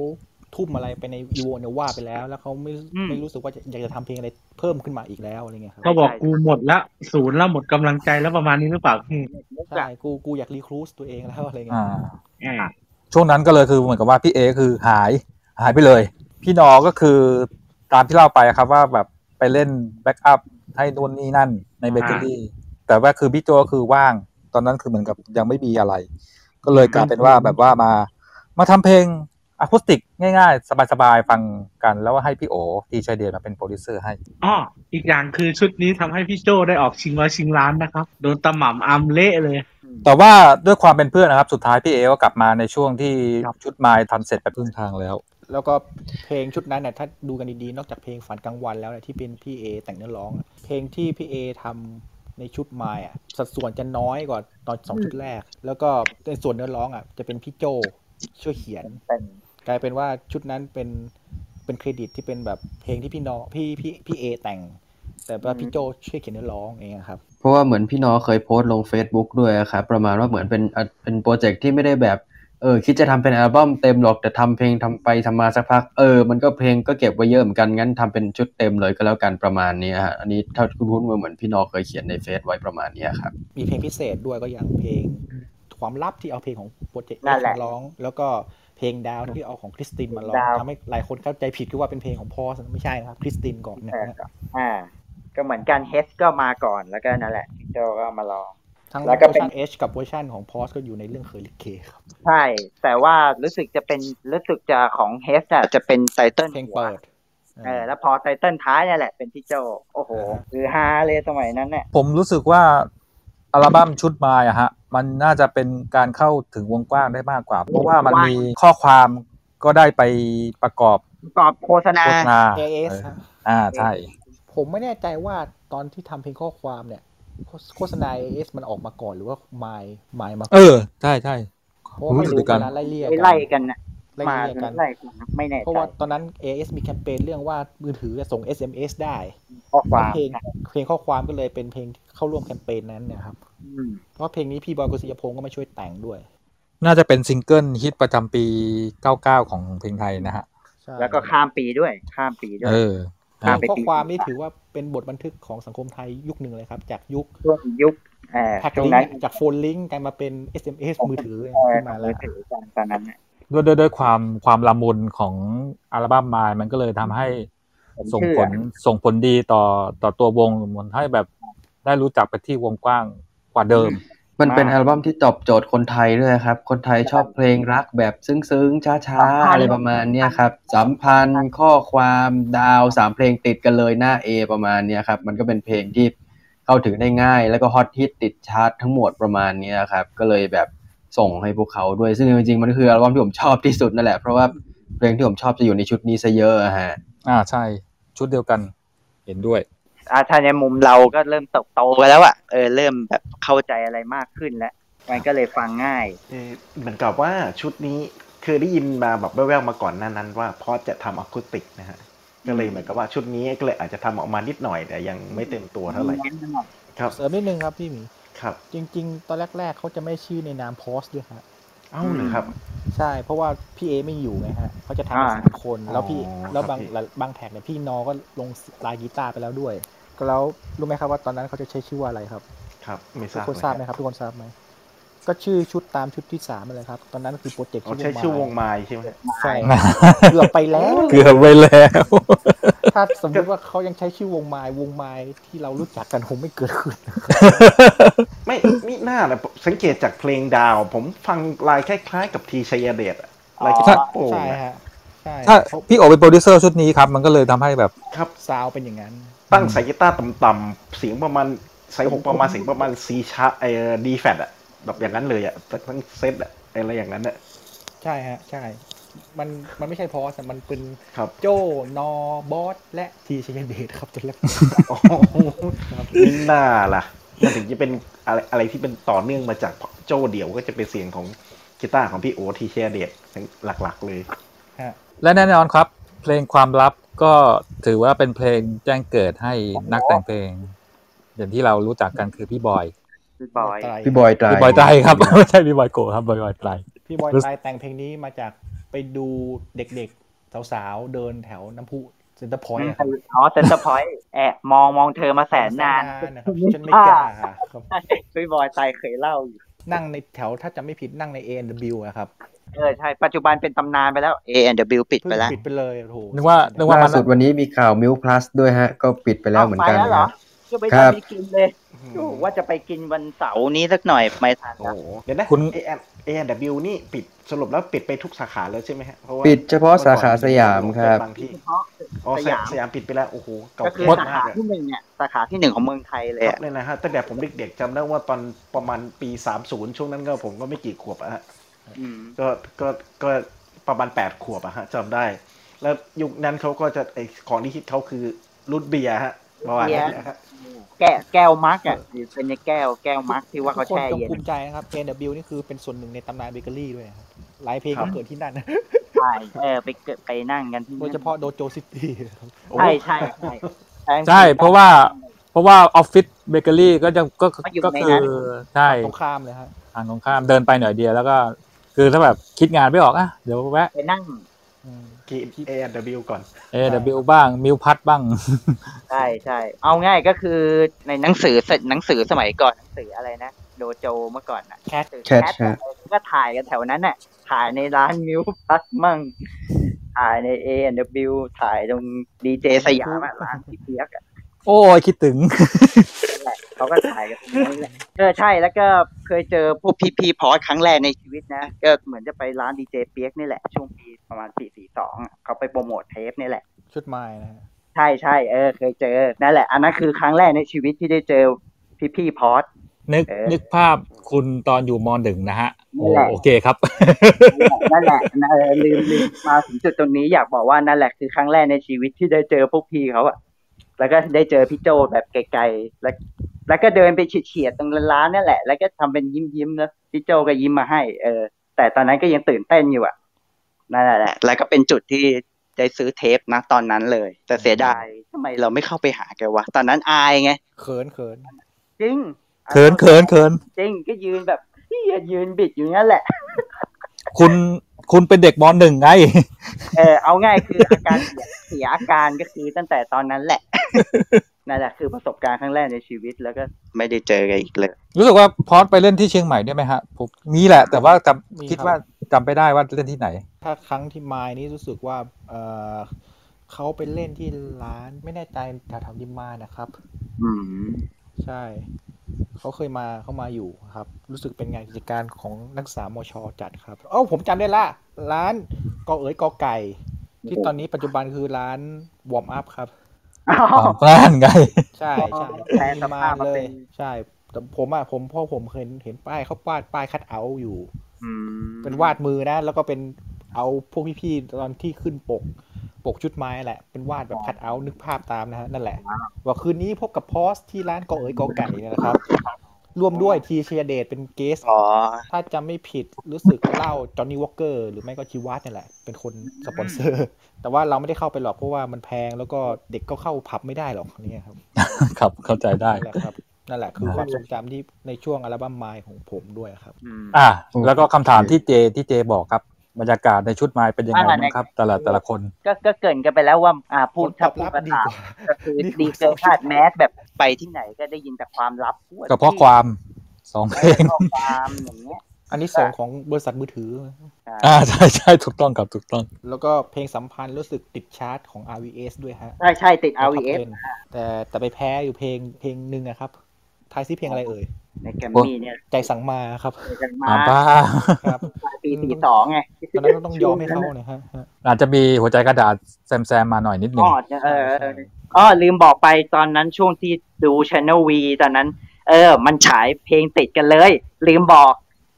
ทุ่มอะไรไปในอีโวเนว่าไปแล้ว แล้วเขาไม่ไม่รู้สึกว่าอยากจะทำเพลงอะไรเพิ่มขึ้นมาอีกแล้วอะไรเงี้ยครับเขาบอกกูหมดละศูนย์แล้วหมดกำลังใจแล้วประมาณนี้หรือเปล่าพี่ใช่กูกูอยากรีครูสตัวเองแล้วอะไรเงี้อ่ายอ่า ช่วงนั้นก็เลยคือเหมือนกับว่าพี่เอคือหายหายไปเลย พี่นอก็คือตามที่เล่าไปอะครับว่าแบบไปเล่น backup ให้นู่นนี่นั่นในเบเกอรี่แต่ว่าคือพี่โจก็คือว่าง ตอนนั้นคือเหมือนกับยังไม่มีอะไร ก็เลยกลายเป็นว่าแบบว่ามามาทำเพลงอะคูสติกง่ายๆ สบายๆ ฟังกันแล้วว่าให้พี่โอทีชัยเดชมาเป็นโปรดิวเซอร์ให้อ๋ออีกอย่างคือชุดนี้ทำให้พี่โจได้ออกชิงร้อยชิงล้านนะครับ โดนตะหม่ำอัมเละเลย แต่ว่าด้วยความเป็นเพื่อนนะครับ สุดท้ายพี่เอก็กลับมาในช่วงที่ครับชุดไม้ทันเสร็จไปครึ่งทางแล้ว แล้วก็เพลงชุดนั้นเนี่ยถ้าดูกันดีๆ นอกจากเพลงฝันกลางวันแล้วเนี่ยที่เป็นพี่เอแต่งเนื้อร้องอะเพลงที่พี่เอทำในชุดไม้อะสัดส่วนจะน้อยกว่าตอนสองชุดแรก แล้วก็ในส่วนเนื้อร้องอะจะเป็นพี่โจช่วยเขียนเป็นกลายเป็นว่าชุดนั้นเป็นเป็นเครดิตที่เป็นแบบเพลงที่พี่นอพี่พี่พี่เอแต่ง แต่ว่าพี่โจช่วยเขียนเนื้อร้องเองอะครับ เพราะว่าเหมือนพี่น้อเคยโพสต์ลง Facebook ด้วยอะครับประมาณว่าเหมือนเป็นอะเป็นโปรเจกต์ที่ไม่ได้แบบเออคิดจะทำเป็นอัลบั้มเต็มหรอกแต่ทำเพลงทำไปทำมาสักพักเออมันก็เพลงก็เก็บไว้เยอะเหมือนกันงั้นทำเป็นชุดเต็มเลยก็แล้วกันประมาณเนี้ยฮะอันนี้ถ้าคุณพูดมาเหมือนพี่น้อเคยเขียนในเฟซไว้ประมาณเนี้ยครับมีเพลงพิเศษด้วยก็อย่างเพลง ความลับที่เอาเพลงของโปรเจกต์นั่นแหละมาร้อง แล้วก็เพลงดาวที่เอาของคริสตินมาร้องดาวทำให้หลายคนเข้าใจผิดคิดว่าเป็นเพลงของพอสไม่ใช่นะครับคริสตินก่อนนะเออฮะอ่า ก็เหมือนกันเฮสก็มาก่อน แล้วก็นั่นแหละพี่โจก็มาลองทั้งแล้วเวก็อร์เป็นชันเอชกับเวอร์ชันของพอสก็อยู่ในเรื่องเคยลิเกครับ ใช่ แต่ว่ารู้สึกจะเป็นรู้สึกจะของเฮสอะจะเป็นไตเติ้ลเพลงเปิดเออแล้วพอไตเติ้ลท้ายเนี่ยแหละเป็นพี่โจ โอ้โห คือฮาเลยสมัยนั้นเนี่ยผมรู้สึกว่าอัลบั้มชุดไม้อะฮะ มันน่าจะเป็นการเข้าถึงวงกว้างได้มากกว่า เพราะว่ามันมีข้อความก็ได้ไปประกอบประกอบโฆษณาโฆษณา AS เออฮะอ่าใช่ ผมไม่แน่ใจว่าตอนที่ทำเพลงข้อความเนี่ย โฆโฆษณา AS มันออกมาก่อนหรือว่าไมล์ไมล์มาก่อนเออ ใช่ใช่เพราะว่าไม่รู้รู้สึกกันเวลาไล่เลี่ยไปกันไล่กันนะไล่มาเลี่ยกันไล่กันนะไม่แน่เพราะใจว่าตอนนั้น AS มีแคมเปญเรื่องว่ามือถือจะส่ง SMS ได้ข้อความเพลงเพลงข้อความก็เลยเป็นเพลงที่เข้าร่วมแคมเปญนั้นเนี่ยครับอืมเพราะเพลงนี้พี่บอยกุศยพงศ์ก็มาช่วยแต่งด้วย น่าจะเป็นซิงเกิลฮิตประจำปี 99 ของเพลงไทยนะฮะใช่แล้วก็ข้ามปีด้วย ข้ามปีด้วย เออเพลงไป ข้อปีความนี่ถือว่าเป็นบทบันทึกของสังคมไทยยุคหนึ่งเลยครับ จากยุคช่วงยุคเออแพ็กตรงลิงนั้นก์จากโฟนลิงก์กลายมาเป็น SMS มือถือเออขึ้นมามืแล้อวถือกันตอนนั้นน่ะด้วยด้วยด้วยความความละมุนของอัลบั้มมายมันก็เลยทำให้ผมส่งเชื่อผลส่งผลดีต่อต่อตัววงเหมือนให้แบบได้รู้จักไปที่วงกว้างกว่าเดิม มันเป็นมากอัลบั้มที่ตอบโจทย์คนไทยด้วยครับ คนไทยชอบเพลงรักแบบซึ้งๆ ช้าๆ อะไรประมาณเนี้ยครับ สัมพันธ์ข้อความดาวสามเพลงติดกันเลยหน้า A ประมาณเนี้ยครับ มันก็เป็นเพลงที่เข้าถึงได้ง่าย แล้วก็ฮอตฮิตติดชาร์ตทั้งหมดประมาณเนี้ยครับ ก็เลยแบบส่งให้พวกเขาด้วย ซึ่งจริงๆ มันคืออัลบั้มที่ผมชอบที่สุดนั่นแหละ เพราะว่าเพลงที่ผมชอบจะอยู่ในชุดนี้ซะเยอะอะฮะ อ่าใช่ ชุดเดียวกัน เห็นด้วย อ่าถ้าในมุมเราก็เริ่มโตโตกันแล้วอะเออเริ่มแบบเข้าใจอะไรมากขึ้นแล้ว มันก็เลยฟังง่ายเอ่อเหมือนกับว่าชุดนี้เคยได้ยินมาแบบแว่วๆมาก่อนหน้านั้น ว่าพอจะทำอะคูสติกนะฮะก็เลยเหมือนกับว่าชุดนี้ก็เลยอาจจะทำออกมานิดหน่อยแต่ยังไม่เต็มตัวเท่าไหร่ครับเสริมนิดนึงครับพี่หมีครับ จริง ๆ ตอนแรก ๆเขาจะไม่ชื่อในนามโพสด้วยครับเอ้าเลยครับ ใช่ เพราะว่าพี่เอไม่อยู่ไงฮะเขาจะทำอ่ากันสามคน แล้วพี่อ๋อแล้วบางครับพี่บางแท็กเนี่ยพี่นอก็ลงลายกีตาร์ไปแล้วด้วยก็ แล้วรู้ไหมครับว่าตอนนั้นเขาจะใช้ชื่อว่าอะไรครับ ครับ ไม่ททุกราบคนทราบไหมครับทุกคนทราบไหมก็ชื่อชุดตามชุดที่สามเลยครับ ตอนนั้นคือโปรเจกต์เขาใช้ชื่อวงไม้ใช่ไหมฮะใช่เกือบไปแล้ว เกือบไปแล้ว ถ้าสมมติว่าเขายังใช้ชื่อวงไม้วงไม้ที่เรารู้จักกันคงไม่เกิดขึ้น ไม่มิหน้านะสังเกตจากเพลงดาว ผมฟังลายคล้ายๆ กับทีชัยเดชอะลายกีตาร์โปร่งใช่อะฮะใช่ถ้าพี่โอเป็นโปรดิวเซอร์ชุดนี้ครับ มันก็เลยทำให้แบบ ครับ ซาวเป็นอย่างนั้น ตั้งสายกีตาร์ต่ำๆเสียงประมาณสายหกประมาณเสียงประมาณ C sharp ไอ้ D flat อะแบบอย่างนั้นเลยอะทั้งเซตอะอะไรอย่างนั้นอะใช่ฮะ ใช่ มันมันไม่ใช่พอสมันเป็นครับโจนอบอสและทีชัยเดชครับตัวแรกโอ้โหมิน่าล่ะมันถึงจะเป็นอะไรอะไรที่เป็นต่อเนื่องมาจากโจเดี่ยวก็จะเป็นเสียงของกีตาร์ของพี่โอทีชัยเดชหลักๆเลยฮะและแน่นอนครับ เพลงความลับ ก็ถือว่าเป็นเพลงแจ้งเกิดให้นักแต่งเพลง อย่างที่เรารู้จักกันคือพี่บอยพี่บอยไตรพี่บอยไตรพี่บอยไตรครับไม่ใช่พี่บอยโกครับบอยบอยไตรพี่บอยไตรแต่งเพลงนี้มาจากไปดูเด็กๆสาวๆเดินแถวน้ำพุเซ็นเตอร์พอยต์ครับอ๋อเซนเตอร์พอยต์แอบมองมองเธอมาแสนนานนะครับฉันไม่กล้าครับใช่พี่บอยไตเคยเล่าอยู่ นั่งในแถวถ้าจำไม่ผิดนั่งใน A N W อะครับเออใช่ ปัจจุบันเป็นตำนานไปแล้ว A and W ปิดเพิ่งไปแล้วปิดไปเลยโอ้โหนึกว่านึกว่าล่ามันสุดวันนี้มีข่าวมิวพลัสด้วยฮะ ก็ปิดไปแล้วเหมือนกันไปแล้วเหรอฮะก็ไปครัทำบไปกินเลย โอ้ว่าจะไปกินวันเสาร์นี้สักหน่อยไม่ทันโอ้แล้วโหเดี๋ยวนะคุณ A N A N W นี่ปิดสรุปแล้วปิดไปทุกสาขาแล้วใช่ไหมฮะเพราะว่าปิดเฉพาะสาขาสยามครับบางที่เฉพาะอ๋อสสยามสยามปิดไปแล้วโอ้โหเก่าก็คือแก่สามากขาอะที่หนึ่งเนี่ยสาขาที่หนึ่งของเมืองไทยเลยครับอะเนี่ยนะฮะตั้งแต่ผมเด็กๆจำได้ว่าตอนประมาณปี 30 ช่วงนั้นก็ผมก็ไม่กี่ขวบอะฮะ อืมก็ ก็ ก็ประมาณ8ขวบอะฮะจำได้ แล้วยุคนั้นเขาก็จะไอของที่คิดเขาคือรุ่นเบียร์ฮะประมาณนั้นนะฮะ แก้วแก้วมักอะหรือเป็นในแก้วแก้วมักที่ว่าเขาทุกคนแช่จงเย็นภูมิใจนะครับ A N W นี่คือเป็นส่วนหนึ่งในตำนานเบเกอรี่ด้วยครับหลายเพลงครัก็บเกิดที่นั่นใช่เออไปเกิดไปนั่งกันที่โดยเฉพาะโดโจซิตี้ครับโอ้ใช่ใช่ใช่ใช่เพราะว่าเพราะว่าออฟฟิศเบเกอรี่ก็จะก็ก็อยู่ก็ในคืนั้อนใช่ตรงข้ามเลยฮะทางตรงข้ามเดินไปหน่อยเดียวแล้วก็คือถ้าแบบคิดงานไม่ออกอะเดี๋ยวแวะไปนั่งอืม กิน A N W ก่อน AW บ้างมิวพัดบ้าง ใช่ใช่เอาง่ายก็คือในหนังสือหนังสือสมัยก่อนหนังสืออะไรนะโดโจเมื่อก่อนน่ะแคทแคทฮะก็ถ่ายกันแถวนั้นน่ะถ่ายในร้านมิวพัสมั่งถ่ายใน A W ถ่ายตรงดีเจสยามอะร้านพี่เปียกอะ โอ้ยคิดถึง นั่นแหละเขาก็ถ่ายกันตรงนั้นแหละเออใช่แล้วก็เคยเจอพวกพี่พีพอสครั้งแรกในชีวิตนะก็เหมือนจะไปร้านดีเจเปียกนี่แหละ ช่วงปีประมาณสี่สี่สองเขาไปโปรโมทเทปนี่แหละ ชุดไม้นะฮะใช่ใช่เออ เคยเจอนั่นแหละ อันนั้นคือครั้งแรกในชีวิตที่ได้เจอพี่พี่พอส นึกเออนึกภาพคุณตอนอยู่มหนึ่งนะฮะโอ้นั่นแหละ โอเคครับ นั่นแหละนั่นแหละเออลืมลืมมาถึงจุดตรงนี้อยากบอกว่านั่นแหละคือครั้งแรกในชีวิตที่ได้เจอพวกพี่เขาอะ แล้วก็ได้เจอพี่โจแบบไกลๆ แล้วแล้วก็เดินไปเฉียดๆตรงร้านนั่นแหละ แล้วก็ทำเป็นยิ้มยิ้มๆแล้วพี่โจก็ยิ้มมาให้ เออ แต่ตอนนั้นก็ยังตื่นเต้นอยู่อะนั่นแหละ แล้วก็เป็นจุดที่ได้ซื้อเทปนะตอนนั้นเลย แต่เสียดายทำไมเราไม่เข้าไปหาแกวะ ตอนนั้นอายไง เขินเขินจริง เขินเขินเขินจริงก็ยืนแบบเหี้ยยืนบิดอยู่นั่นแหละ คุณคุณเป็นเด็กมหนึ่งไง เออเอาง่ายคืออาการเสียเสียอาการก็คือตั้งแต่ตอนนั้นแหละ นั่นแหละคือประสบการณ์ครั้งแรกในชีวิตแล้วก็ไม่ได้เจอกันอีกเลย รู้สึกว่าพอสไปเล่นที่เชียงใหม่ด้วยไหมฮะผมมีแหละ แต่ว่าจำมีคิดครับว่าจำไม่ได้ว่าเล่นที่ไหน ถ้าครั้งที่มายนี้รู้สึกว่าเออเขาไปเล่นที่ร้านไม่แน่ใจแถวๆดิมมานนะครับ อืมใช่เขาเคยมาเขามาอยู่ครับ รู้สึกเป็นงานกิจการของนักศึกษามชจัดครับเอ้าผมจำได้ละ ร้านกอเอ๋ยกอไก่ ที่ตอนนี้ปัจจุบันคือร้านวอร์มอัพครับ อ๋ออ๋อนั่นไง ใช่ใช่แปลสภาพมาเลเป็ยนใช่แต่ผมอะผมพ่อผมเคยเห็นป้ายเขาป้ายป้ายคัดเอาท์อยู่อืมเป็นวาดมือนะ แล้วก็เป็นเอาพวกพี่ๆตอนที่ขึ้นปก ปกชุดไม้แหละ เป็นวาดแบบคัตเอาต์นึกภาพตามนะฮะ นั่นแหละ ว่าคืนนี้พบกับพอสที่ร้านกอเอ๋ยกอไก่เนี่ยนะครับ ร่วมด้วยทีชัยเดชเป็น guest อ๋อถ้าจำไม่ผิดรู้สึกเหล้าจอห์นนี่วอลเกอร์หรือไม่ก็ชีวาสนี่แหละ เป็นคนสปอนเซอร์ แต่ว่าเราไม่ได้เข้าไปหรอกเพราะว่ามันแพงแล้วก็เด็กก็เข้าผับไม่ได้หรอกเนี่ยครับ ครับเข้าใจได้นั่นแหละครับนั่นแหละคือความทรงจำที่ในช่วงอัลบั้มไมล์ของผมด้วยครับอืมอะแล้วก็คำถามที่เจที่เจบอกครับ บรรยากาศในชุดไม้เป็นยังไงอ่าบ้างในครับ แต่ละแต่ละคน ก็ก็เกรินกันไปแล้วว่าอ่าพูดผลตถ้าอบพูรัดบภาดีษากว่าก็คือดีกว่าดีเกินคาดแมสแบบไปที่ไหนก็ได้ยินแต่ความลับพูดก็เพราะความสองเพลงข้อความอย่างเงี้ยอันนี้ส่งของบริษัทมือถือ อ่าใช่ใช่ถูกต้องครับถูกต้อง แล้วก็เพลงสัมพันธ์รู้สึกติดชาร์ตของ RVS ด้วยฮะ ใช่ใช่ติดใน RVS ท็อป10แต่แต่ไปแพ้อยู่เพลงเพลงหนึ่งอะครับทายซิเพลงอะไรเอ่ย ในแกรมมี่เนี่ย ใจสั่งมาครับเจอกันมาอ่าบ้าครับปีสี่สองไงตอนนั้นก็ต้องยอมให้เขาเนี่ยฮะฮะอาจจะมีหัวใจกระดาษแซมแซมมาหน่อยนิดหนึ่อ๋งอเออเอออ๋อลืมบอกไปตอนนั้นช่วงที่ดู Channel V ตอนนั้น เออ มันฉายเพลงติดกันเลย ลืมบอก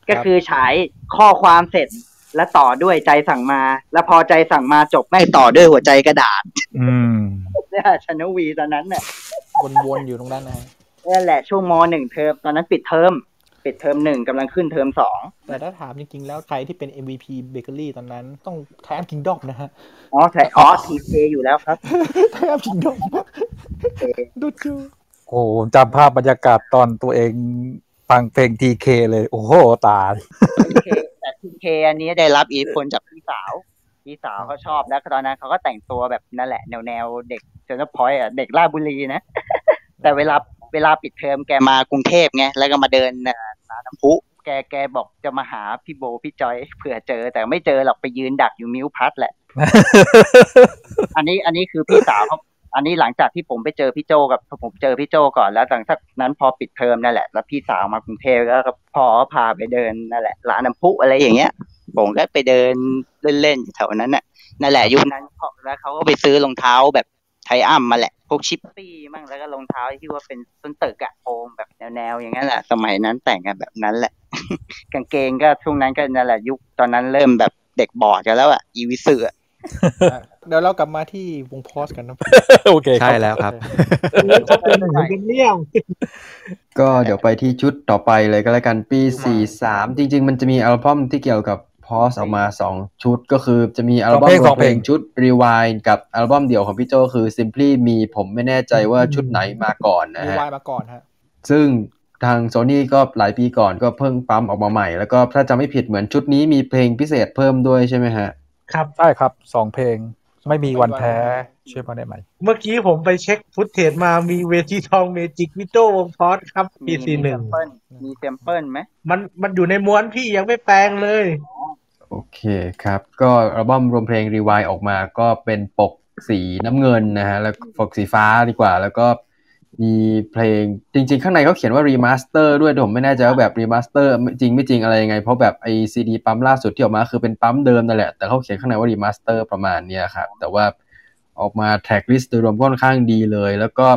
ก็คือฉายข้อความเสร็จแล้วต่อด้วยใจสั่งมา แล้วพอใจสั่งมาจบไม่งต่อด้วยหัวใจกระดาษ อืมเนี่ย Channel V ตอนนั้นเนี่ยวนๆอยู่ตรงนั้นนะฮะ นั่นแหละช่วงมหนึ่งเทอมตอนนั้นปิดเทอมปิดเทอมหนึ่งกำลังขึ้นเทอมสองแต่ถ้าถามจริงๆ แล้วใครที่เป็น MVP Bakery ตอนนั้นต้องแทมคิงดอมนะฮะ อ๋อใช่อ๋อทีเอยู่แล้วครับแทมคิงดอมดูจูโอ้โหผมจำภาพบรรยากาศตอนตัวเองฟังเพลงทีเคเลย โอ้โห ตายแต่ทีเคอันนี้ได้รับอิทธิพลจากพี่สาว พี่สาวเขาชอบแล้วตอนนั้นเขาก็แต่งตัวแบบนั่นแหละ แนวแนวๆเด็กเซนเตอร์พอยต์อะเด็กราชบุรีนะ แต่เวลา เวลาปิดเทอมแกมากรุงเทพไงแล้วก็มาเดินเอ่อร้านน้ำพุแกแกบอกจะมาหาพี่โบพี่จอยเผื่อเจอ แต่ไม่เจอหรอกไปยืนดักอยู่มิวพัทแหละ อันนี้อันนี้คือพี่สาวเขาอันนี้หลังจากที่ผมไปเจอพี่โจกับผมเจอพี่โจก่อนแล้วหลังจากนั้นพอปิดเทอมนั่นแหละ แล้วพี่สาวมากรุงเทพแล้วก็พอพาไปเดินนั่นแหละร้านน้ำพุอะไรอย่างเงี้ยผมก็ไปเดินเล่นๆอยู่แถวนั้นน่ะนั่นแหละยุคนั้นเขาแล้วเขาก็ไปซื้อรองเท้าแบบ ไทอัมมาแหละ พวกชิปปี้มั่งแล้วก็รองเท้าที่ว่าเป็นต้นตึกอะโอมแบบแนวๆอย่างนั้นแหละ สมัยนั้นแต่งกันแบบนั้นแหละ กางเกงก็ช่วงนั้นก็นั่นแหละยุคตอนนั้นเริ่มแบบเด็กบอดกันแล้วอะอีวิสึอะอะเดี๋ยวเรากลับมาที่วงพอสกันนะโอเคคใช่รับแล้วครับเขาเป็นเหมือนกันเนี่ยก็เดี๋ยวไปที่ชุดต่อไปเลยก็แล้วกันปี 43 จริง ๆ มันจะมีอัลบั้มที่เกี่ยวกับพอ สออกมา 2 ชุดก็คือจะมีอัลบั้มสองเพลงรสวอมงเพเพลลงงชุด Rewind กับอัลบั้มเดี่ยวของพี่โจคือ Simply มีผมไม่แน่ใจว่าชุดไหนมาก่อนนะรีฮะวายมาก่อนฮะ ซึ่งทางโซนี่ก็หลายปีก่อนก็เพิ่งปั๊มออกมาใหม่ แล้วก็ถ้าจำไม่ผิดเหมือนชุดนี้มีเพลงพิเศษเพิ่มด้วยใช่ไหมฮะ ครับ ใช่ครับสองเพลงไม่มีวันแพ้ช่วยมาได้ไหม เมื่อกี้ผมไปเช็ค footage มามีเวทีทองเมจิกวิโจวงพอสครับปีสี่หนึ่ง sample มี sample ไหมมันมันอยู่ในม้วนพี่ยังไม่แปลงเลย โอเคครับ ก็อัลบั้มรวมเพลง Rewind ออกมาก็เป็นปกสีน้ำเงินนะฮะแล้วปกสีฟ้าดีกว่า แล้วก็มีเพลงจริง ๆ ข้างในเขาเขียนว่า Remaster ด้วยผมไม่แน่ใจว่าแบบ Remaster จริงไม่จริงอะไรยังไง เพราะแบบไอซีดีปั๊มล่าสุดที่ออกมาคือเป็นปั๊มเดิมนั่นแหละ แต่เขาเขียนข้างในว่า Remaster ประมาณเนี้ยครับ แต่ว่าออกมา tracklist โดยรวมก็ค่อนข้างดีเลย แล้วก็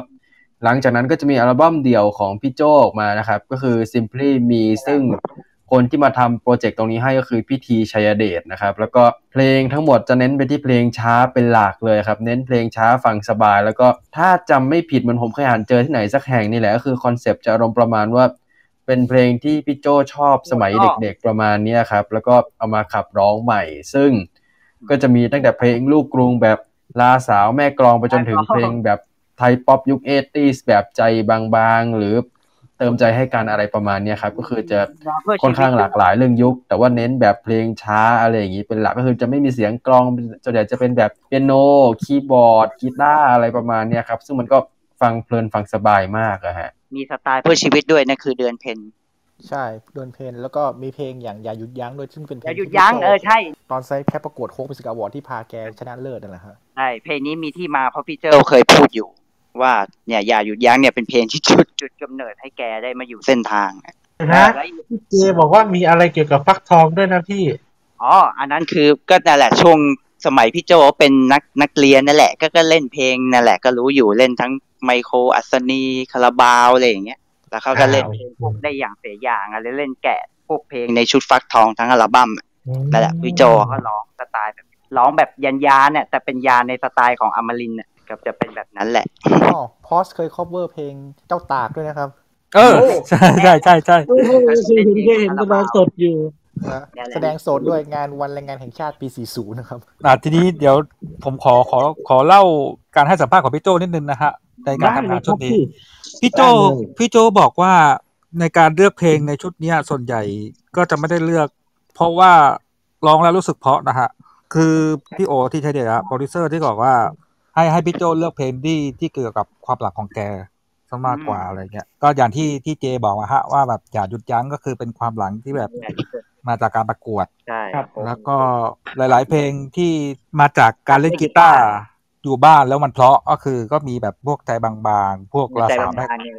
หลังจากนั้นก็จะมีอัลบั้มเดี่ยวของพี่โจ้ออกมานะครับ ก็คือ Simply Me ซึ่ง คนที่มาทำโปรเจกต์ตรงนี้ให้ก็คือพี่ธีร์ ไชยเดชนะครับ แล้วก็เพลงทั้งหมดจะเน้นไปที่เพลงช้าเป็นหลักเลยครับ เน้นเพลงช้าฟังสบาย แล้วก็ถ้าจำไม่ผิดเหมือนผมเคยอ่านเจอที่ไหนสักแห่งนี่แหละก็คือคอนเซปต์จะอารมณ์ประมาณว่า เป็นเพลงที่พี่โจชอบสมัยเด็ก ๆประมาณนี้ครับ แล้วก็เอามาขับร้องใหม่ ซึ่งก็จะมีตั้งแต่เพลงลูกกรุงแบบลาสาวแม่กลองไปจนถึงเพลงแบบไทยป๊อปยุคเอตี้แบบใจบางๆ หรือ เติมใจให้การอะไรประมาณเนี้ยครับก็คือจะรอเพื่อค่อนข้างชีวิตหลากหลายเรื่องยุค แต่ว่าเน้นแบบเพลงช้าอะไรอย่างนี้เป็นหลักก็คือจะไม่มีเสียงกลองส่วนใหญ่จะเป็นแบบเปียโนคีย์บอร์ดกีตาร์อะไรประมาณเนี้ยครับซึ่งมันก็ฟังเพลินฟังสบายมากอะฮะมีสไตล์เพื่อชีวิตด้วยนั่นคือเดือนเพ็ญใช่เดินเพลงแล้วก็มีเพลงอย่างอย่าหยุดยั้งด้วยซึ่งเป็นเพอลงย่าหยุดที่ยั้งพี่โจเออใช่ ตอนไซส์แค่ประกวดโค้กมิวสิกอวอร์ดที่พาแกชนะเลิศนั่นแหละฮะใช่เพลงนี้มีที่มาเพราะพี่เจ้าเคยพูดอยู่ ว่าเนี่ยอย่าหยุดยั้งเนี่ยเป็นเพลงที่จุดจุดกำเนิดให้แกได้มาอยู่เส้นทางอะนะแล้วพี่เจบอกว่ามีอะไรเกี่ยวกับฟักทองด้วยนะพี่อ๋ออันนั้นคือก็นั่นแหละช่วงสมัยพี่โจเป็นนักนักเรียนนั่นแหละ ก็ก็เล่นเพลงนั่นแหละก็รู้อยู่เล่นทั้งไมโครอัศนีคาราบาวอะไรอย่างเงี้ยแล้วเขาก็เล่นเพลงพวกได้อย่างเสียอย่างอะไรเล่นแกะพวกเพลงในชุดฟักทองทั้งอัลบั้มอะนั่นแหละพี่โจก็ร้องสไตล์แบบร้องแบบยันยาเนี่ยแต่เป็นยาในสไตล์ของอมรินทร์เนี่ย ก็จะเป็นแบบนั้นแหละอ๋อพอสเคย cover เพลงเจ้าตากด้วยนะครับ เออใช่ใช่ใช่ใช่เคยเห็นเคยเห็นแสดงสดอยู่นะนั่นแหละแสดงสดด้วยงานวันแรงงานแห่งชาติปี 40 นะครับอะทีนี้เดี๋ยวผมขอขอขอเล่าการให้สัมภาษณ์ของพี่โจ้นิดนึงนะฮะในการทำงานชุดนี้ พี่โจ้ได้เลยพี่โจ้บอกว่าในการเลือกเพลงในชุดเนี้ยส่วนใหญ่ก็จะไม่ได้เลือก เพราะว่าร้องแล้วรู้สึกเพราะนะฮะคือพี่โอที่ใช้เดียโปรดิวเซอร์ที่บอกว่า ให้ให้พี่โจ้เลือกเพลงที่ที่เกี่ยวกับความหลังของแกซะมากกว่าอะไรเงี้ย ก็อย่างที่ที่เจบอกอะฮะว่าแบบอย่าหยุดยั้งก็คือเป็นความหลังที่แบบมาจากการประกวดใช่ครับแล้วก็หลาย ๆ เพลงที่มาจากการเล่นกีตาร์อยู่บ้านแล้วมันเพราะก็คือก็มีแบบพวกใจบางๆ พวกลาใจสาบางแม่ๆเนี่ย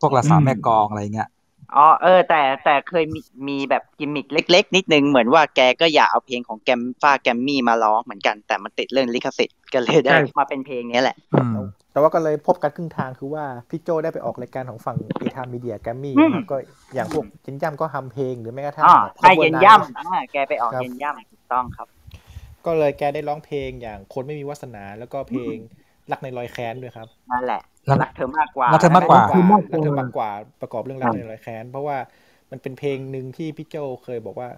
พวกลาสาอืมแม่กลองอะไรเงี้ย อ๋อเออ แต่แต่เคยมีมีแบบกิมมิคเล็ก ๆ นิดนึงเหมือนว่าแกก็อยากเอาเพลงของแกมฟ้าแกมมี่มาร้องเหมือนกันแต่มันติดเรื่องลิขสิทธิ์ก็เลยได้ใช่มาเป็นเพลงนี้แหละอืมแต่ว่าก็เลยพบกันครึ่งทางคือว่าพี่โจได้ไปออกรายการของฝั่งเอทามีเดียแกรมมี่อืมนะครับก็อย่างพวกเจนย่ำก็ทำเพลงหรือแม้กระทั่งอ๋อแบบใช่ cover เย็นนายย่ำอ่าแกไปออกครับเย็นย่ำถูกต้องครับ ก็เลยแกได้ร้องเพลงอย่างคนไม่มีวาสนาแล้วก็เพลงรักในรอยแค้นด้วยครับนั่นแหละ รักรักเธอมากกว่ารักเธอมากกว่ารักเธอมากรักเธอมากกว่าประกอบเรื่องรักในรอยแค้น เพราะว่ามันเป็นเพลงหนึ่งที่พี่โจเคยบอกว่า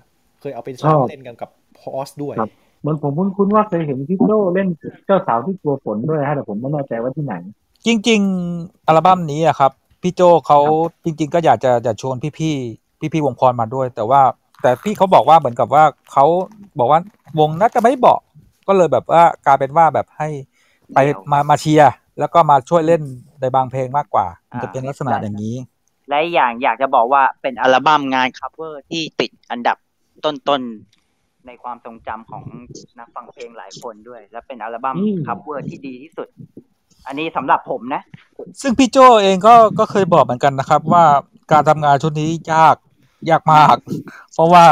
เคยเอาไปชอบเล่นกันกับพอสด้วยครับเหมือนผมคุ้นๆว่าเคยเห็นพี่โจเล่นเจ้าสาวที่กลัวฝนด้วยฮะแต่ผมไม่แน่ใจว่าที่ไหน จริง ๆ อัลบั้มนี้อะครับพี่โจ้เขาจริง ๆ ก็อยากจะจะชวนพี่ๆพี่ๆวงพอสมาด้วย แต่ว่าแต่พี่เขาบอกว่าเหมือนกับว่าเขาบอกว่าวงน่าจะไม่ work ก็เลยแบบว่ากลายเป็นว่าแบบให้ไปเดี่ยวมามาเชียร์ แล้วก็มาช่วยเล่นในบางเพลงมากกว่า มันจะอ่าเป็นลักษณะอย่างนี้ และอีกอย่างอยากจะบอกว่าเป็นอัลบั้มงาน cover ที่ติดอันดับต้นๆ ในความทรงจำของนักฟังเพลงหลายคนด้วย และเป็นอัลบั้มอืม cover ที่ดีที่สุด อันนี้สำหรับผมนะ ซึ่งพี่โจ้เองก็ก็เคยบอกเหมือนกันนะครับ ว่าการทำงานชุดนี้ยากยากมาก เพราะว่า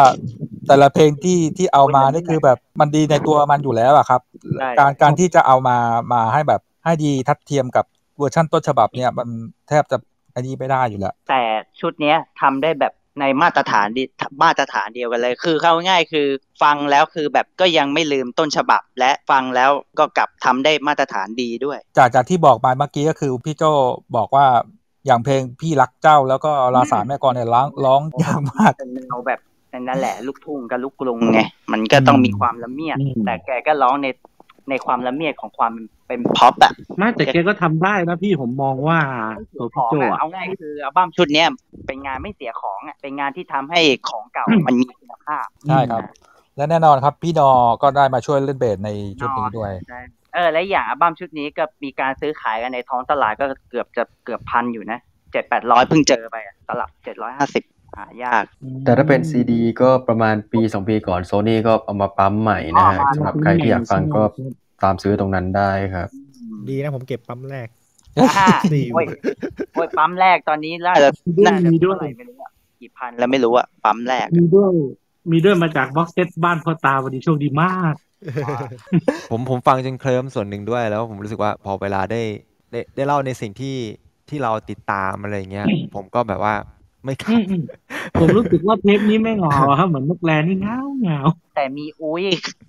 แต่ละเพลงที่ที่เอามานี่คือแบบมันดีในตัวมันอยู่แล้วอะครับใช่การการที่จะเอามามาให้แบบ ให้ดีทัดเทียมกับเวอร์ชั่นต้นฉบับเนี่ยมันแทบจะอันนี้ไม่ได้อยู่แล้ว แต่ชุดเนี้ยทำได้แบบในมาตรฐานดีมาตรฐานเดียวกันเลย คือเข้าง่ายๆคือฟังแล้วคือแบบก็ยังไม่ลืมต้นฉบับ และฟังแล้วก็กลับทำได้มาตรฐานดีด้วย จากจากที่บอกมาเมื่อกี้ก็คือพี่โจบอกว่าอย่างเพลงพี่รักเจ้าแล้วก็ลาสารแม่กรเนี่ยร้องร้องยากมากเป็นแนวแบบนั่นแหละลูกทุ่งกับลูกกรุงไงมันก็ต้องมีความละเมียดอืมแต่แกก็ร้องใน ในความละเมียดของความเป็นพ็อปอะไม่แต่แกก็ทำได้นะพี่ผมมองว่าตัวขพี่องโจอะอะเอาง่ายคืออัลบั้มชุดเนี้ยเป็นงานไม่เสียของอะเป็นงานที่ทำให้ของเก่ามันมีคุณภาพใช่ครับ และแน่นอนครับ พี่นอก็ได้มาช่วยเล่นเบสในชุดนี้ด้วยใช่เออและอย่างอัลบั้มชุดนี้ก็มีการซื้อขายกันในท้องตลาดก็เกือบจะเกือบพันอยู่นะเจ็ดแปดร้อยเพิ่งเจอไปอะตลับเจ็ดร้อยห้าสิบ หายาก แต่ถ้าเป็นซีดีก็ประมาณปีสองปีก่อนโซนี่ก็เอามาปั๊มใหม่นะฮะอ๋อสำหรับใครที่อยากฟังก็ตามซื้อตรงนั้นได้ครับ ดีนะผมเก็บปั๊มแรกอ่าดีโอ้ยโอ้ยปั๊มแรกตอนนี้น่าจะน่าจะเท่าไหร่ไม่รู้อะกี่พันแล้วไม่รู้อะปั๊มแรกมีด้วยมีด้วยมาจากบ็อกเซตบ้านพ่อตาวันนี้โชคดีมาก ผมผมฟังจนเคลิ้มส่วนหนึ่งด้วยแล้วผมรู้สึกว่าพอเวลาได้ได้ได้เล่าในสิ่งที่ที่เราติดตามอะไรเงี้ย ผมก็แบบว่า ไม่อืขัดมอืมผมรู้สึกว่าเทปนี้ไม่เหงาอะครับเหมือนนกแรนี่เงาเงาแต่มีอุ้ย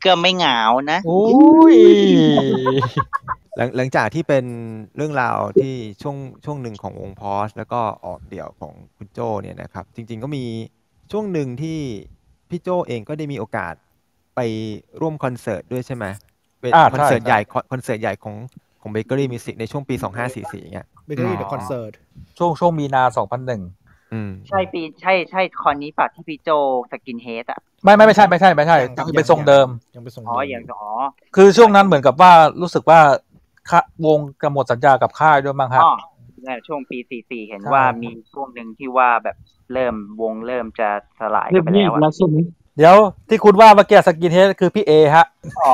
ก็ไม่เหงานะโอ้ยหลังหลังจากที่เป็นเรื่องราวที่ช่วงช่วงหนึ่งของวงพอสแล้วก็ออกเดี่ยวของคุณโจ้เนี่ยนะครับ จริง ๆ ก็มีช่วงหนึ่งที่พี่โจ้เองก็ได้มีโอกาสไปร่วมคอนเสิร์ตด้วยใช่ไหมเป็นอ่าคอนเสิร์ตใช่ใหญ่คอนคอนเสิร์ตใหญ่ของของเบเกอรี่มิวสิกในช่วงปี 2544เงี้ย Bakery The Concert ช่วงช่วงมีนา 2001อืม ใช่ปีใช่ใช่คอนนี้ป่ะที่พี่โจสกินเฮดอะไม่ไม่ไม่ใช่ไม่ใช่ไม่ใช่ยังครับคือเป็นทรงเดิมยังเป็นทรงอ๋อเดิมอย่างอ๋อคือช่วงนั้นเหมือนกับว่ารู้สึกว่าค่าวงกำหนดสัญญากับค่ายด้วยมั้งฮะอ๋อเนี่ยช่วงปีสี่สี่เห็นใช่ว่ามีช่วงหนึ่งที่ว่าแบบเริ่มวงเริ่มจะสลายเรีกัยนบไปเรียแล้วบอะแล้วใช่ไหม เดี๋ยวที่คุณว่าเมื่อกี้สกินเฮดคือพี่เอฮะ อ๋อ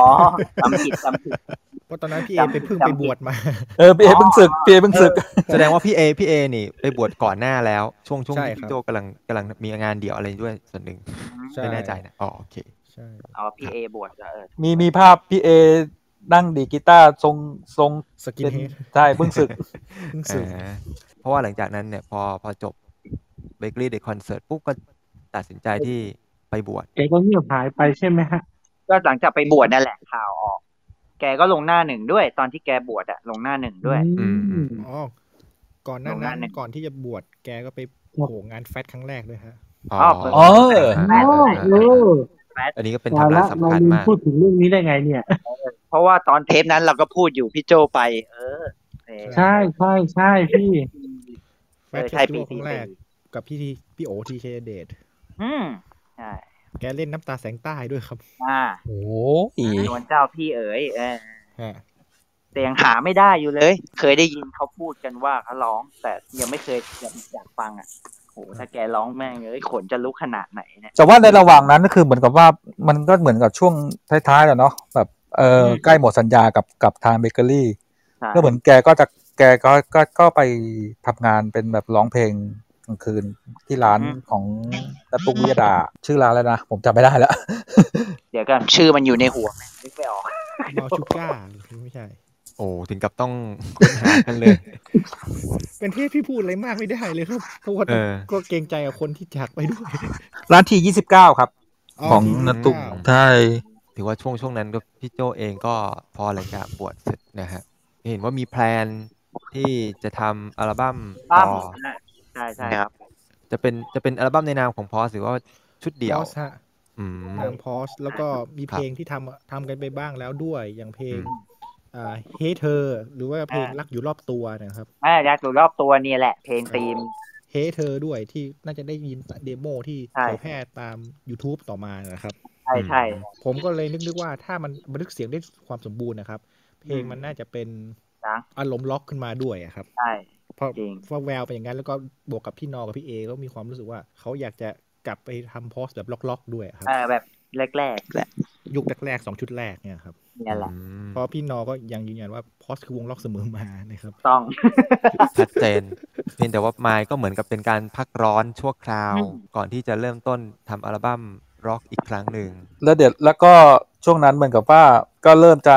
จำผิดจำผิด เพราะตอนนั้นพี่เอจำไปเพิ่งจำไปผิดบวชมา เออพี่เอเพิ่งสึกพี่เอเพิ่งสึก แสดงว่าพี่เอพี่เอนี่ไปบวชก่อนหน้าแล้ว ช่วงช่วงใช่ที่ครับ พี่โจ้กำลังกำลังมีงานเดี่ยวอะไรด้วยส่วนหนึ่งใช่ไม่แน่ใจนะอ๋อโอเค ใช่อ๋อพี่เอบวชแล้วเออมีมีภาพพี่เอนั่งดีดกีตาร์ทรงทรง skinเป็น headใช่เพิ่งสึก เพิ่งสึก อ่าเพราะว่าหลังจากนั้นเนี่ยพอพอจบเบเกอรี่เด c คอนเสิร์ตปุ๊บก็ตัดสินใจที่ ไปบวชแกก็เงียบหายไปใช่ไหมฮะ ก็หลังจากไปบวชนั่นแหละข่าวออก แกก็ลงหน้าหนึ่งด้วย ตอนที่แกบวชอะลงหน้าหนึ่งด้วย อืมอ๋อก่อนหน้าโรงงานั้นนเนี่ยก่อนที่จะบวชแกก็ไปครับโผล่งานแฟตครั้งแรกด้วยฮะ อ๋ออ๋อแม่นอ๋อเลยเอออันนี้ก็เป็นตายไทำลาละยสำเราคัญลืมมาก พูดถึงเรื่องนี้ได้ไงเนี่ย เพราะว่าตอนเทปนั้นเราก็พูดอยู่พี่โจไป เออเออ ใช่ใช่ใช่พี่แฟตเออเฟใช่สติปีวัลครั้งแรสี่สี่กกับพี่ทีพี่โอทีเคเดทอืม ใช่แกเล่นน้ำตาแสงใต้ด้วยครับ อ่าโอ้ยนวลเจ้าพี่เอ๋ยเออฮะแต่ยังหาไม่ได้อยู่เลย เคยได้ยินเขาพูดกันว่าเขาร้อง แต่ยังไม่เคยอยากอยากฟังอะโหถ้าแกร้องแม่งเอ้ยขนจะลุกขนาดไหนเนี่ยแต่ว่าในระหว่างนั้นก็คือเหมือนกับว่ามันก็เหมือนกับช่วงท้ายๆแล้วเนาะแบบเอออืมใกล้หมดสัญญากับกับทางเบเกอรี่ใช่ก็เหมือนแกก็จะแกก็ก็ก็ไปทำงานเป็นแบบร้องเพลง กลางคืนที่ร้านของตะตุ้งวิยดา ชื่อร้านแล้วนะ ผมจำไม่ได้แล้ว เดี๋ยวกันชื่อมันอยู่ในหัวแม่งนึกไม่ออกบอลชูก้าไม่ใช่ โอ้ถึงกับต้องค้นหากันเลย เป็นเทพที่พูดอะไรมากไม่ได้เลยครับเพราะว่าเออก็เกรงใจกับคนที่จากไปด้วย ร้านทียี่สิบเก้าครับ ของที่นตุกเก้าใช่ถือว่าช่วงช่วงนั้นก็พี่โจเองก็พอหลังจากบวชเสร็จนะฮะเห็นว่ามี plan ที่จะทำอัลบั้มป้าต่มอ ใช่ใช่ครับ จะเป็นจะเป็นอัลบั้มในนามของพอสหรือว่าชุดเดี่ยวพอสฮะอืมทางพอสแล้วก็มีครับเพลงที่ทำทำกันไปบ้างแล้วด้วยอย่างเพลงอืมอ่าเฮ้เธอ หรือว่าเพลงอ่ารัรักอยู่รอบตัวนะครับแม่ยักษ์อยู่รอบตัวนี่แหละ เพลงธีมเฮ้เธอด้วยที่น่าจะได้ยิน demo ที่ใช่เผยแพร่ตาม YouTube ต่อมานะครับ ใช่ใช่ผมก็เลยนึกๆว่าถ้ามันบันทึกเสียงได้ความสมบูรณ์นะครับ เพลงมันน่าจะเป็นนะอารมณ์ล็อกขึ้นมาด้วยอะครับ ใช่เพราะจริงเพราะแววเป็นอย่างนั้นแล้วก็บวกกับพี่นอกับพี่เอก็มีความรู้สึกว่าเขาอยากจะกลับไปทำโพสต์แบบล็อกๆ ด้วยครับเออแบบแรกๆแหละยุคแรกๆสองชุดแรกเนี่ยครับเนี่ยแหละอืมเพราะพี่นอก็ยังยืนยันว่าพอสคือวงล็อกเสมอมานะครับ ต้องชัดเจนเพียงแต่ว่าไมค์ก็เหมือนกับเป็นการพักร้อนชั่วคราวอืมก่อนที่จะเริ่มต้นทำอัลบั้มร็อกอีกครั้งหนึ่งแล้วเดี๋ยวแล้วก็ช่วงนั้นเหมือนกับว่าก็เริ่มจะ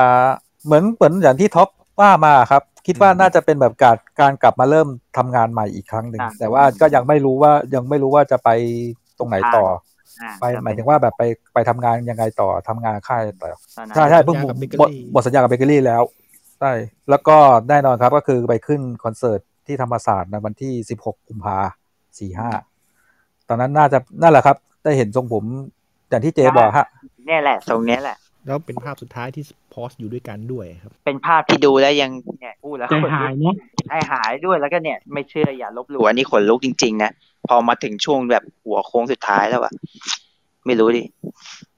เหมือนเหมือนอย่างที่ท็อปว่ามาครับ คิดว่าน่าจะเป็นแบบการการกลับมาเริ่มทำงานใหม่อีกครั้งหนึ่งอ่าแต่ว่าก็ยังไม่รู้ว่ายังไม่รู้ว่าจะไปตรงไหนต่ออ่าไปหมายถึงว่าแบบไปไปทำงานยังไงต่อทำงานค่ายต่อตอนนั้นใช่ใช่เพิ่งสัญญากับหมด Bakery หมดสัญญากับเบเกอรี่แล้วใช่แล้วก็แน่นอนครับก็คือไปขึ้นคอนเสิร์ตที่ธรรมศาสตร์ในวันที่16กุมภาสี่ห้าตอนนั้นน่าจะนั่นแหละครับ ได้เห็นทรงผมอย่างที่เจบอกฮะเนี่ยแหละตรงเนี้ยแหละ แล้วเป็นภาพสุดท้ายที่พอสอยู่ด้วยกันด้วยครับ เป็นภาพที่ดูแล้วยังเนี่ยพูดแล้วใจหายเนาะใจหายด้วยแล้วก็เนี่ย ไม่เชื่ออย่าลบหลู่อันนี้ขนลุกจริงๆนะพอมาถึงช่วงแบบหัวโค้งสุดท้ายแล้วอะไม่รู้ดิ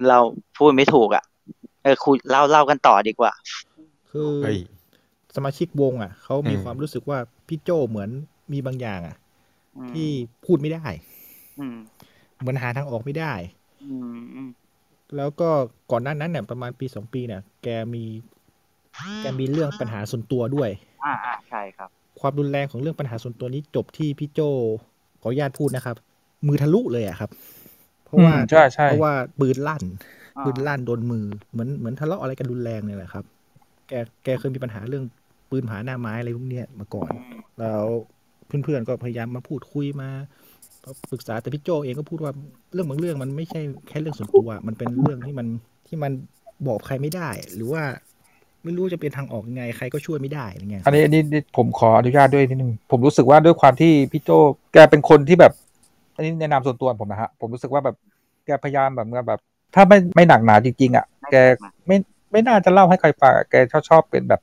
เราพูดไม่ถูกอะเออคุยเล่าเล่ากันต่อดีกว่า คือเฮ้ยสมาชิกวงอะเขามีอืมความรู้สึกว่าพี่โจเหมือนมีบางอย่างอะอืมที่พูดไม่ได้อืมเหมือนหาทางออกไม่ได้อืมอืม แล้วก็ก่อนหน้านั้นเนี่ยประมาณปีสองปีเนี่ยแกมีแกมีเรื่องปัญหาส่วนตัวด้วยอ่าอ่าใช่ครับ ความรุนแรงของเรื่องปัญหาส่วนตัวนี้จบที่พี่โจขออนุญาตพูดนะครับ มือทะลุเลยอะครับ เพราะว่าอืมใช่ใช่เพราะว่าปืนลั่นอ่าปืนลั่นโดนมือเหมือนเหมือนทะเลาะอะไรกันรุนแรงเนี่ยแหละครับ แกแกเคยมีปัญหาเรื่องปืนผาหน้าไม้อะไรพวกเนี้ยมาก่อนอืมแล้วเพื่อนๆก็พยายามมาพูดคุยมา ปรึกษาแต่พี่โจเองก็พูดว่าเรื่องบางเรื่องมันไม่ใช่แค่เรื่องส่วนตัว มันเป็นเรื่องที่มันที่มันบอกใครไม่ได้ หรือว่าไม่รู้จะเป็นทางออกยังไงใครก็ช่วยไม่ได้อะไรเงี้ยอันนี้อันนี้ผมขออนุญาตด้วยนิดนึงผมรู้สึกว่าด้วยความที่พี่โจแกเป็นคนที่แบบ อันนี้ในะนาส่วนตัวผมนะฮะผมรู้สึกว่าแบบแกพยายามแบบแบบ ถ้าไม่ไม่หนักหนาจริงๆอะแกไม่ไม่น่าจะเล่าให้ใครฟังแกชอบชอบเป็นแบบ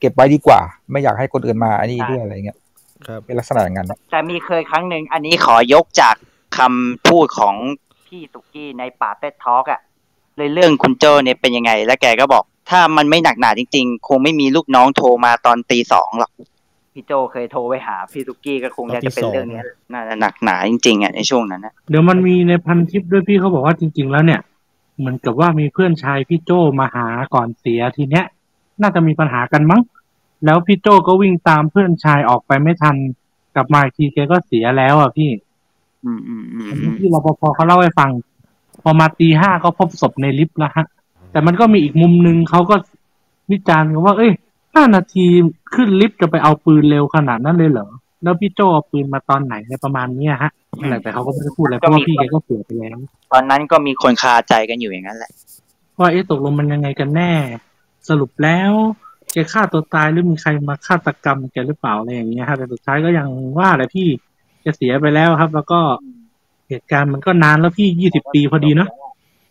เก็บไว้ดีกว่า ไม่อยากให้คนอื่นมาอันนี้ด้วยอะไรเงี้ย ครับเป็นลักษณะอย่างนั้นแต่มีเคยครั้งหนึ่งอันนี้ขอยกจากคำพูดของพี่สุกี้ในป่าเต็ดทอกอะเลยเรื่องคุณโจเนี่ยเป็นยังไง แล้วแกก็บอก ถ้ามันไม่หนักหนาจริง ๆ คงไม่มีลูกน้องโทรมาตอนตีสองหรอกพี่โจเคยโทรไปหาพี่สุกี้ก็คงจะจะเป็นเรื่องเนี้ยน่าจะหนักหนาจริงๆอะในช่วงนั้นนะเดี๋ยวมันมีในพันทิปด้วยพี่เขาบอกว่าจริง ๆ แล้วเนี่ยเหมือนกับว่ามีเพื่อนชายพี่โจมาหาก่อนเสียทีเนี้ย น่าจะมีปัญหากันมั้ง แล้วพี่โจก็วิ่งตามเพื่อนชายออกไปไม่ทัน กลับมาอีกทีแกก็เสียแล้วอะพี่ อืมอืมอืมอันอืนี้มที่รปภเขาเล่าให้ฟัง พอมาตีห้าก็พบศพในลิฟต์แล้วฮะ แต่มันก็มีอีกมุมหนึ่งเขาก็วิจารณ์กันว่า เอ้ยห้านาทีขึ้นลิฟต์จะไปเอาปืนเร็วขนาดนั้นเลยเหรอ แล้วพี่โจเอาปืนมาตอนไหนในประมาณเนี้ยฮะอะไรแต่เขาก็ไม่ได้พูดอะไรเพราะว่าพี่แกก็เสียไปแล้ว ตอนนั้นก็มีคนคาใจกันอยู่อย่างนั้นแหละว่าเอ๊ะตกลงมันยังไงกันแน่ สรุปแล้ว แกฆ่าตัวตายหรือมีใครมาฆาตกรรมแกหรือเปล่าอะไรอย่างเงี้ยครับแต่สุดท้ายก็ยังว่าแหละพี่แกเสียไปแล้วครับ แล้วก็เหตุการณ์มันก็นานแล้วพี่ยี่สิบปีพอดีเนาะ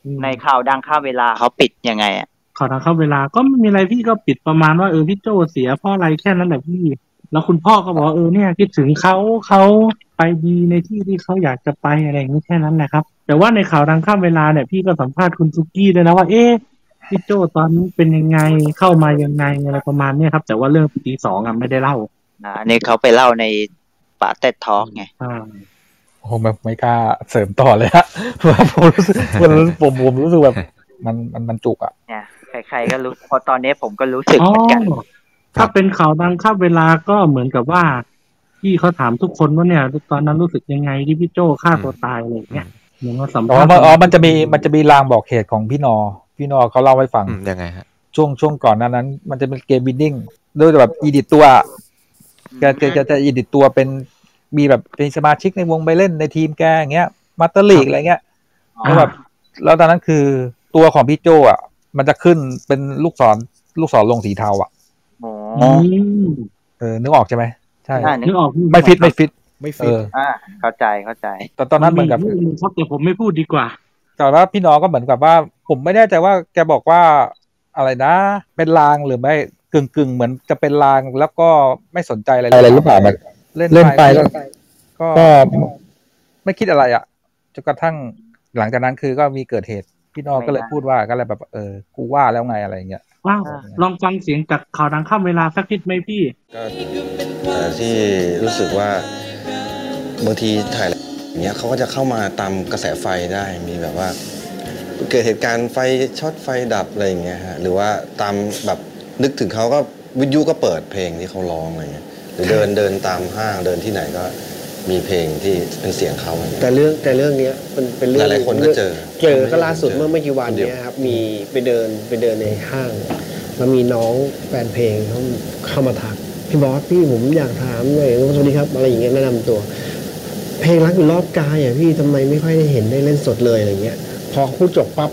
อืมในข่าวดังข้ามเวลาเขาปิดยังไงอะขอทางเข้าเวลาก็ไม่มีอะไรพี่ก็ปิดประมาณว่าเออพี่โจเสียเพราะอะไรแค่นั้นแหละพี่ แล้วคุณพ่อก็บอกว่าเออเนี่ยคิดถึงเขาเขาไปดีในที่ที่เขาอยากจะไปอะไรอย่างนี้แค่นั้นแหละครับ แต่ว่าในข่าวดังข้ามเวลาเนี่ยพี่ก็สัมภาษณ์คุณซุกี้ด้วยนะว่าเอ๊ะ พี่โจตอนนี้เป็นยังไงเข้ามายังไงอะไรประมาณเนี้ยครับ แต่ว่าเรื่องปีสองอะไม่ได้เล่านะอันนี้เขาไปเล่าในป่าเต็ดทอกไงอ่าโอ้โหแบบไม่กล้าเสริมต่อเลยฮะเพราะว่าผมรู้สึกผมผมผมรู้สึกแบบ มันมันมันจุกอะเนี่ยใครๆก็รู้เพอตอนนี้ผมก็รู้สึกอ๋อเหมือนกันถ้าเป็นข่าวดังข้ามเวลาก็เหมือนกับว่าพี่เขาถามทุกคนว่าเนี่ย ตอนนั้นรู้สึกยังไงที่พี่โจฆ่าตัวตายอะไรอย่างเงี้ยเหมือนว่าสัมอ๋อภาษณ์มันอ๋อมันจะมีมันจะมีรางบอกเหตุของพี่นอ พี่นอเขาเล่าให้ฟังอืมยังไงฮะช่วงช่วงก่อนหนั้นนั้น มันจะเป็นเกมบินดิ้งด้วยแบบอีดิตตัวแกแกแกจะอีดิตตัวเป็นมีแบบเป็นสมาชิกในวงไปเล่นในทีมแกอย่างเงี้ยมาสเตอร์ลีกอะไรเงี้ยแล้วแบบแล้วตอนนั้นคือตัวของพี่โจอะ มันจะขึ้นเป็นลูกศรลูกศรลงสีเทาอะโอ้อืมเออนึกออกใช่ไหมใช่น่านึนึกกออกไม่ฟิตไม่ฟิตไม่เอฟิตออ่าเข้าใจเข้าใจ แต่ตอนนั้นเหมือนกับมีกรื่องหงครับแต่ผมไม่พูดดีกว่า แต่ว่าพี่น้องก็เหมือนกับว่า ผมไม่แน่ใจว่าแกบอกว่าอะไรนะ เป็นลางหรือไม่กึ่งกึ่งๆเหมือนจะเป็นลางแล้วก็ไม่สนใจอะไรอะไรหรือเปล่ามันเล่นเล่นไปแล้วก็ก็ไม่คิดอะไรอะจนกระทั่งหลังจากนั้นคือก็มีเกิดเหตุพี่น้องก็เลยพูดว่าก็เลยแบบเออกูว่าแล้วไงอะไรอย่างเงี้ยว้าวลองฟังเสียงจากข่าวดังข้ามเวลาสักนิดไหมพี่ก็แต่ที่รู้สึกว่าบางทีถ่าย อย่างเงี้ยเขาก็จะเข้ามาตามกระแสไฟได้มีแบบว่า เกิดเหตุการณ์ไฟช็อตไฟดับอะไรอย่างเงี้ยฮะหรือว่าตามแบบนึกถึงเขาก็วิทยุก็เปิดเพลงที่เขาร้องอะไรเงี้ยหรือเดินเดินตามห้างเดินที่ไหนก็มีเพลงที่เป็นเสียงเขาอะไรเงี้ย แต่เรื่องแต่เรื่องเนี้ยมันเป็นเรื่องหลายๆคนก็เจอเจอก็ล่าสุดเจอเมื่อไม่กี่วันเนี้ยครับมีไปเดินไปเดินในห้างแล้วมีน้องแฟนเพลงเขาเข้ามาทักพี่บอสพี่ผมอยากถามหน่อยสวัสดีครับอะไรอย่างเงี้ยแนะนำตัว เพลงรักอยู่รอบกายอะพี่ทำไมไม่ค่อยได้เห็นได้เล่นสดเลยอะไรเงี้ย พอพูดจบปั๊บ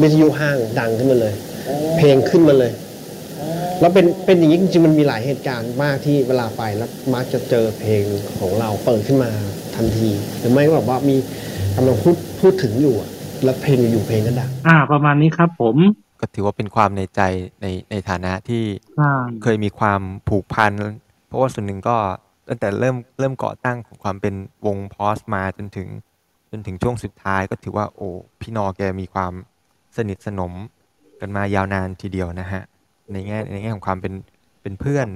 วิทยุห้างดังขึ้นมาเลย เพลงขึ้นมาเลยแล้วเป็นเป็นอย่างนี้จริงๆมันมีหลายเหตุการณ์มากที่เวลาไปแล้วมักจะเจอเพลงของเราเปิดขึ้นมาทันที หรือไม่ก็แบบว่ามีกำลังพูดพูดถึงอยู่อะแล้วเพลงอยู่ๆเพลงก็ดังอ่า ประมาณนี้ครับผมก็ถือว่าเป็นความในใจในในฐานะที่ใช่เคยมีความผูกพัน เพราะว่าส่วนหนึ่งก็ ตั้งแต่เริ่มเริ่มก่อตั้งของความเป็นวงพอสมาจนถึง จนถึงช่วงสุดท้ายก็ถือว่าโอ้พี่นอแกมีความสนิทสนมกันมายาวนานทีเดียวนะฮะในแง่ในแง่ของความเป็นเป็นเพื่อน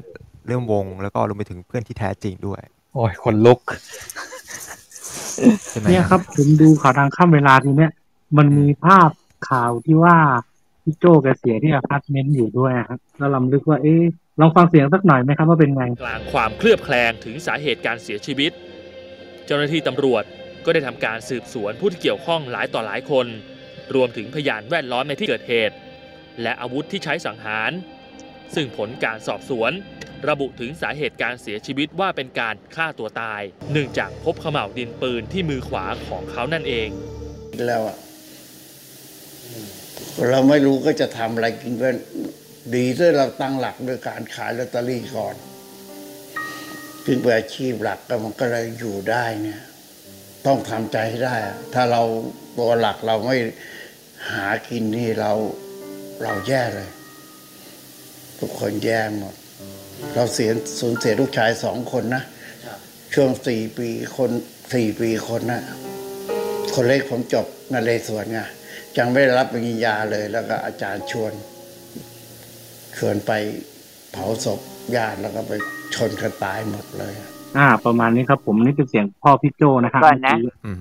เรื่องวง แล้วก็รวมไปถึงเพื่อนที่แท้จริงด้วย โอ้ยคนลุกใช่ไหมเนี่ยครับ ผมดูข่าวดังข้ามเวลาทีเนี้ยมันมีภาพข่าวที่ว่าพี่โจ้แกเสียที่อพาร์ตเมนต์อยู่ด้วยครับแล้วลำลึกว่า เอ๊ะ ลองฟังเสียงสักหน่อยไหมครับว่าเป็นไง กลางความเคลือบแคลงถึงสาเหตุการเสียชีวิต เจ้าหน้าที่ตำรวจก็ได้ทำการสืบสวนผู้ที่เกี่ยวข้องหลายต่อหลายคน รวมถึงพยานแวดล้อมในที่เกิดเหตุ และอาวุธที่ใช้สังหาร ซึ่งผลการสอบสวน ระบุถึงสาเหตุการเสียชีวิตว่าเป็นการฆ่าตัวตาย เนื่องจากพบเขม่าวดินปืนที่มือขวาของเขานั่นเอง แล้วอะเราไม่รู้ก็จะทำอะไรกินก็ ดีที่เราตั้งหลักด้วยการขายลอตเตอรี่ก่อนซึ่งเป็นอาชีพหลักก็มันก็เลยอยู่ได้เนี่ย ต้องทำใจให้ได้ ถ้าเราตัวหลักเราไม่หากินนี่เราเราแย่เลย ทุกคนแย่หมด เราเสียสูญเสียลูกชายสองคนนะช่วงสี่ปีคนสี่ปีคนนะคนเล็กผมจบนเรศวรไงยังไม่ได้รับปริญญาเลยแล้วก็อาจารย์ชวน ชวนไปเผาศพญาติแล้วก็ไปชนกันตายหมดเลย อ่า ประมาณนี้ครับ ผมนี่เป็นเสียงพ่อพี่โจนะฮะก่อนนะเมื่กี้อืม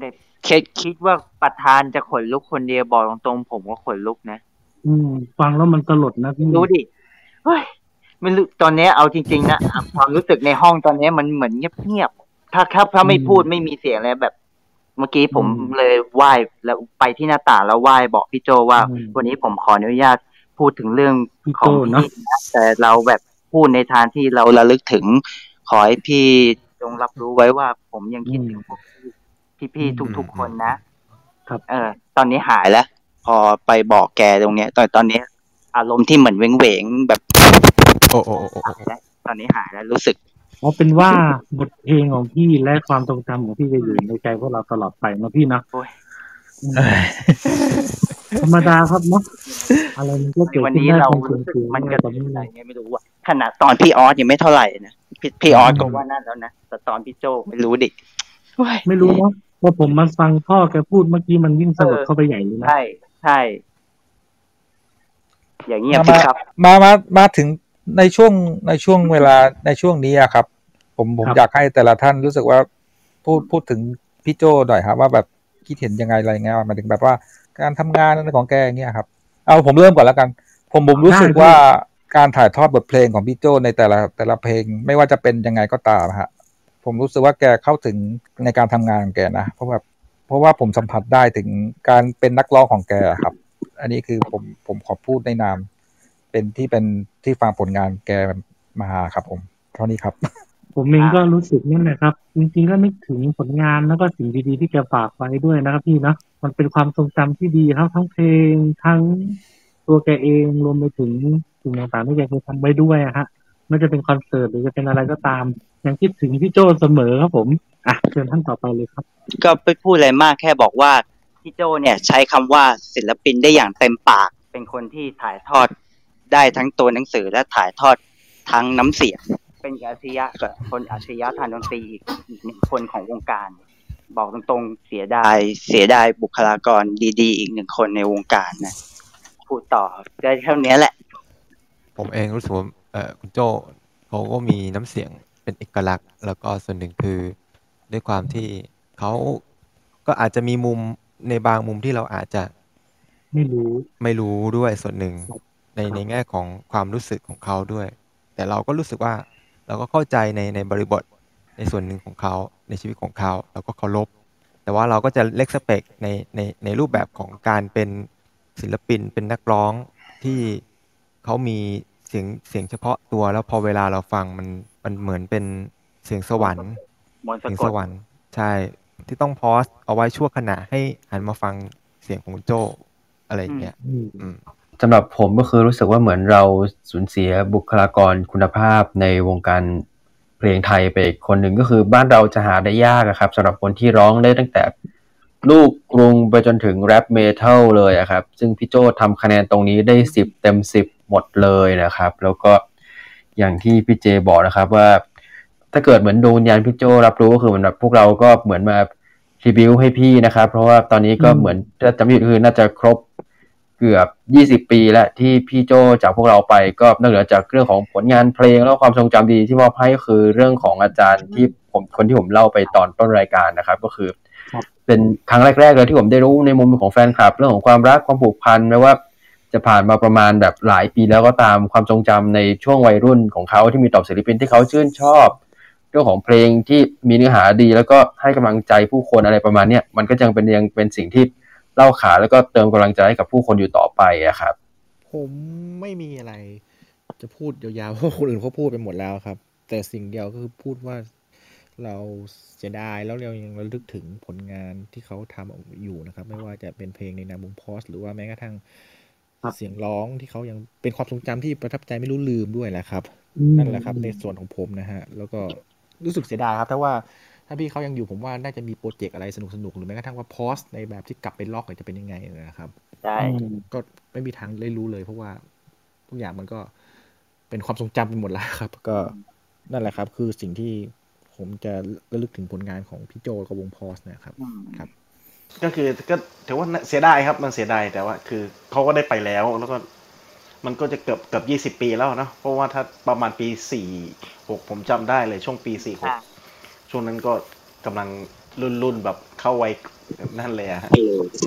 เด็กคิดคิดว่าประธานจะขนลุกคนเดียวบอกตรงๆผมก็ขนลุกนะอืม ฟังแล้วมันสลดนะพี่รู้ดิเฮ้ยไม่รู้ตอนเนี้ยเอาจริงๆนะอะความรู้สึกในห้องตอนเนี้ยมันเหมือนเงียบๆถ้าถ้าถ้าไม่พูดไม่มีเสียงอะไรแบบ เมื่อกี้ผมเลยไหว้แล้วไปที่หน้าต่างแล้วไหว้บอกพี่โจว่าอืมวันนี้ผมขออนุญาต พูดถึงเรื่องพี่ของโจ้เนอะพี่นะแต่เราแบบพูดในทางที่เราระลึกถึง ขอให้พี่จงรับรู้ไว้ว่า ผมยังคิดถึงพวกพี่พี่ๆทุกๆคนนะครับ เออ ตอนนี้หายแล้ว พอไปบอกแกตรงเนี้ยตอนตอนเนี้ยอารมณ์ที่เหมือนเวงเวงๆแบบ โอ้โอ้โอ้โอ้หายแล้วตอนนี้หายแล้วรู้สึกเอาเป็นว่าบทเพลงของพี่และความทรงจำของพี่จะอยู่ในใจพวกเราตลอดไปนะพี่นะโอ้ยอืม ธรรมดาครับเนาะอะไรมันก็เกิดวันขึ้นนี้ได้เราคงรู้สึกคือมันเมื่จะอตอนนี้อะไรนะเงี้ยไม่รู้ว่าขนาดตอนพี่ออสยังไม่เท่าไหร่นะพี่พี่ออสก็ว่านั่นแล้วนะแต่ตอนพี่โจไม่รู้ดิโอ้ยไม่รู้เนาะพอผมมาฟังพ่อแกพูดเมื่อกี้มันยิ่งสลดเข้าไปใหญ่เลยนะใช่ใช่อย่างเงียบมาสิครับ มามามาถึงในช่วงในช่วงเวลาในช่วงนี้อะครับ ผมผมอยากให้แต่ละท่านรู้สึกว่าพูดพูดถึงพี่โจหน่อยครับว่าแบบคิดเห็นยังไงอะไรเงี้ยหมายถึงแบบว่า การทำงานอะไรของแกอย่างเงี้ยครับ เอาผมเริ่มก่อนแล้วกัน ผมผมรู้สึกว่าการถ่ายทอดบทเพลงของพี่โจในแต่ละแต่ละเพลงไม่ว่าจะเป็นยังไงก็ตามฮะผมรู้สึกว่าแกเข้าถึงในการทำงานของแกนะเพราะแบบเพราะว่าผมสัมผัสได้ถึงการเป็นนักร้องของแกครับ อันนี้คือผมผมขอพูดในนาม เป็นที่เป็นที่ฟังผลงานแกมาครับ ผม เท่านี้ครับ ผมเองก็รู้สึกนั่นแหละครับ จริงๆก็นึกถึงผลงานแล้วก็สิ่งดีๆที่แกฝากไว้ด้วยนะครับพี่นะ มันเป็นความทรงจำที่ดีครับทั้งเพลงทั้งตัวแกเองรวมไปถึงสิ่งต่างๆที่แกเคยทำไว้ด้วยอะฮะไม่จะเป็นคอนเสิร์ตหรือจะเป็นอะไรก็ตาม ยังคิดถึงพี่โจเสมอครับผมอะเชิญท่านต่อไปเลยครับ ก็ไปพูดอะไรมากแค่บอกว่าพี่โจเนี่ยใช้คำว่าศิลปินได้อย่างเต็มปาก เป็นคนที่ถ่ายทอดได้ทั้งตัวหนังสือและถ่ายทอดทั้งน้ำเสียง เป็นอาชญะกับคนอาชญะทางดนตรีอีกหนึ่งคนของวงการ บอกตรงๆ เสียดายเสียดายบุคลากรดีๆ อีกหนึ่งคนในวงการนะพูดต่อได้เท่านี้แหละ ผมเองรู้สึกว่าเออคุณโจเขาก็มีน้ำเสียงเป็นเอกลักษณ์ แล้วก็ส่วนหนึ่งคือด้วยความที่เขาก็อาจจะมีมุมในบางมุมที่เราอาจจะไม่รู้ไม่รู้ด้วยส่วนหนึ่งในในแง่ของความรู้สึกของเขาด้วย แต่เราก็รู้สึกว่าเราก็เข้าใจในในบริบท ในส่วนหนึ่งของเขาในชีวิตของเขาเราก็เคารพแต่ว่าเราก็จะเล็กสเปกในในในรูปแบบของการเป็นศิลปินเป็นนักร้องที่เขามีเสียงเสียงเฉพาะตัวแล้วพอเวลาเราฟังมันมันเหมือนเป็นเสียงสวรรค์มนต์สะกดเสียงสวรรค์ใช่ที่ต้องพอสเอาไว้ชั่วขณะให้หันมาฟังเสียงของคุณโจอะไรอย่างเงี้ยอืมอืมสำหรับผมก็คือรู้สึกว่าเหมือนเราสูญเสียบุคลากรคุณภาพในวงการ เพลงไทยไปอีกคนหนึ่งก็คือบ้านเราจะหาได้ยากครับสำหรับคนที่ร้องได้ตั้งแต่ลูกกรุงไปจนถึงแรปเมทัลเลยครับ ซึ่งพี่โจทำคะแนนตรงนี้ได้สิบเต็มสิบหมดเลยนะครับ แล้วก็อย่างที่พี่เจบอกนะครับว่า ถ้าเกิดเหมือนดวงวิญญาณพี่โจรับรู้ก็คือเหมือนแบบพวกเราก็เหมือนมาริบิวให้พี่นะครับ เพราะว่าตอนนี้ก็เหมือนถ้าจำไม่ผิดคือน่าจะครบ เกือบ 20 ปี แล้วที่พี่โจจากพวกเราไปก็นอกเหนือจากเรื่องของผลงานเพลงแล้วความทรงจำดีที่มอบให้ก็คือเรื่องของอาจารย์ที่ผมคนที่ผมเล่าไปตอนต้นรายการนะครับ ก็คือ เป็นครั้งแรกๆเลยที่ผมได้รู้ในมุมของแฟนคลับ เรื่องของความรักความผูกพันไม่ว่าจะผ่านมาประมาณแบบหลายปีแล้วก็ตามความทรงจำในช่วงวัยรุ่นของเขาที่มีต่อศิลปินที่เขาชื่นชอบ เรื่องของเพลงที่มีเนื้อหาดี แล้วก็ให้กำลังใจผู้คนอะไรประมาณเนี้ยมันก็ยังเป็นยังเป็นสิ่งที่ เล่าขานแล้วก็เติมกำลังใจให้กับผู้คนอยู่ต่อไปอะครับ ผมไม่มีอะไร จะพูดยาวๆเพราะคนอื่นเขาพูดไปหมดแล้วครับ แต่สิ่งเดียวก็คือพูดว่าเราเสียดายแล้วเรายังระลึกถึงผลงานที่เขาทำออกอยู่นะครับ ไม่ว่าจะเป็นเพลงในนามวงพอสหรือว่าแม้กระทั่งเสียงร้องที่เขายังเป็นความทรงจำที่ประทับใจไม่รู้ลืมด้วยแหละครับอืมนั่นแหละครับ ในส่วนของผมนะฮะ แล้วก็รู้สึกเสียดายครับแต่ว่า ถ้าพี่เขายังอยู่ผมว่าน่าจะมีโปรเจกต์อะไรสนุกๆหรือแม้กระทั่งว่าโพสในแบบที่กลับไปล็อกเนี่ยจะเป็นยังไงนะครับได้ก็ไม่มีทางได้รู้เลย เพราะว่าทุกอย่างมันก็เป็นความทรงจำไปหมดแล้วครับ ก็นั่นแหละครับ คือสิ่งที่ผมจะระลึกถึงผลงานของพี่โจกับวงพอสนะครับอืมครับ ก็คือก็ถือว่าเสียดายครับ มันเสียดายแต่ว่า คือเขาก็ได้ไปแล้วแล้วก็มันก็จะเกือบเกือบยี่สิบปีแล้วเนาะเพราะว่าถ้าประมาณปีสี่หกผมจำได้เลยช่วงปีสี่หกค่ะ ช่วงนั้นก็กำลังรุ่นรุ่นแบบเข้าวัยนั่นเลยอะฮะ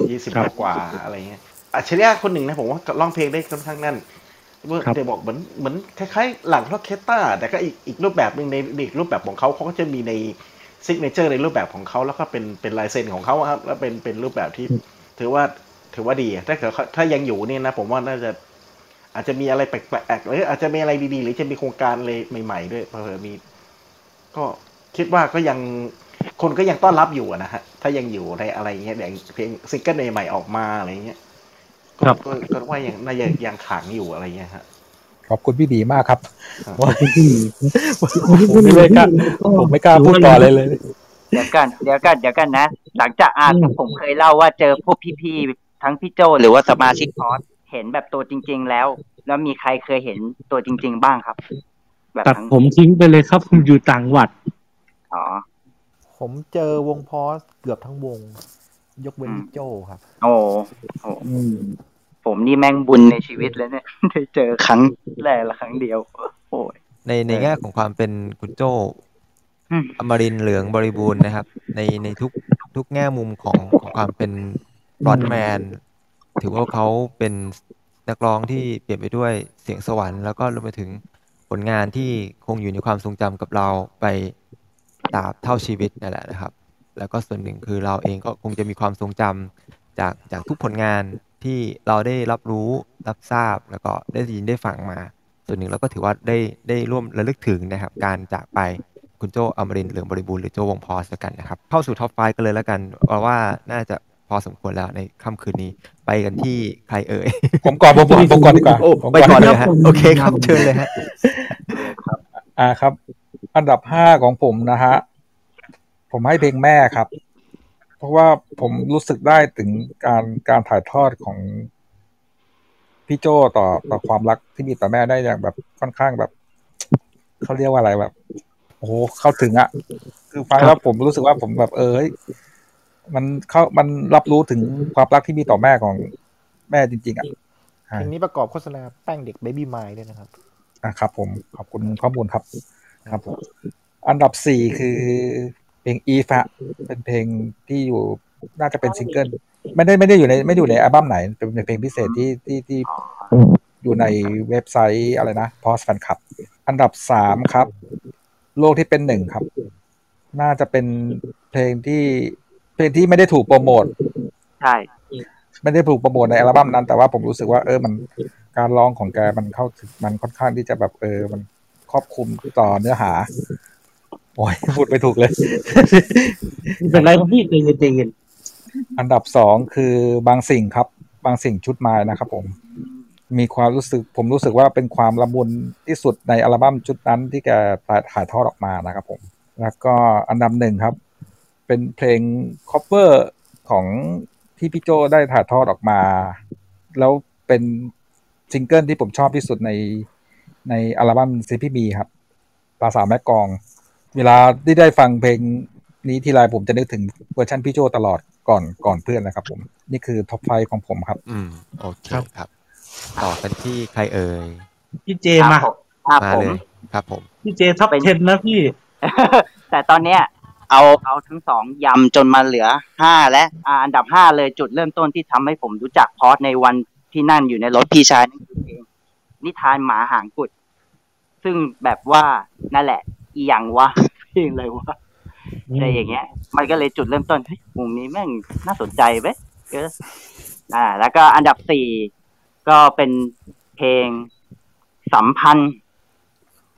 ยี่สิบครับกว่าอะไรเงี้ยอัจฉริยะคนหนึ่งนะผมว่าร้องเพลงได้ค่อนข้างแน่นเมื่อครับจะบอกเหมือนเหมือนคล้ายๆ หลังล็อกเคสต้าแต่ก็อีกอีกรูปแบบหนึ่งในอีกรูปแบบของเขาเขาก็จะมีใน signature ในรูปแบบของเขาแล้วก็เป็นเป็นลายเซ็นของเขาอะครับ แล้วเป็นเป็นรูปแบบที่ถือว่าถือว่าดีอะถ้าเกิดเขาถ้ายังอยู่เนี่ยนะ ผมว่าน่าจะอาจจะมีอะไรแปลกๆหรืออาจจะมีอะไรดีๆ หรือจะมีโครงการอะไรใหม่ ๆ ด้วยเผื่อมี ก็ คิดว่าก็ยังคนก็ยังต้อนรับอยู่อะนะฮะ ถ้ายังอยู่ในอะไรเงี้ยอย่างเพลงซิงเกิลใหม่ๆออกมาอะไรเงี้ยก็ครับก็ก็ว่ายังน่าจะยังขังอยู่อะไรเงี้ยฮะขอบคุณพี่บีมากครับครับว่าผมไม่เลยกล้าผมไม่กล้าพูดต่อเลยเลย เดี๋ยวกันเดี๋ยวกันเดี๋ยวกันนะ หลังจากอ่านผมเคยเล่าว่าเจอพวกพี่ๆทั้งพี่โจหรือว่าสมาชิกพอสเห็นแบบตัวจริง ๆ แล้ว แล้วมีใครเคยเห็นตัวจริง ๆ บ้างครับ แบบตัดทั้งผมทิ้งไปเลยครับผมอยู่ต่างวัด อ๋อ ผมเจอวงพอสเกือบทั้งวง ยกเว้นพี่โจครับ โอ้โหผมนี่แม่งบุญในชีวิตแล้วเนี่ยได้เจอครั้งแรกและครั้งเดียว โอ้ยในในแง่ของความเป็นคุณโจอืมอมรินทร์เหลืองบริบูรณ์นะครับ ในในทุกทุกแง่มุมของของความเป็นฟรอนต์แมน ถือว่าเขาเป็นนักร้องที่เปลี่ยนไปด้วยเสียงสวรรค์แล้วก็รวมไปถึงผลงานที่คงอยู่ในความทรงจำกับเราไป ตราบเท่าชีวิตนั่นแหละนะครับ แล้วก็ส่วนหนึ่งคือเราเองก็คงจะมีความทรงจำจากจากทุกผลงานที่เราได้รับรู้รับทราบแล้วก็ได้ยินได้ฟังมา ส่วนหนึ่งเราก็ถือว่าได้ได้ร่วมระลึกถึงนะครับ การจากไปคุณโจอมรินทร์เหลืองบริบูรณ์หรือโจวงพอสแล้วกันนะครับ เข้าสู่ท็อปไฟกันเลยแล้วกันเพราะว่าน่าจะพอสมควรแล้วในค่ำคืนนี้ไปกันที่ใครเอ่ย ผมก่อนผมก่อนผมก่อนดีกว่าโอ้ผมไปก่อนเลยฮะโอเคครับเชิญเลยฮะอ่าครับ อันดับห้าของผมนะฮะ ผมให้เพลงแม่ครับ เพราะว่าผมรู้สึกได้ถึงการการถ่ายทอดของพี่โจต่อต่อความรักที่มีต่อแม่ได้อย่างแบบค่อนข้างแบบเขาเรียกว่าอะไรแบบโอ้โหเข้าถึงอะคือฟังแล้วผมรู้สึกว่าผมแบบเออเฮ้ยมันเข้ามันรับรู้ถึงความรักที่มีต่อแม่ของแม่จริง ๆอะเพลงนี้ประกอบโฆษณาแป้งเด็ก Baby m i ด้วยนะครับอะครับ ผมขอบคุณข้อมูลครับ ครับผมอันดับสี่คือเพลงอีฟะเป็นเพลงที่อยู่น่าจะเป็นซิงเกิลไม่ได้ไม่ได้อยู่ในไม่ได้อยู่ในอัลบั้มไหน เป็นเพลงพิเศษที่ที่ที่อยู่ในเว็บไซต์อะไรนะพอสแฟนคลับ อันดับสามครับ โลกที่เป็นหนึ่งครับ น่าจะเป็นเพลงที่เพลงที่ไม่ได้ถูกโปรโมทใช่ไม่ได้ถูกโปรโมทในอัลบั้มนั้น แต่ว่าผมรู้สึกว่าเออมันการร้องของแกมันเข้าถึงมันค่อนข้างที่จะแบบเออมัน ครอบคลุมต่อเนื้อหา โอ้ยพูดไม่ถูกเลยไม่เป็นไรครับพี่ใจเย็นใจเย็นอันดับสองคือบางสิ่งครับ บางสิ่งชุดไม้นะครับผม มีความรู้สึก ผมรู้สึกว่าเป็นความละมุนที่สุดในอัลบั้มชุดนั้นที่แกถ่ายถ่ายทอดออกมานะครับผม แล้วก็อันดับหนึ่งครับ เป็นเพลงคอปเ e อร์ของที่พี่โจได้ถ่ายทอดออกมา แล้วเป็นซิงเกิลที่ผมชอบที่สุดใน ในอัลบั้ม Simply Me ครับลาสาวแม่กลอง เวลาที่ได้ฟังเพลงนี้ทีไรผมจะนึกถึงเวอร์ชันพี่โจตลอดก่อนก่อนเพื่อนนะครับ ผม นี่คือ top fiveของผมครับ อืมโอเคครับ ต่อกันที่ใครเอ่ยพี่เจมาครับมาผมเลยครับผมพี่เจ top เป็น ten นะพี่ แต่ตอนเนี้ยเอาเอาทั้งสองยำจนมาเหลือห้าและอ่าอันดับห้าเลยจุดเริ่มต้นที่ทำให้ผมรู้จัก Pause ในวันที่นั่นอยู่ในรถพี่ชายนั่นคือเพลงนิทานหมาหางกุด ซึ่งแบบว่านั่นแหละ อีหยังวะเพลงอะไรวะอะไรอย่างเงี้ย มันก็เลยจุดเริ่มต้นเฮ้ยวงนี้แม่งน่าสนใจเว้ยเอออ่า แล้วก็อันดับสี่ก็เป็นเพลงสัมพันธ์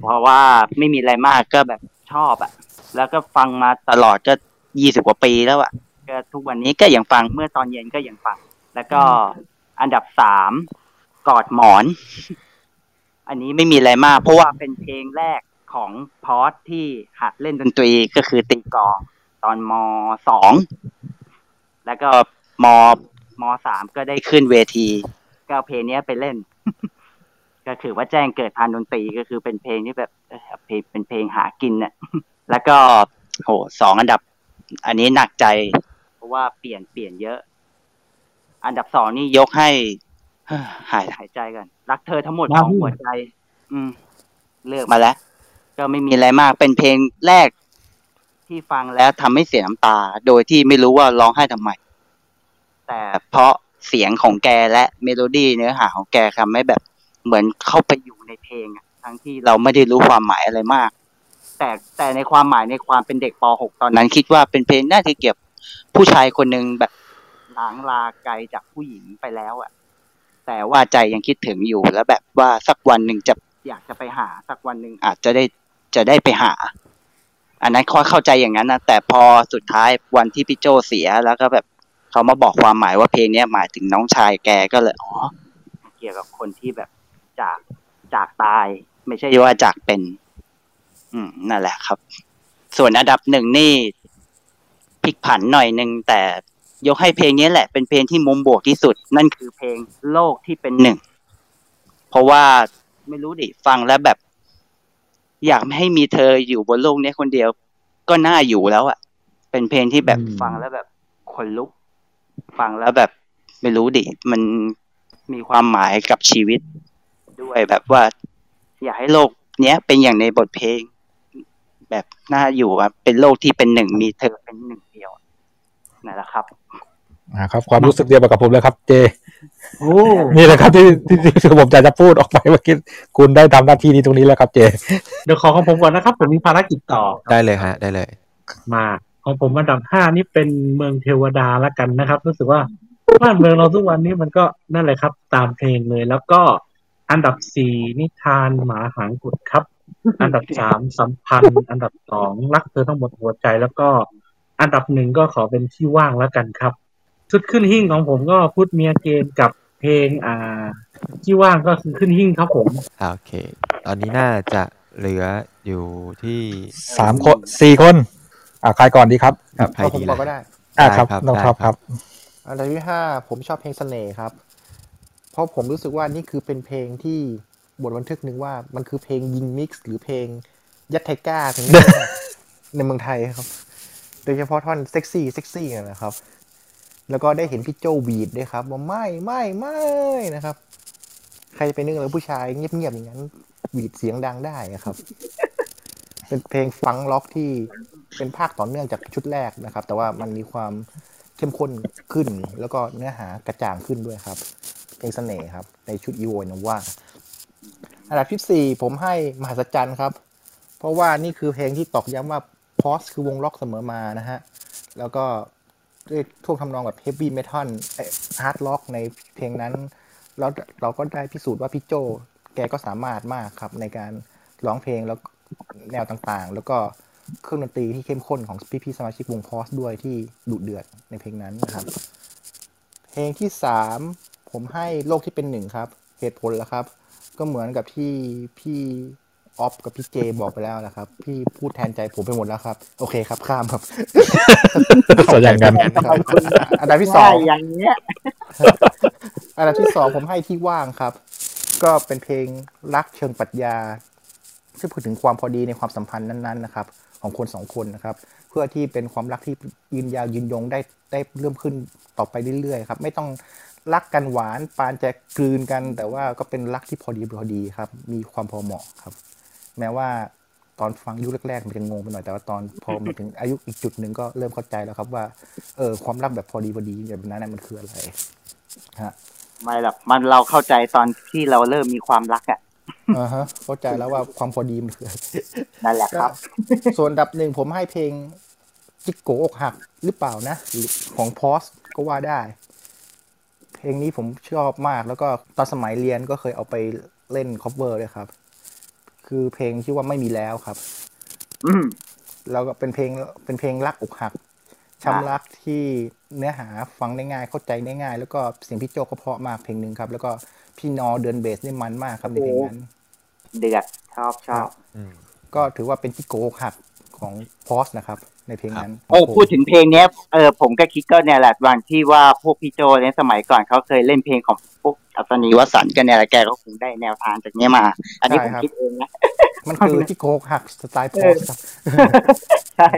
เพราะว่าไม่มีอะไรมากก็แบบชอบอะแล้วก็ฟังมาตลอดก็ยี่สิบกว่าปีแล้วอะก็ทุกวันนี้ก็ยังฟังเมื่อตอนเย็นก็ยังฟัง แล้วก็อันดับสามกอดหมอน อันนี้ไม่มีอะไรมาก เพราะว่าเป็นเพลงแรกของพอสที่หัดเล่นดนตรีก็คือตีกองตอนมสองแล้วก็มมสามก็ได้ขึ้นเวที ก็เอาเพลงนี้ไปเล่น ก็คือว่าแจ้งเกิดทานดนตรีก็คือเป็นเพลงที่แบบเออเพลงเป็นเพลงหากินน่ะ แล้วก็โหสองอันดับ อันนี้หนักใจ เพราะว่าเปลี่ยนเปลี่ยนเยอะ อันดับสองนี่ยกให้ หายหายใจกัน รักเธอทั้งหมดของหัวใจ อืม เลือกมาแล้ว ก็ไม่มีอะไรมาก เป็นเพลงแรกที่ฟังแล้วทำให้เสียน้ำตา โดยที่ไม่รู้ว่าร้องไห้ทำไม แต่เพราะเสียงของแกและเมโลดี้เนื้อหาของแกทำให้แบบเหมือนเข้าไปอยู่ในเพลงอะทั้งที่เราไม่ได้รู้ความหมายอะไรมาก แต่แต่ในความหมายในความเป็นเด็กป .6 ตอนนั้นคิดว่าเป็นเพลงน่าจะเกี่ยวกับผู้ชายคนหนึ่งแบบหลางลาไกลจากผู้หญิงไปแล้วอะ แต่ว่าใจยังคิดถึงอยู่แล้วแบบว่าสักวันหนึ่งจะอยากจะไปหา สักวันหนึ่งอาจจะได้จะได้ไปหา อันนั้นข้อเข้าใจอย่างนั้นนะแต่พอสุดท้ายวันที่พี่โจเสียแล้วก็แบบเขามาบอกความหมายว่าเพลงเนี้ยหมายถึงน้องชายแกก็เลยอ๋อเกี่ยวกับคนที่แบบจากจากตาย ไม่ใช่ว่าจากเป็น อืมนั่นแหละครับ ส่วนอันดับหนึ่งนี่พลิกผันหน่อยหนึ่งแต่ ยกให้เพลงนี้แหละเป็นเพลงที่มุมบวกที่สุด นั่นคือเพลงโลกที่เป็นหนึ่ง เพราะว่าไม่รู้ดิฟังแล้วแบบ อยากไม่ให้มีเธออยู่บนโลกนี้คนเดียว ก็น่าอยู่แล้วอะ่ะ เป็นเพลงที่แบบฟังแล้วแบบขนลุก ฟังแล้วแบบ ไม่รู้ดิมันมีความหมายกับชีวิต ด้วยแบบว่า อยากให้โลกเนี้ยเป็นอย่างในบทเพลง แบบน่าอยู่อะเป็นโลกที่เป็นหนึ่งมีเธอเป็นหนึ่งเดียว นั่นแหละครับอ่าครับ ความรู้สึกเดียวกับผมเลยครับ เจโอ้นี่แหละครับที่ที่ที่ผมจะจะพูดออกไปเมื่อกี้คุณได้ทำหน้าที่นี้ตรงนี้แล้วครับ เจ เดี๋ยวขอของผมก่อนนะครับ ผมมีภารกิจต่อได้เลยฮะ ได้เลย มาของผมอันดับห้านี่เป็นเมืองเทวดาละกันนะครับ รู้สึกว่าบ้านเมืองเราทุกวันนี้มันก็นั่นแหละครับ ตามเพลงเลย แล้วก็อันดับสี่นิทานหมาหางกุดครับ อันดับสามสัมพันธ์ อันดับสองรักเธอทั้งหมดหัวใจแล้วก็ อันดับหนึ่งก็ขอเป็นที่ว่างแล้วกันครับ ชุดขึ้นหิ้งของผมก็พุทธเมียเกณฑ์กับเพลงอ่า ที่ว่างก็คือขึ้นหิ้งครับผมอ่าโอเค ตอนนี้น่าจะเหลืออยู่ที่สามคนสี่คน อ่าใครก่อนดีครับครับใครเอาผมดีก่เลอยนก็ได้ อ่าครับได้ครับน้องได้ท็อปคครัรับบอันดับที่ห้าผมชอบเพลงเสน่ห์ครับ เพราะผมรู้สึกว่านี่คือเป็นเพลงที่บทบันทึกหนึ่งว่ามันคือเพลงยิงมิกซ์หรือเพลงยัดไทก้าเพลงนี้ในเมืองไทยครับโดยเฉพาะท่อนเซ็กซี่เซ็กซี่นะครับ แล้วก็ได้เห็นพี่โจบีดด้วยครับว่าไม่ไม่ไม่นะครับ ใครจะไปนึกเลยผู้ชายเงียบๆอย่างนั้นบีดเสียงดังได้อะครับ เป็นเพลงฟังล็อกที่เป็นภาคต่อเนื่องจากชุดแรกนะครับ แต่ว่ามันมีความเข้มข้นขึ้น แล้วก็เนื้อหากระจ่างขึ้นด้วยครับ เพลงเสน่ห์ครับ ในชุดอีโวนว่าอันดับที่สี่ผมให้มหัศจรรย์ครับ เพราะว่านี่คือเพลงที่ตอกย้ำว่า พอสคือวงล็อกเสมอมานะฮะ แล้วก็ด้วยท่วงทำนองแบบ heavy metal hard rock ในเพลงนั้น แล้วเราก็ได้พิสูจน์ว่าพี่โจ แกก็สามารถมากครับในการร้องเพลงแล้วแนวต่างๆ แล้วก็เครื่องดนตรีที่เข้มข้นของพี่ๆสมาชิกวง Pause ด้วยที่ดุเดือดในเพลงนั้นนะครับ เพลงที่สามผมให้โลกที่เป็นหนึ่งครับ เหตุผลล้วครับ ก็เหมือนกับที่พี่ ออฟกับพี่เจบอกไปแล้วนะครับ พี่พูดแทนใจผมไปหมดแล้วครับ โอเคครับข้ามครับส่วนอย่างนั้นครับอันดับที่สองได้อย่างเนี้ยอันดับที่สองผมให้ที่ว่างครับ ก็เป็นเพลงรักเชิงปรัชญาที่พูดถึงความพอดีในความสัมพันธ์นั้นๆนะครับ ของคนสองคนนะครับ เพื่อที่เป็นความรักที่ยืนยาวยืนยงได้ได้เริ่มขึ้นต่อไปเรื่อยๆครับ ไม่ต้องรักกันหวานปานจะกลืนกัน แต่ว่าก็เป็นรักที่พอดีพอดีครับ มีความพอเหมาะครับ แม้ว่าตอนฟังยุคแรกๆมันจะงงไปหน่อยแต่ว่าตอนพอมาถึงอายุอีกจุดหนึ่งก็เริ่มเข้าใจแล้วครับว่าเออความรักแบบพอดีพอดีแบบนั้นนะมันคืออะไรฮะไม่หรอกมันเราเข้าใจตอนที่เราเริ่มมีความรักอะอ่าฮะ เข้าใจแล้วว่าความพอดีมันคืออะไรนั่นแหละครับ ส่วนอันดับหนึ่งผมให้เพลงจิกโกอกหักหรือเปล่านะหรือของพอสก็ว่าได้ เพลงนี้ผมชอบมากแล้วก็ตอนสมัยเรียนก็เคยเอาไปเล่นคอ v เ r อร์เลยครับ คือเพลงที่ว่าไม่มีแล้วครับ อืมแล้วก็เป็นเพลงเป็นเพลงรักอกหักช้ำรักที่เนื้อหาฟังได้ง่ายเข้าใจได้ง่าย แล้วก็เสียงพี่โจก็เพราะมากเพลงหนึ่งครับ แล้วก็พี่นอเดินเบสได้มันมากครับในเพลงนั้น เดือดชอบชอบอืมก็ถือว่าเป็นจิกโกอกหักของพอสนะครับ ในในเพลงนั้นเออพูดถึงเพลงเนี้ยเออผมก็คิดก็เนี่ยแหละวันที่ว่าพวกพี่โจในสมัยก่อนเขาเคยเล่นเพลงของพวกอัศนีวสันต์กันเนี่ยแหละแกก็คงได้แนวทางจากเนี้ยมา อันนี้ผมคิดเองนะมันคือที่โคกหักสไตล์โพสครับใช่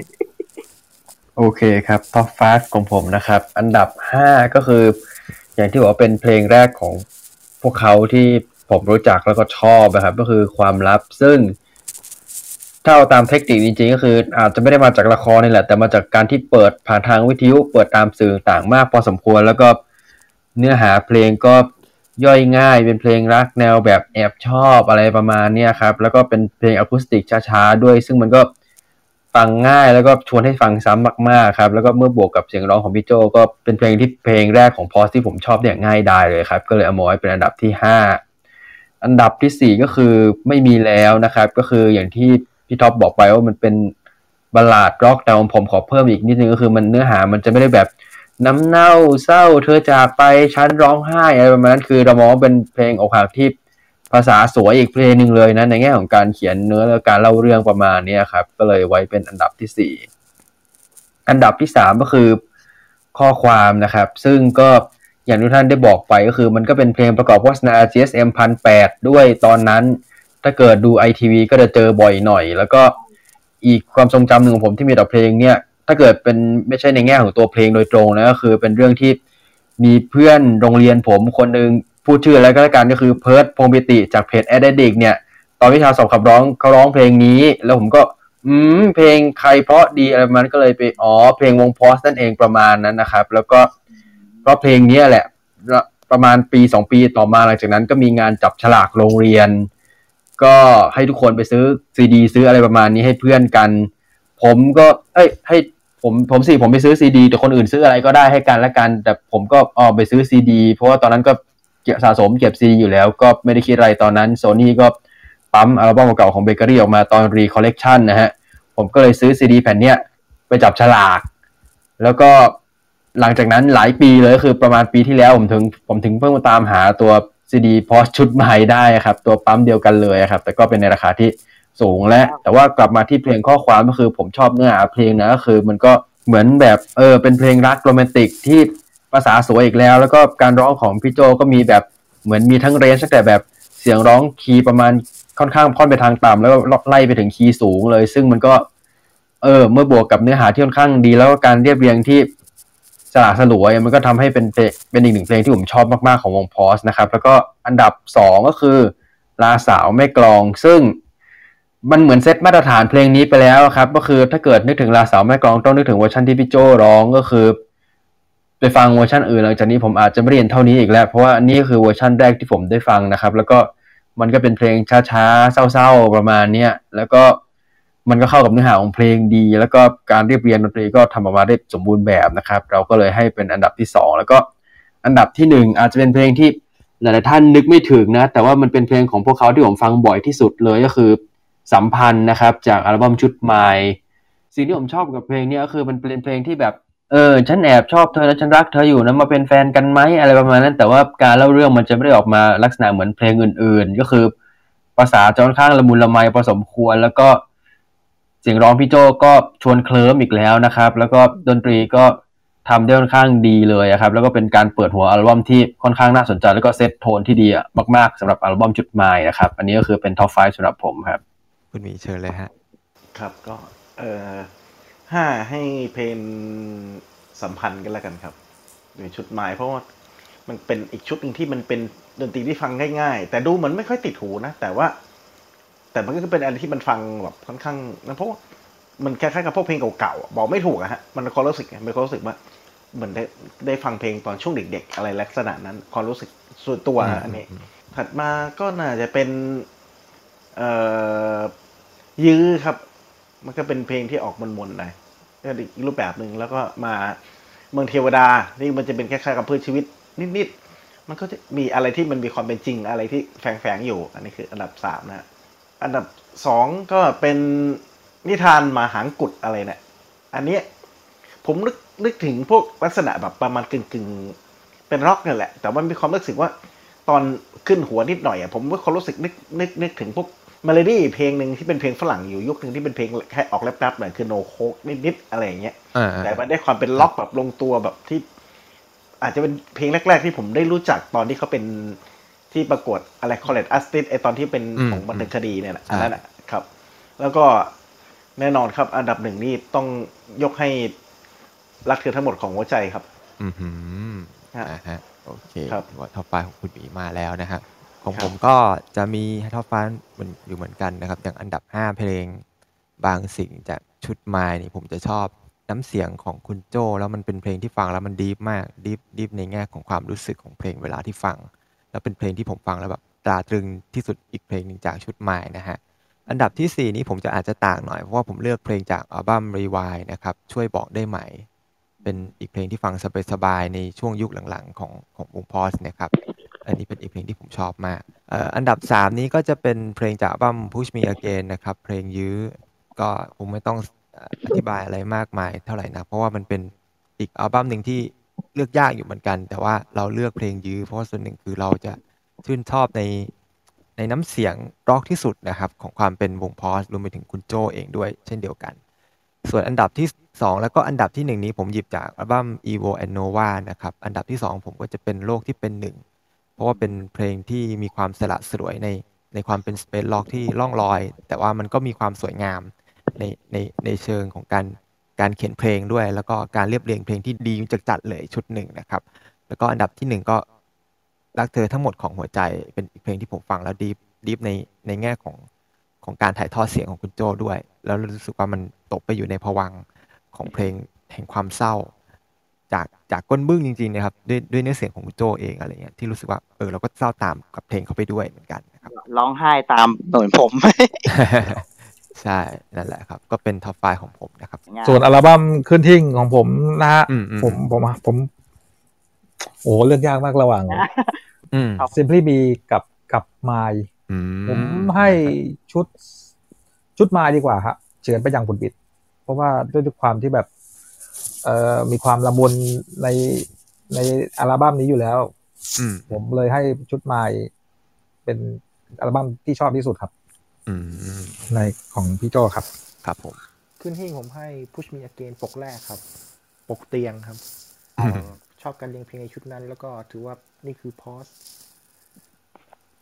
โอเคครับท็อปฟาสของผมนะครับ อันดับห้าก็คือ อย่างที่บอกว่าเป็นเพลงแรกของพวกเขาที่ผมรู้จักแล้วก็ชอบนะครับ ก็คือความลับซึ่ง ถ้าเอาตามเทคนิคจริงๆก็คือ อาจจะไม่ได้มาจากละครนี่แหละ แต่มาจากการที่เปิดผ่านทางวิทยุเปิดตามสื่อต่างมากพอสมควร แล้วก็เนื้อหาเพลงก็ย่อยง่ายเป็นเพลงรักแนวแบบแอบชอบอะไรประมาณเนี้ยครับ แล้วก็เป็นเพลงอะคูสติกช้าๆด้วย ซึ่งมันก็ฟังง่ายแล้วก็ชวนให้ฟังซ้ำมากๆครับ แล้วก็เมื่อบวกกับเสียงร้องของพี่โจก็เป็นเพลงที่เพลงแรกของพอสที่ผมชอบอย่างง่ายดายเลยครับ ก็เลยเอามาไว้เป็นอันดับที่ห้าอันดับที่สี่ก็คือไม่มีแล้วนะครับ ก็คืออย่างที่ พี่ท็อปบอกไปว่ามันเป็นบัลลาดร็อกแต่ผมขอเพิ่มอีกนิดนึงก็คือมันเนื้อหามันจะไม่ได้แบบน้ำเน่าเศร้า เธอจากไปฉันร้องไห้อะไรประมาณนั้นคือเรามองว่าเป็นเพลงอกหักที่ภาษาสวยอีกเพลงหนึ่งเลยนะในแง่ของการเขียนเนื้อและการเล่าเรื่องประมาณนี้ครับ ก็เลยไว้เป็นอันดับที่สี่อันดับที่สามก็คือข้อความนะครับ ซึ่งก็อย่างที่ท่านได้บอกไปก็คือมันก็เป็นเพลงประกอบโฆษณา GSM พันแปดด้วยตอนนั้น ถ้าเกิดดู ITV ก็จะเจอบ่อยหน่อย แล้วก็อีกความทรงจำหนึ่งของผมที่มีต่อเพลงเนี่ย ถ้าเกิดเป็นไม่ใช่ในแง่ของตัวเพลงโดยตรงนะก็คือเป็นเรื่องที่มีเพื่อนโรงเรียนผมคนหนึ่งพูดชื่อแล้วก็แล้วกันก็คือเพิร์ดพงปิติจากเพจแอดดิกเนี่ย ตอนวิชาสอบขับร้องเขาร้องเพลงนี้ แล้วผมก็อืมเพลงใครเพราะดีอะไรมันก็เลยไปอ๋อเพลงวงพอสนั่นเองประมาณนั้นนะครับ แล้วก็เพราะเพลงนี้แหละ ประมาณปีสองปีต่อมาหลังจากนั้นก็มีงานจับฉลากโรงเรียน ก็ให้ทุกคนไปซื้อซีดีซื้ออะไรประมาณนี้ให้เพื่อนกัน ผมก็เอ้ยให้ผมผมสิผมไปซื้อซีดีแต่คนอื่นซื้ออะไรก็ได้ให้กันและกัน แต่ผมก็อ๋อไปซื้อซีดีเพราะว่าตอนนั้นก็เก็บสะสมเก็บซีดีอยู่แล้ว ก็ไม่ได้คิดอะไรตอนนั้นโซนี่ก็ปั๊มอัลบั้มเก่าของเบเกอรี่ออกมาตอน re-collection นะฮะ ผมก็เลยซื้อซีดีแผ่นเนี้ยไปจับฉลาก แล้วก็หลังจากนั้นหลายปีเลยคือประมาณปีที่แล้วผมถึงผมถึงเพิ่งมาตามหาตัว ซีดีพอชุดใหม่ได้ครับ ตัวปั๊มเดียวกันเลยครับ แต่ก็เป็นในราคาที่สูงและ แต่ว่ากลับมาที่เพลงข้อความก็คือผมชอบเนื้อหาเพลงนะก็คือ มันก็เหมือนแบบเออเป็นเพลงรักโรแมนติกที่ภาษาสวยอีกแล้ว แล้วก็การร้องของพี่โจก็มีแบบเหมือนมีทั้งเรนจ์ตั้งแต่แบบเสียงร้องคีย์ประมาณค่อนข้างค่อนไปทางต่ำแล้วก็ไล่ไปถึงคีย์สูงเลย ซึ่งมันก็ เออ เมื่อบวกกับเนื้อหาที่ค่อนข้างดีแล้วก็การเรียบเรียงที่ สละสลวยมันก็ทำให้เป็นเพลงเป็นอีกหนึ่งเพลงที่ผมชอบมากๆของวง Pause นะครับ แล้วก็อันดับสองก็คือ ลาสาวแม่กลอง ซึ่งมันเหมือนเซตมาตรฐานเพลงนี้ไปแล้วครับ ก็คือถ้าเกิดนึกถึงลาสาวแม่กลองต้องนึกถึงเวอร์ชันที่พี่โจร้องก็คือ ไปฟังเวอร์ชันอื่นหลังจากนี้ผมอาจจะไม่เรียนเท่านี้อีกแล้ว เพราะว่านี่คือเวอร์ชันแรกที่ผมได้ฟังนะครับ แล้วก็มันก็เป็นเพลงช้าๆเศร้าๆประมาณเนี้ยแล้วก็ มันก็เข้ากับเนื้อหาของเพลงดี แล้วก็การเรียบเรียงดนตรีก็ทำออกมาได้สมบูรณ์แบบนะครับ เราก็เลยให้เป็นอันดับที่สองแล้วก็อันดับที่หนึ่งอาจจะเป็นเพลงที่หลาย ๆ ท่านนึกไม่ถึงนะ แต่ว่ามันเป็นเพลงของพวกเขาที่ผมฟังบ่อยที่สุดเลยก็คือสัมพันธ์นะครับ จากอัลบั้มชุดใหม่สิ่งที่ผมชอบกับเพลงนี้ก็คือมันเป็นเพลงที่แบบเออฉันแอบชอบเธอนะฉันรักเธออยู่นะมาเป็นแฟนกันไหมอะไรประมาณนั้น แต่ว่าการเล่าเรื่องมันจะไม่ได้ออกมาลักษณะเหมือนเพลงอื่น ๆ ก็คือภาษาจะค่อนข้างละมุนละไมพอสมควร แล้วก็ เสียงร้องพี่โจก็ชวนเคลิ้มอีกแล้วนะครับ แล้วก็ดนตรีก็ทำได้ค่อนข้างดีเลยครับ แล้วก็เป็นการเปิดหัวอัลบั้มที่ค่อนข้างน่าสนใจ แล้วก็ set tone ที่ดีมากๆสำหรับอัลบั้มชุด Mild นะครับ อันนี้ก็คือเป็น top five สำหรับผมครับ คุณหมีเชิญเลยฮะ ครับก็เอ่อห้าให้เพลงสัมพันธ์กันแล้วกันครับโดยชุดหมายเพราะว่ามันเป็นอีกชุดหนึ่งที่มันเป็นดนตรีที่ฟังง่ายๆ แต่ดูเหมือนไม่ค่อยติดหูนะ แต่ว่า แต่มันก็คือเป็นอะไรที่มันฟังแบบค่อนข้างนั่นเพราะว่ามันคล้ายๆกับพวกเพลงเก่าๆอะบอกไม่ถูกอะฮะมันความรู้สึกไงมันความรู้สึกว่าเหมือนได้ได้ฟังเพลงตอนช่วงเด็ก ๆ อะไรลักษณะนั้นความรู้สึกส่วนตัวอืมอันนี้ ถัดมาก็น่าจะเป็น เอ่อยื้อครับ มันก็เป็นเพลงที่ออกมนๆหน่อยก็อีกรูปแบบหนึ่งแล้วก็มาเมืองเทวดา นี่มันจะเป็นคล้ายๆกับเพื่อชีวิตนิดๆมันก็จะมีอะไรที่มันมีความเป็นจริงอะไรที่แฝงๆอยู่ อันนี้คืออันดับสามนะฮะ อันดับสองก็เป็นนิทานหมาหางกุดอะไรเนี่ยอันเนี้ยผมนึกนึกถึงพวกลักษณะแบบประมาณกึ่งๆเป็นร็อกนั่นแหละ แต่ว่ามีความรู้สึกว่าตอนขึ้นหัวนิดหน่อยอะผมว่าความรู้สึกนึกนึกนึกถึงพวกมาเลดี้เพลงหนึ่งที่เป็นเพลงฝรั่งอยู่ยุคหนึ่งที่เป็นเพลงแค่ออกแรปๆหน่อยคือโนโคกนิดๆอะไรอย่างเงี้ยอ่าแต่มันได้ความเป็นล็อกแบบลงตัวแบบที่ อาจจะเป็นเพลงแรก ๆ ที่ผมได้รู้จักตอนที่เขาเป็น ที่ประกวดอะไร college artist ไอตอนที่เป็นอืมของบันเทิงคดีเนี่ยแหละใช่อันนั้นแหละครับ แล้วก็แน่นอนครับ อันดับหนึ่งนี่ต้องยกให้รักเธอทั้งหมดของหัวใจครับ อือหือฮะอ่าฮะโอเคครับถือว่า top five ของคุณหมีมาแล้วนะฮะของครับผมก็จะมี top five เหมือนอยู่เหมือนกันนะครับ อย่างอันดับ 5 เพลงบางสิ่งจากชุดไม้นี่ผมจะชอบน้ำเสียงของคุณโจแล้วมันเป็นเพลงที่ฟังแล้วมัน deep มาก deep deep ในแง่ของความรู้สึกของเพลงเวลาที่ฟัง แล้วเป็นเพลงที่ผมฟังแล้วแบบตราตรึงที่สุดอีกเพลงหนึ่งจากชุดไม้นะฮะอันดับที่ 4 นี้ผมจะอาจจะต่างหน่อย เพราะว่าผมเลือกเพลงจากอัลบั้ม Rewind นะครับช่วยบอกได้ไหม เป็นอีกเพลงที่ฟังสบายๆในช่วงยุคหลังๆ ของของวงพอสนะครับอันนี้เป็นอีกเพลงที่ผมชอบมากอันดับ 3 นี้ก็จะเป็นเพลงจากอัลบั้ม Push Me Again นะครับเพลงยื้อก็ผมไม่ต้องอธิบายอะไรมากมายเท่าไหร่นะเพราะว่ามันเป็นอีกอัลบั้มหนึ่งที่ เลือกยากอยู่เหมือนกัน แต่ว่าเราเลือกเพลงยื้อ เพราะว่าส่วนหนึ่งคือเราจะชื่นชอบในในน้ำเสียงร็อกที่สุดนะครับ ของความเป็นวงพอสรวมไปถึงคุณโจเองด้วย เช่นเดียวกัน ส่วนอันดับที่ 2 แล้วก็อันดับทีหนึ่1 นี้ผมหยิบจากอัลบั้ม Evo and Nova นะครับ อันดับที่ 2 ผมก็จะเป็นโลกที่เป็นหนึ่งเพราะว่าเป็นเพลงที่มีความสละสลวยในในความเป็นสเปซล็อกที่ล่องลอย แต่ว่ามันก็มีความสวยงามในในในเชิงของการ การเขียนเพลงด้วย แล้วก็การเรียบเรียงเพลงที่ดีจัดๆเลยชุดหนึ่งนะครับ แล้วก็อันดับที่หนึ่งก็รักเธอทั้งหมดของหัวใจเป็นอีกเพลงที่ผมฟังแล้วดีดีฟในในแง่ของของการถ่ายทอดเสียงของคุณโจด้วย แล้วรู้สึกว่ามันตกไปอยู่ในภวังของเพลงแห่งความเศร้า จากจากก้นบึ้งจริงๆนะครับด้วยด้วยเนื้อเสียงของคุณโจเองอะไรเงี้ยที่รู้สึกว่าเออเราก็เศร้าตามกับเพลงเขาไปด้วยเหมือนกันนะครับร้องไห้ตามเหมือนผม ใช่นั่นแหละครับ ก็เป็นท็อปไฟของผมนะครับ ส่วนอัลบั้มขึ้นทิ้งของผมนะฮะอืมอืมผมผมผม โอ้โหเลือกยากมากระหว่างอืม Simply Me กับกับไมอืผมให้ชุดชุดไมดีกว่าฮะเฉือนไปอย่างบุดบิด เพราะว่าด้วยความที่แบบเอ่อมีความละมุนในในอัลบั้มนี้อยู่แล้วอืมผมเลยให้ชุดไมเป็นอัลบั้มที่ชอบที่สุดครับอืม ในของพี่โจครับ ครับผม ขึ้นหิ้งผมให้ Push Me Again ปกแรกครับ ปกเตียงครับ ชอบการเรียงเพลงในชุดนั้น แล้วก็ถือว่านี่คือพอส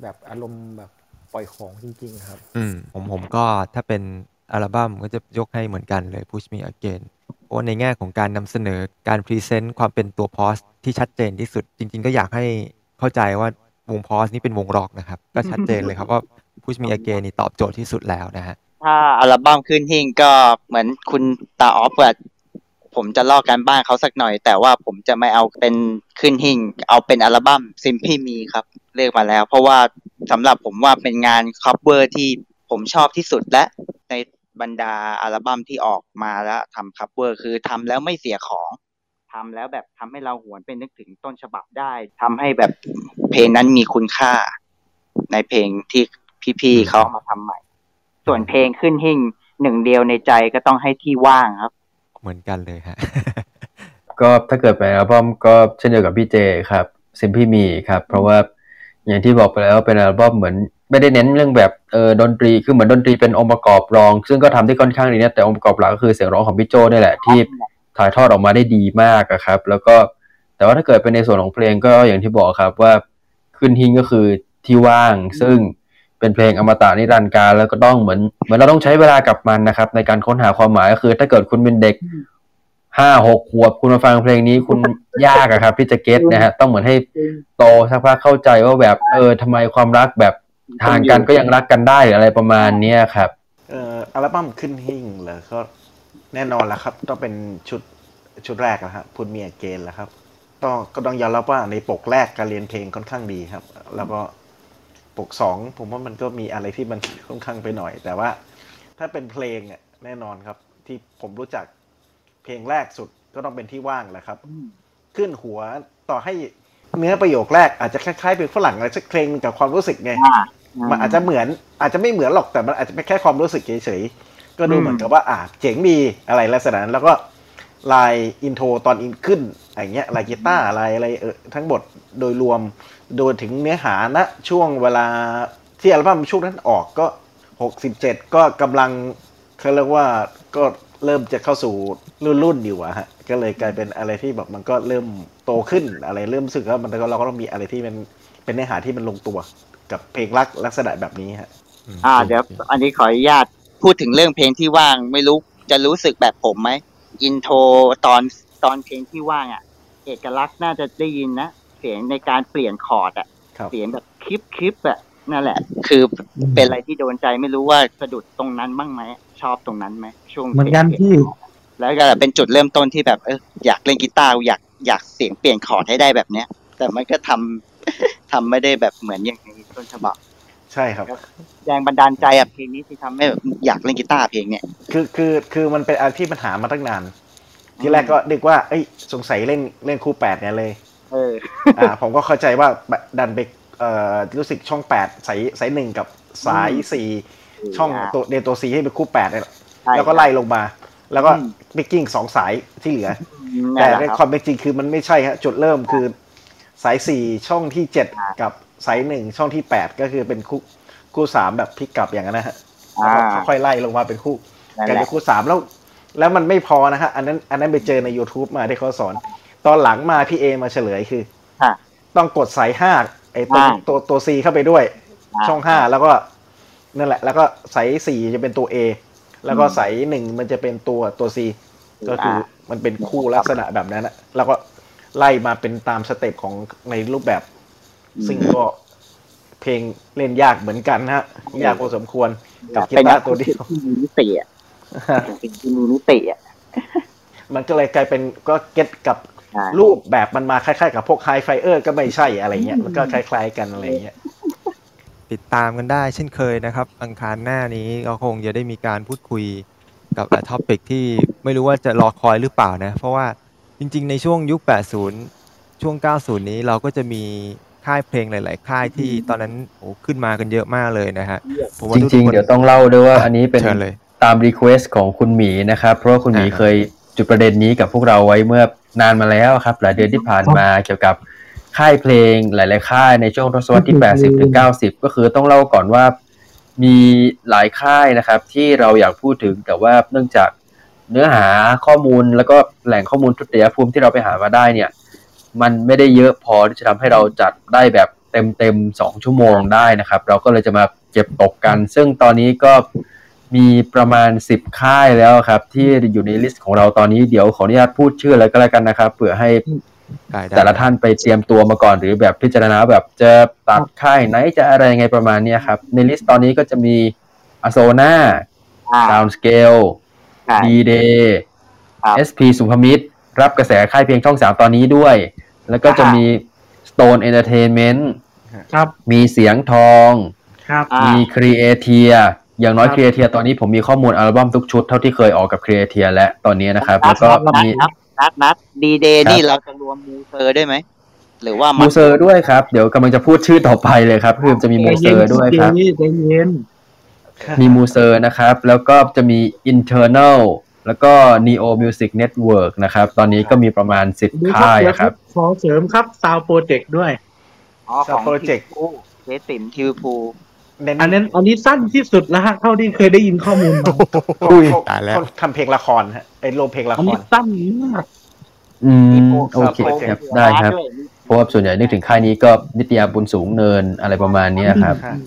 แบบอารมณ์แบบปล่อยของจริง ๆ ครับ อืมผมผมก็ถ้าเป็นอัลบั้มก็จะยกให้เหมือนกันเลย Push Me Again เพราะในแง่ของการนำเสนอการ present ความเป็นตัว Pause ที่ชัดเจนที่สุด จริง ๆ ก็อยากให้เข้าใจว่าวง Pause นี่เป็นวงร็อกนะครับ ก็ชัดเจนเลยครับว่า Push Me Again นี่ตอบโจทย์ที่สุดแล้วนะฮะถ้าอัลบั้มขึ้นหิ้งก็เหมือนคุณตาออฟอะผมจะลอกการบ้านเขาสักหน่อย แต่ว่าผมจะไม่เอาเป็นขึ้นหิ้ง เอาเป็นอัลบั้ม Simply Me ครับ เลือกมาแล้ว เพราะว่าสำหรับผมว่าเป็นงาน cover ที่ผมชอบที่สุดและในบรรดาอัลบั้มที่ออกมาแล้วทำคัฟเวอร์คือทำแล้วไม่เสียของทำแล้วแบบทำให้เราหวนไปนึกถึงต้นฉบับได้ทำให้แบบเพลงนั้นมีคุณค่า ในเพลงที่ พี่ๆเขาเอามาทำใหม่ ส่วนเพลงขึ้นหิ่งหนึ่งเดียวในใจก็ต้องให้ที่ว่างครับ เหมือนกันเลยฮะก็ถ้าเกิดเป็นอัลบั้มก็เช่นเดียวกับพี่เจครับซิมพี่มีครับ เพราะว่าอย่างที่บอกไปแล้วเป็นอัลบั้มเหมือน ไม่ได้เน้นเรื่องแบบเออดนตรีคือเหมือนดนตรีเป็นองค์ประกอบรอง ซึ่งก็ทำได้ค่อนข้างดีนะแต่องค์ประกอบหลักก็คือเสียงร้องของพี่โจนี่แหละที่ถ่ายทอดออกมาได้ดีมากอะครับ แล้วก็แต่ว่าถ้าเกิดเป็นในส่วนของเพลงก็อย่างที่บอกครับว่าขึ้นหิ้งก็คือที่ว่าง ซึ่ง เป็นเพลงอมตะนิรันดร์การแล้วก็ต้องเหมือนเหมือนเราต้องใช้เวลากับมันนะครับ ในการค้นหาความหมายก็คือ ถ้าเกิดคุณเป็นเด็กห้าหกขวบคุณมาฟังเพลงนี้คุณยากอะครับที่จะเก็ตนะฮะต้องเหมือนให้โตสักพักเข้าใจว่าแบบเออทำไมความรักแบบห่างกันก็ยังรักกันได้ออะไรประมาณเนี้ยครับเอ่ออัลบั้มขึ้นหิ่งเหรอก็แน่นอนแล้วครับ ต้องเป็นชุดชุดแรกนะฮะพูดเมียเกนแล้วครับต้องก็ต้องยอมรับว่าในปกแรกการเรียนเพลงค่อนข้างดีครับ แล้วก็ ปกสองผมว่ามันก็มีอะไรที่มันค่อนข้างไปหน่อย แต่ว่าถ้าเป็นเพลงอะแน่นอนครับ ที่ผมรู้จักเพลงแรกสุดก็ต้องเป็นที่ว่างแหละครับ ขึ้นหัวต่อให้เนื้อประโยคแรกอาจจะคล้ายๆเป็นฝรั่งอะไรสักเพลงหนึ่งกับความรู้สึกไงมันอาจจะเหมือนอาจจะไม่เหมือนหรอกแต่มันอาจจะเป็นแค่ความรู้สึกเฉยๆก็ดูเหมือนกับว่าอ่าเจ๋งดีอะไรลักษณะนั้นแล้วก็ลายอินโทรตอนอินขึ้นอย่างเงี้ยลายกีตาร์อะไรอะไรเออทั้งหมดโดยรวม โดยถึงเนื้อหาณช่วงเวลาที่อัลบั้มช่วงนั้นออกก็หกสิบเจ็ดก็กำลังเขาเรียกว่าก็เริ่มจะเข้าสู่รุ่นรุ่นๆอยู่อะฮะก็เลยกลายเป็นอะไรที่แบบมันก็เริ่มโตขึ้นอะไรเริ่มรู้สึกว่ามันเราก็ต้องมีอะไรที่มันเป็นเนื้อหาที่มันลงตัว กับเพลงรักลักษณะแบบนี้ฮะอ่าเดี๋ยวอันนี้ขออนุญาตพูดถึงเรื่องเพลงที่ว่าง ไม่รู้จะรู้สึกแบบผมไหมอินโทรตอนตอนเพลงที่ว่างอะ เอกลักษณ์น่าจะได้ยินนะ เสียงในการเปลี่ยนคอร์ดอะครับเสียงแบบคลิปคลิปอะนั่นแหละ คือเป็นอะไรที่โดนใจไม่รู้ว่าสะดุดตรงนั้นบ้างไหมชอบตรงนั้นไหมช่วงเหมือนกันพลงพี่แล้วก็เป็นจุดเริ่มต้นที่แบบเอออยากเล่นกีตาร์อยากอยากเสียงเปลี่ยนคอร์ดให้ได้แบบเนี้ย แต่มันก็ทำทำไม่ได้แบบเหมือนอย่างในต้นฉบับใช่ครับแรงบันดาลใจอะเพลงนี้ที่ทำให้แบบอยากเล่นกีตาร์เพลงเนี้ยคือคือคือมันเป็นอะไรที่ปัญหามาตั้งนาน ที่แรกก็นึกว่าเอ้ยสงสัยเล่นเล่นคู่แปดเนี่ยเลยเอออ่าผมก็เข้าใจว่าดันไปเอ่อรู้สึกช่องแปดสายสายหนึ่งกับสายสี่ช่องตัวเดนตัวซีให้เป็นคู่แปดเนี่ยใช่แล้วก็ไล่ลงมา แล้วก็อืมบิ๊กกิ้งสองสายที่เหลือนั่แต่นแหละในครับความเป็นจริงคือมันไม่ใช่ฮะจุดเริ่มคือสายสี่ช่องที่เจ็ดกับสายหนึ่งช่องที่แปดก็คือเป็นคู่คู่สามแบบพลิกกลับอย่างนั้นนะฮะแล้วก็ค่อยๆไล่ลงมาเป็นคู่นั่นกลายแหเป็ละนคู่สามแล้ว แล้วมันไม่พอนะฮะอันนั้นอันนั้นไปเจอใน YouTube มาที่เขาสอน ตอนหลังมาพี่เอมาเฉลยคือค่ะต้องกดสายห้าไอ้ตัวอ่าตัวตัวซีเข้าไปด้วยอ่าช่องห้าแล้วก็นั่นแหละ แล้วก็สายสี่จะเป็นตัว A แล้วก็สายหนึ่งมันจะเป็นตัวตัว C ก็คืออามันเป็นคู่ลักษณะแบบนั้นนะแล้วก็ไล่มาเป็นตามสเต็ปของในรูปแบบ ซึ่งก็เพลงเล่นยากเหมือนกันนะฮะ ยากพอสมควรกับกีเป็นตาร์ตัวเดียวที่มีมิติอะเป็นที่มีมิติอะมันก็เลยกลายเป็นก็เก็ตกับใช่ รูปแบบมันมาคล้ายๆ กับพวกไฮไฟเออร์ก็ไม่ใช่อะไรเงี้ยมันก็คล้าย ๆ กันอะไรเงี้ยติดตามกันได้เช่นเคยนะครับ อังคารหน้านี้ก็คงจะได้มีการพูดคุยกับท็อปิกที่ไม่รู้ว่าจะรอคอยหรือเปล่านะ เพราะว่าจริง ๆ ในช่วงยุค 80 ช่วง 90 นี้เราก็จะมีค่ายเพลงหลาย ๆ ค่ายที่ตอนนั้นโอ้ขึ้นมากันเยอะมากเลยนะฮะผมว่าจทุกๆริงคๆนเดี๋ยวต้องเล่าด้วยว่าอันนี้เป็นเชิญเลยตามรีเควสของคุณหมีนะครับ เพราะว่าคุณหมีอ่าเคย จุดประเด็นนี้กับพวกเราไว้เมื่อนานมาแล้วครับ หลายเดือนที่ผ่านมาเกี่ยวกับค่ายเพลงหลาย ๆ ค่ายในช่วงทศวรรษที่ 80 ถึง 90 ก็คือต้องเล่าก่อนว่ามีหลายค่ายนะครับ ที่เราอยากพูดถึงแต่ว่าเนื่องจากเนื้อหาข้อมูลแล้วก็แหล่งข้อมูลทุติยภูมิที่เราไปหามาได้เนี่ย มันไม่ได้เยอะพอที่จะทำให้เราจัดได้แบบเต็มเต็มๆสองชั่วโมงได้นะครับ เราก็เลยจะมาเก็บตกกัน ซึ่งตอนนี้ก็ มีประมาณ 10 ค่ายแล้วครับ ที่อยู่ในลิสต์ของเราตอนนี้เดี๋ยวขออนุญาตพูดชื่อเลยก็แล้วกันนะครับเผื่อให้ได้ได้แต่ละท่านไปเตรียมตัวมาก่อนหรือแบบพิจารณาแบบจะตัดค่ายไหนจะอะไรยังไงประมาณเนี้ยครับ ในลิสต์ตอนนี้ก็จะมีอโซนาอ่าดาวสเกลใช่ดีเดย์ครับ SP สุภมิตร รับกระแสค่ายเพลงช่องสามตอนนี้ด้วย แล้วก็จะมี Stone Entertainment ครับมีเสียงทองครับอ่ามี Creatia อย่างน้อยครับ Creatia ตอนนี้ผมมีข้อมูลอัลบั้มทุกชุดเท่าที่เคยออกกับ Creatia และตอนนี้นะครับ แล้วก็นัดมีนัดนัดนัดดีเดย์ครับนี่เราจะรวมมูเซอร์ด้วยไหมหรือว่ามูเซอร์ด้วยครับ เดี๋ยวกำลังจะพูดชื่อต่อไปเลยครับคือจะมีมูเซอร์ด้วยครับใจเย็นใจเย็นมีมูเซอร์นะครับ แล้วก็จะมี internal แล้วก็ neo music network นะครับ ตอนนี้ก็มีประมาณดู10ครับค่ายเดี๋ยวอะครับขอเสริมครับซาวโปรเจกต์ด้วยอ๋อของ Sound Project ทิวพูเจสิมทิวพู เน้นอันนั้นอันนี้สั้นที่สุดแล้วฮะเท่าที่เคยได้ยินข้อมูลมาอุ้ยเขาตายแล้วเขาทำเพลงละครฮะไอ้โลเพลงละอันคนี้รสั้นมากอืมมีโปรโอเค Sound ครับ Project ได้ครับด้วยเพราะว่าส่วนใหญ่นึกถึงค่ายนี้ก็นิตยาบุญสูงเนินอะไรประมาณเนี้ยครับครับ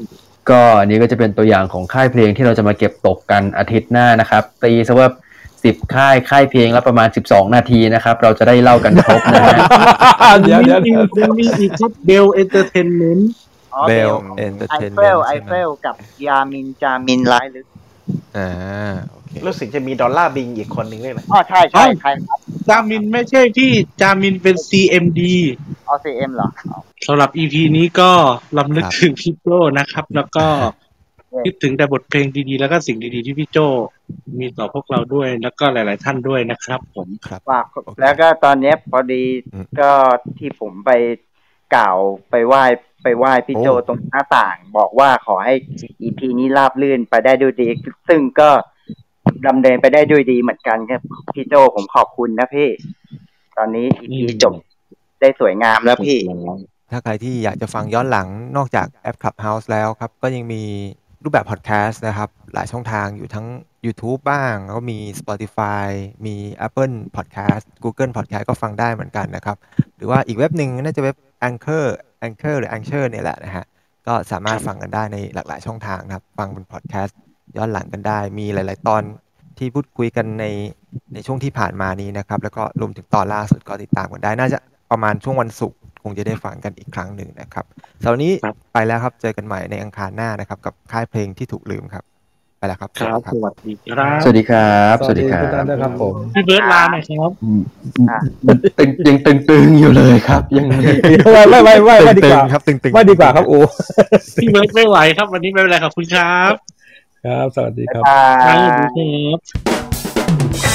ก็อันนี้ก็จะเป็นตัวอย่างของค่ายเพลงที่เราจะมาเก็บตกกันอาทิตย์หน้านะครับตีซะว่าสิบค่ายค่ายเพลงละประมาณ12นาทีนะครับ เราจะได้เล่ากันครบนะฮะเดี๋ยวเดี๋ยวมีอีกยังมีอีกครับเบลเอนเตอร์เทนเมนต์อ๋อ เบเบลลเอนเตอร์ไอเทนเฟเมนลต์ไอใช่ไหเฟมลกับยามินจามินไลลึกอ่าโอเครู้สึกจะมีดอลลาร์บิงอีกคนหนึ่งด้วยนะอ๋อใช่ใช่ใช่ครับจามินไม่ใช่พี่จามินเป็น CMD ออซีเอ็มเหรออ๋อสำหรับ EP นี้ก็ลำลึกถึงพี่โจนะครับ แล้วก็คิดถึงแต่บทเพลงดีๆ แล้วก็สิ่งดีๆ ที่พี่โจมีต่อพวกเราด้วย แล้วก็หลาย ๆ ท่านด้วยนะครับ ผมครับฝากแล้วก็ตอนเนี้ยพอดีอืมก็ที่ผมไป กล่าวไปไหว้ไปไหว้พี่โจโอ้ตรงหน้าต่าง บอกว่าขอให้ EP นี้ราบลื่นไปได้ด้วยดี ซึ่งก็ดำเนินไปได้ด้วยดีเหมือนกันครับ พี่โจผมขอบคุณนะพี่ ตอนนี้อีพีจบได้สวยงามแล้วพี่ ถ้าใครที่อยากจะฟังย้อนหลังนอกจากแอป Clubhouse แล้วครับ ก็ยังมีรูปแบบพอดแคสต์นะครับ หลายช่องทางอยู่ทั้ง YouTube บ้าง แล้วก็มี Spotify มี Apple Podcast Google Podcast ก็ฟังได้เหมือนกันนะครับ หรือว่าอีกเว็บหนึ่งน่าจะเว็บ Anchor Anchor หรือ Anchor เนี่ยแหละนะฮะก็สามารถฟังกันได้ในหลากหลายช่องทางนะครับ ฟังเป็นพอดแคสต์ย้อนหลังกันได้ มีหลาย ๆ ตอนที่พูดคุยกันในในช่วงที่ผ่านมานี้นะครับ แล้วก็รวมถึงตอนล่าสุดก็ติดตามกันได้ น่าจะประมาณช่วงวันศุกร์คงจะได้ฟังกันอีกครั้งหนึ่งนะครับสำหรับวันนี้ไปแล้วครับเจอกันใหม่ในอังคารหน้านะครับ กับค่ายเพลงที่ถูกลืมครับ ไปแล้วครับ ครับ สวัสดีครับ สวัสดีครับ สวัสดีครัคุณบตันด้วยครับผมพี่เบิร์ดลาหน่อยครับอืมมันตึงยังตึงๆอยู่เลยครับยังไม่ไม่ไม่ไม่ไม่ดีกว่าตึงๆครับตึงๆไม่ดีกว่าครับโอ้พี่เบิร์ดไม่ไหวครับ วันนี้ไม่เป็นไรขอบคุณครับ ครับ สวัสดีครับครับสวัสดีครับ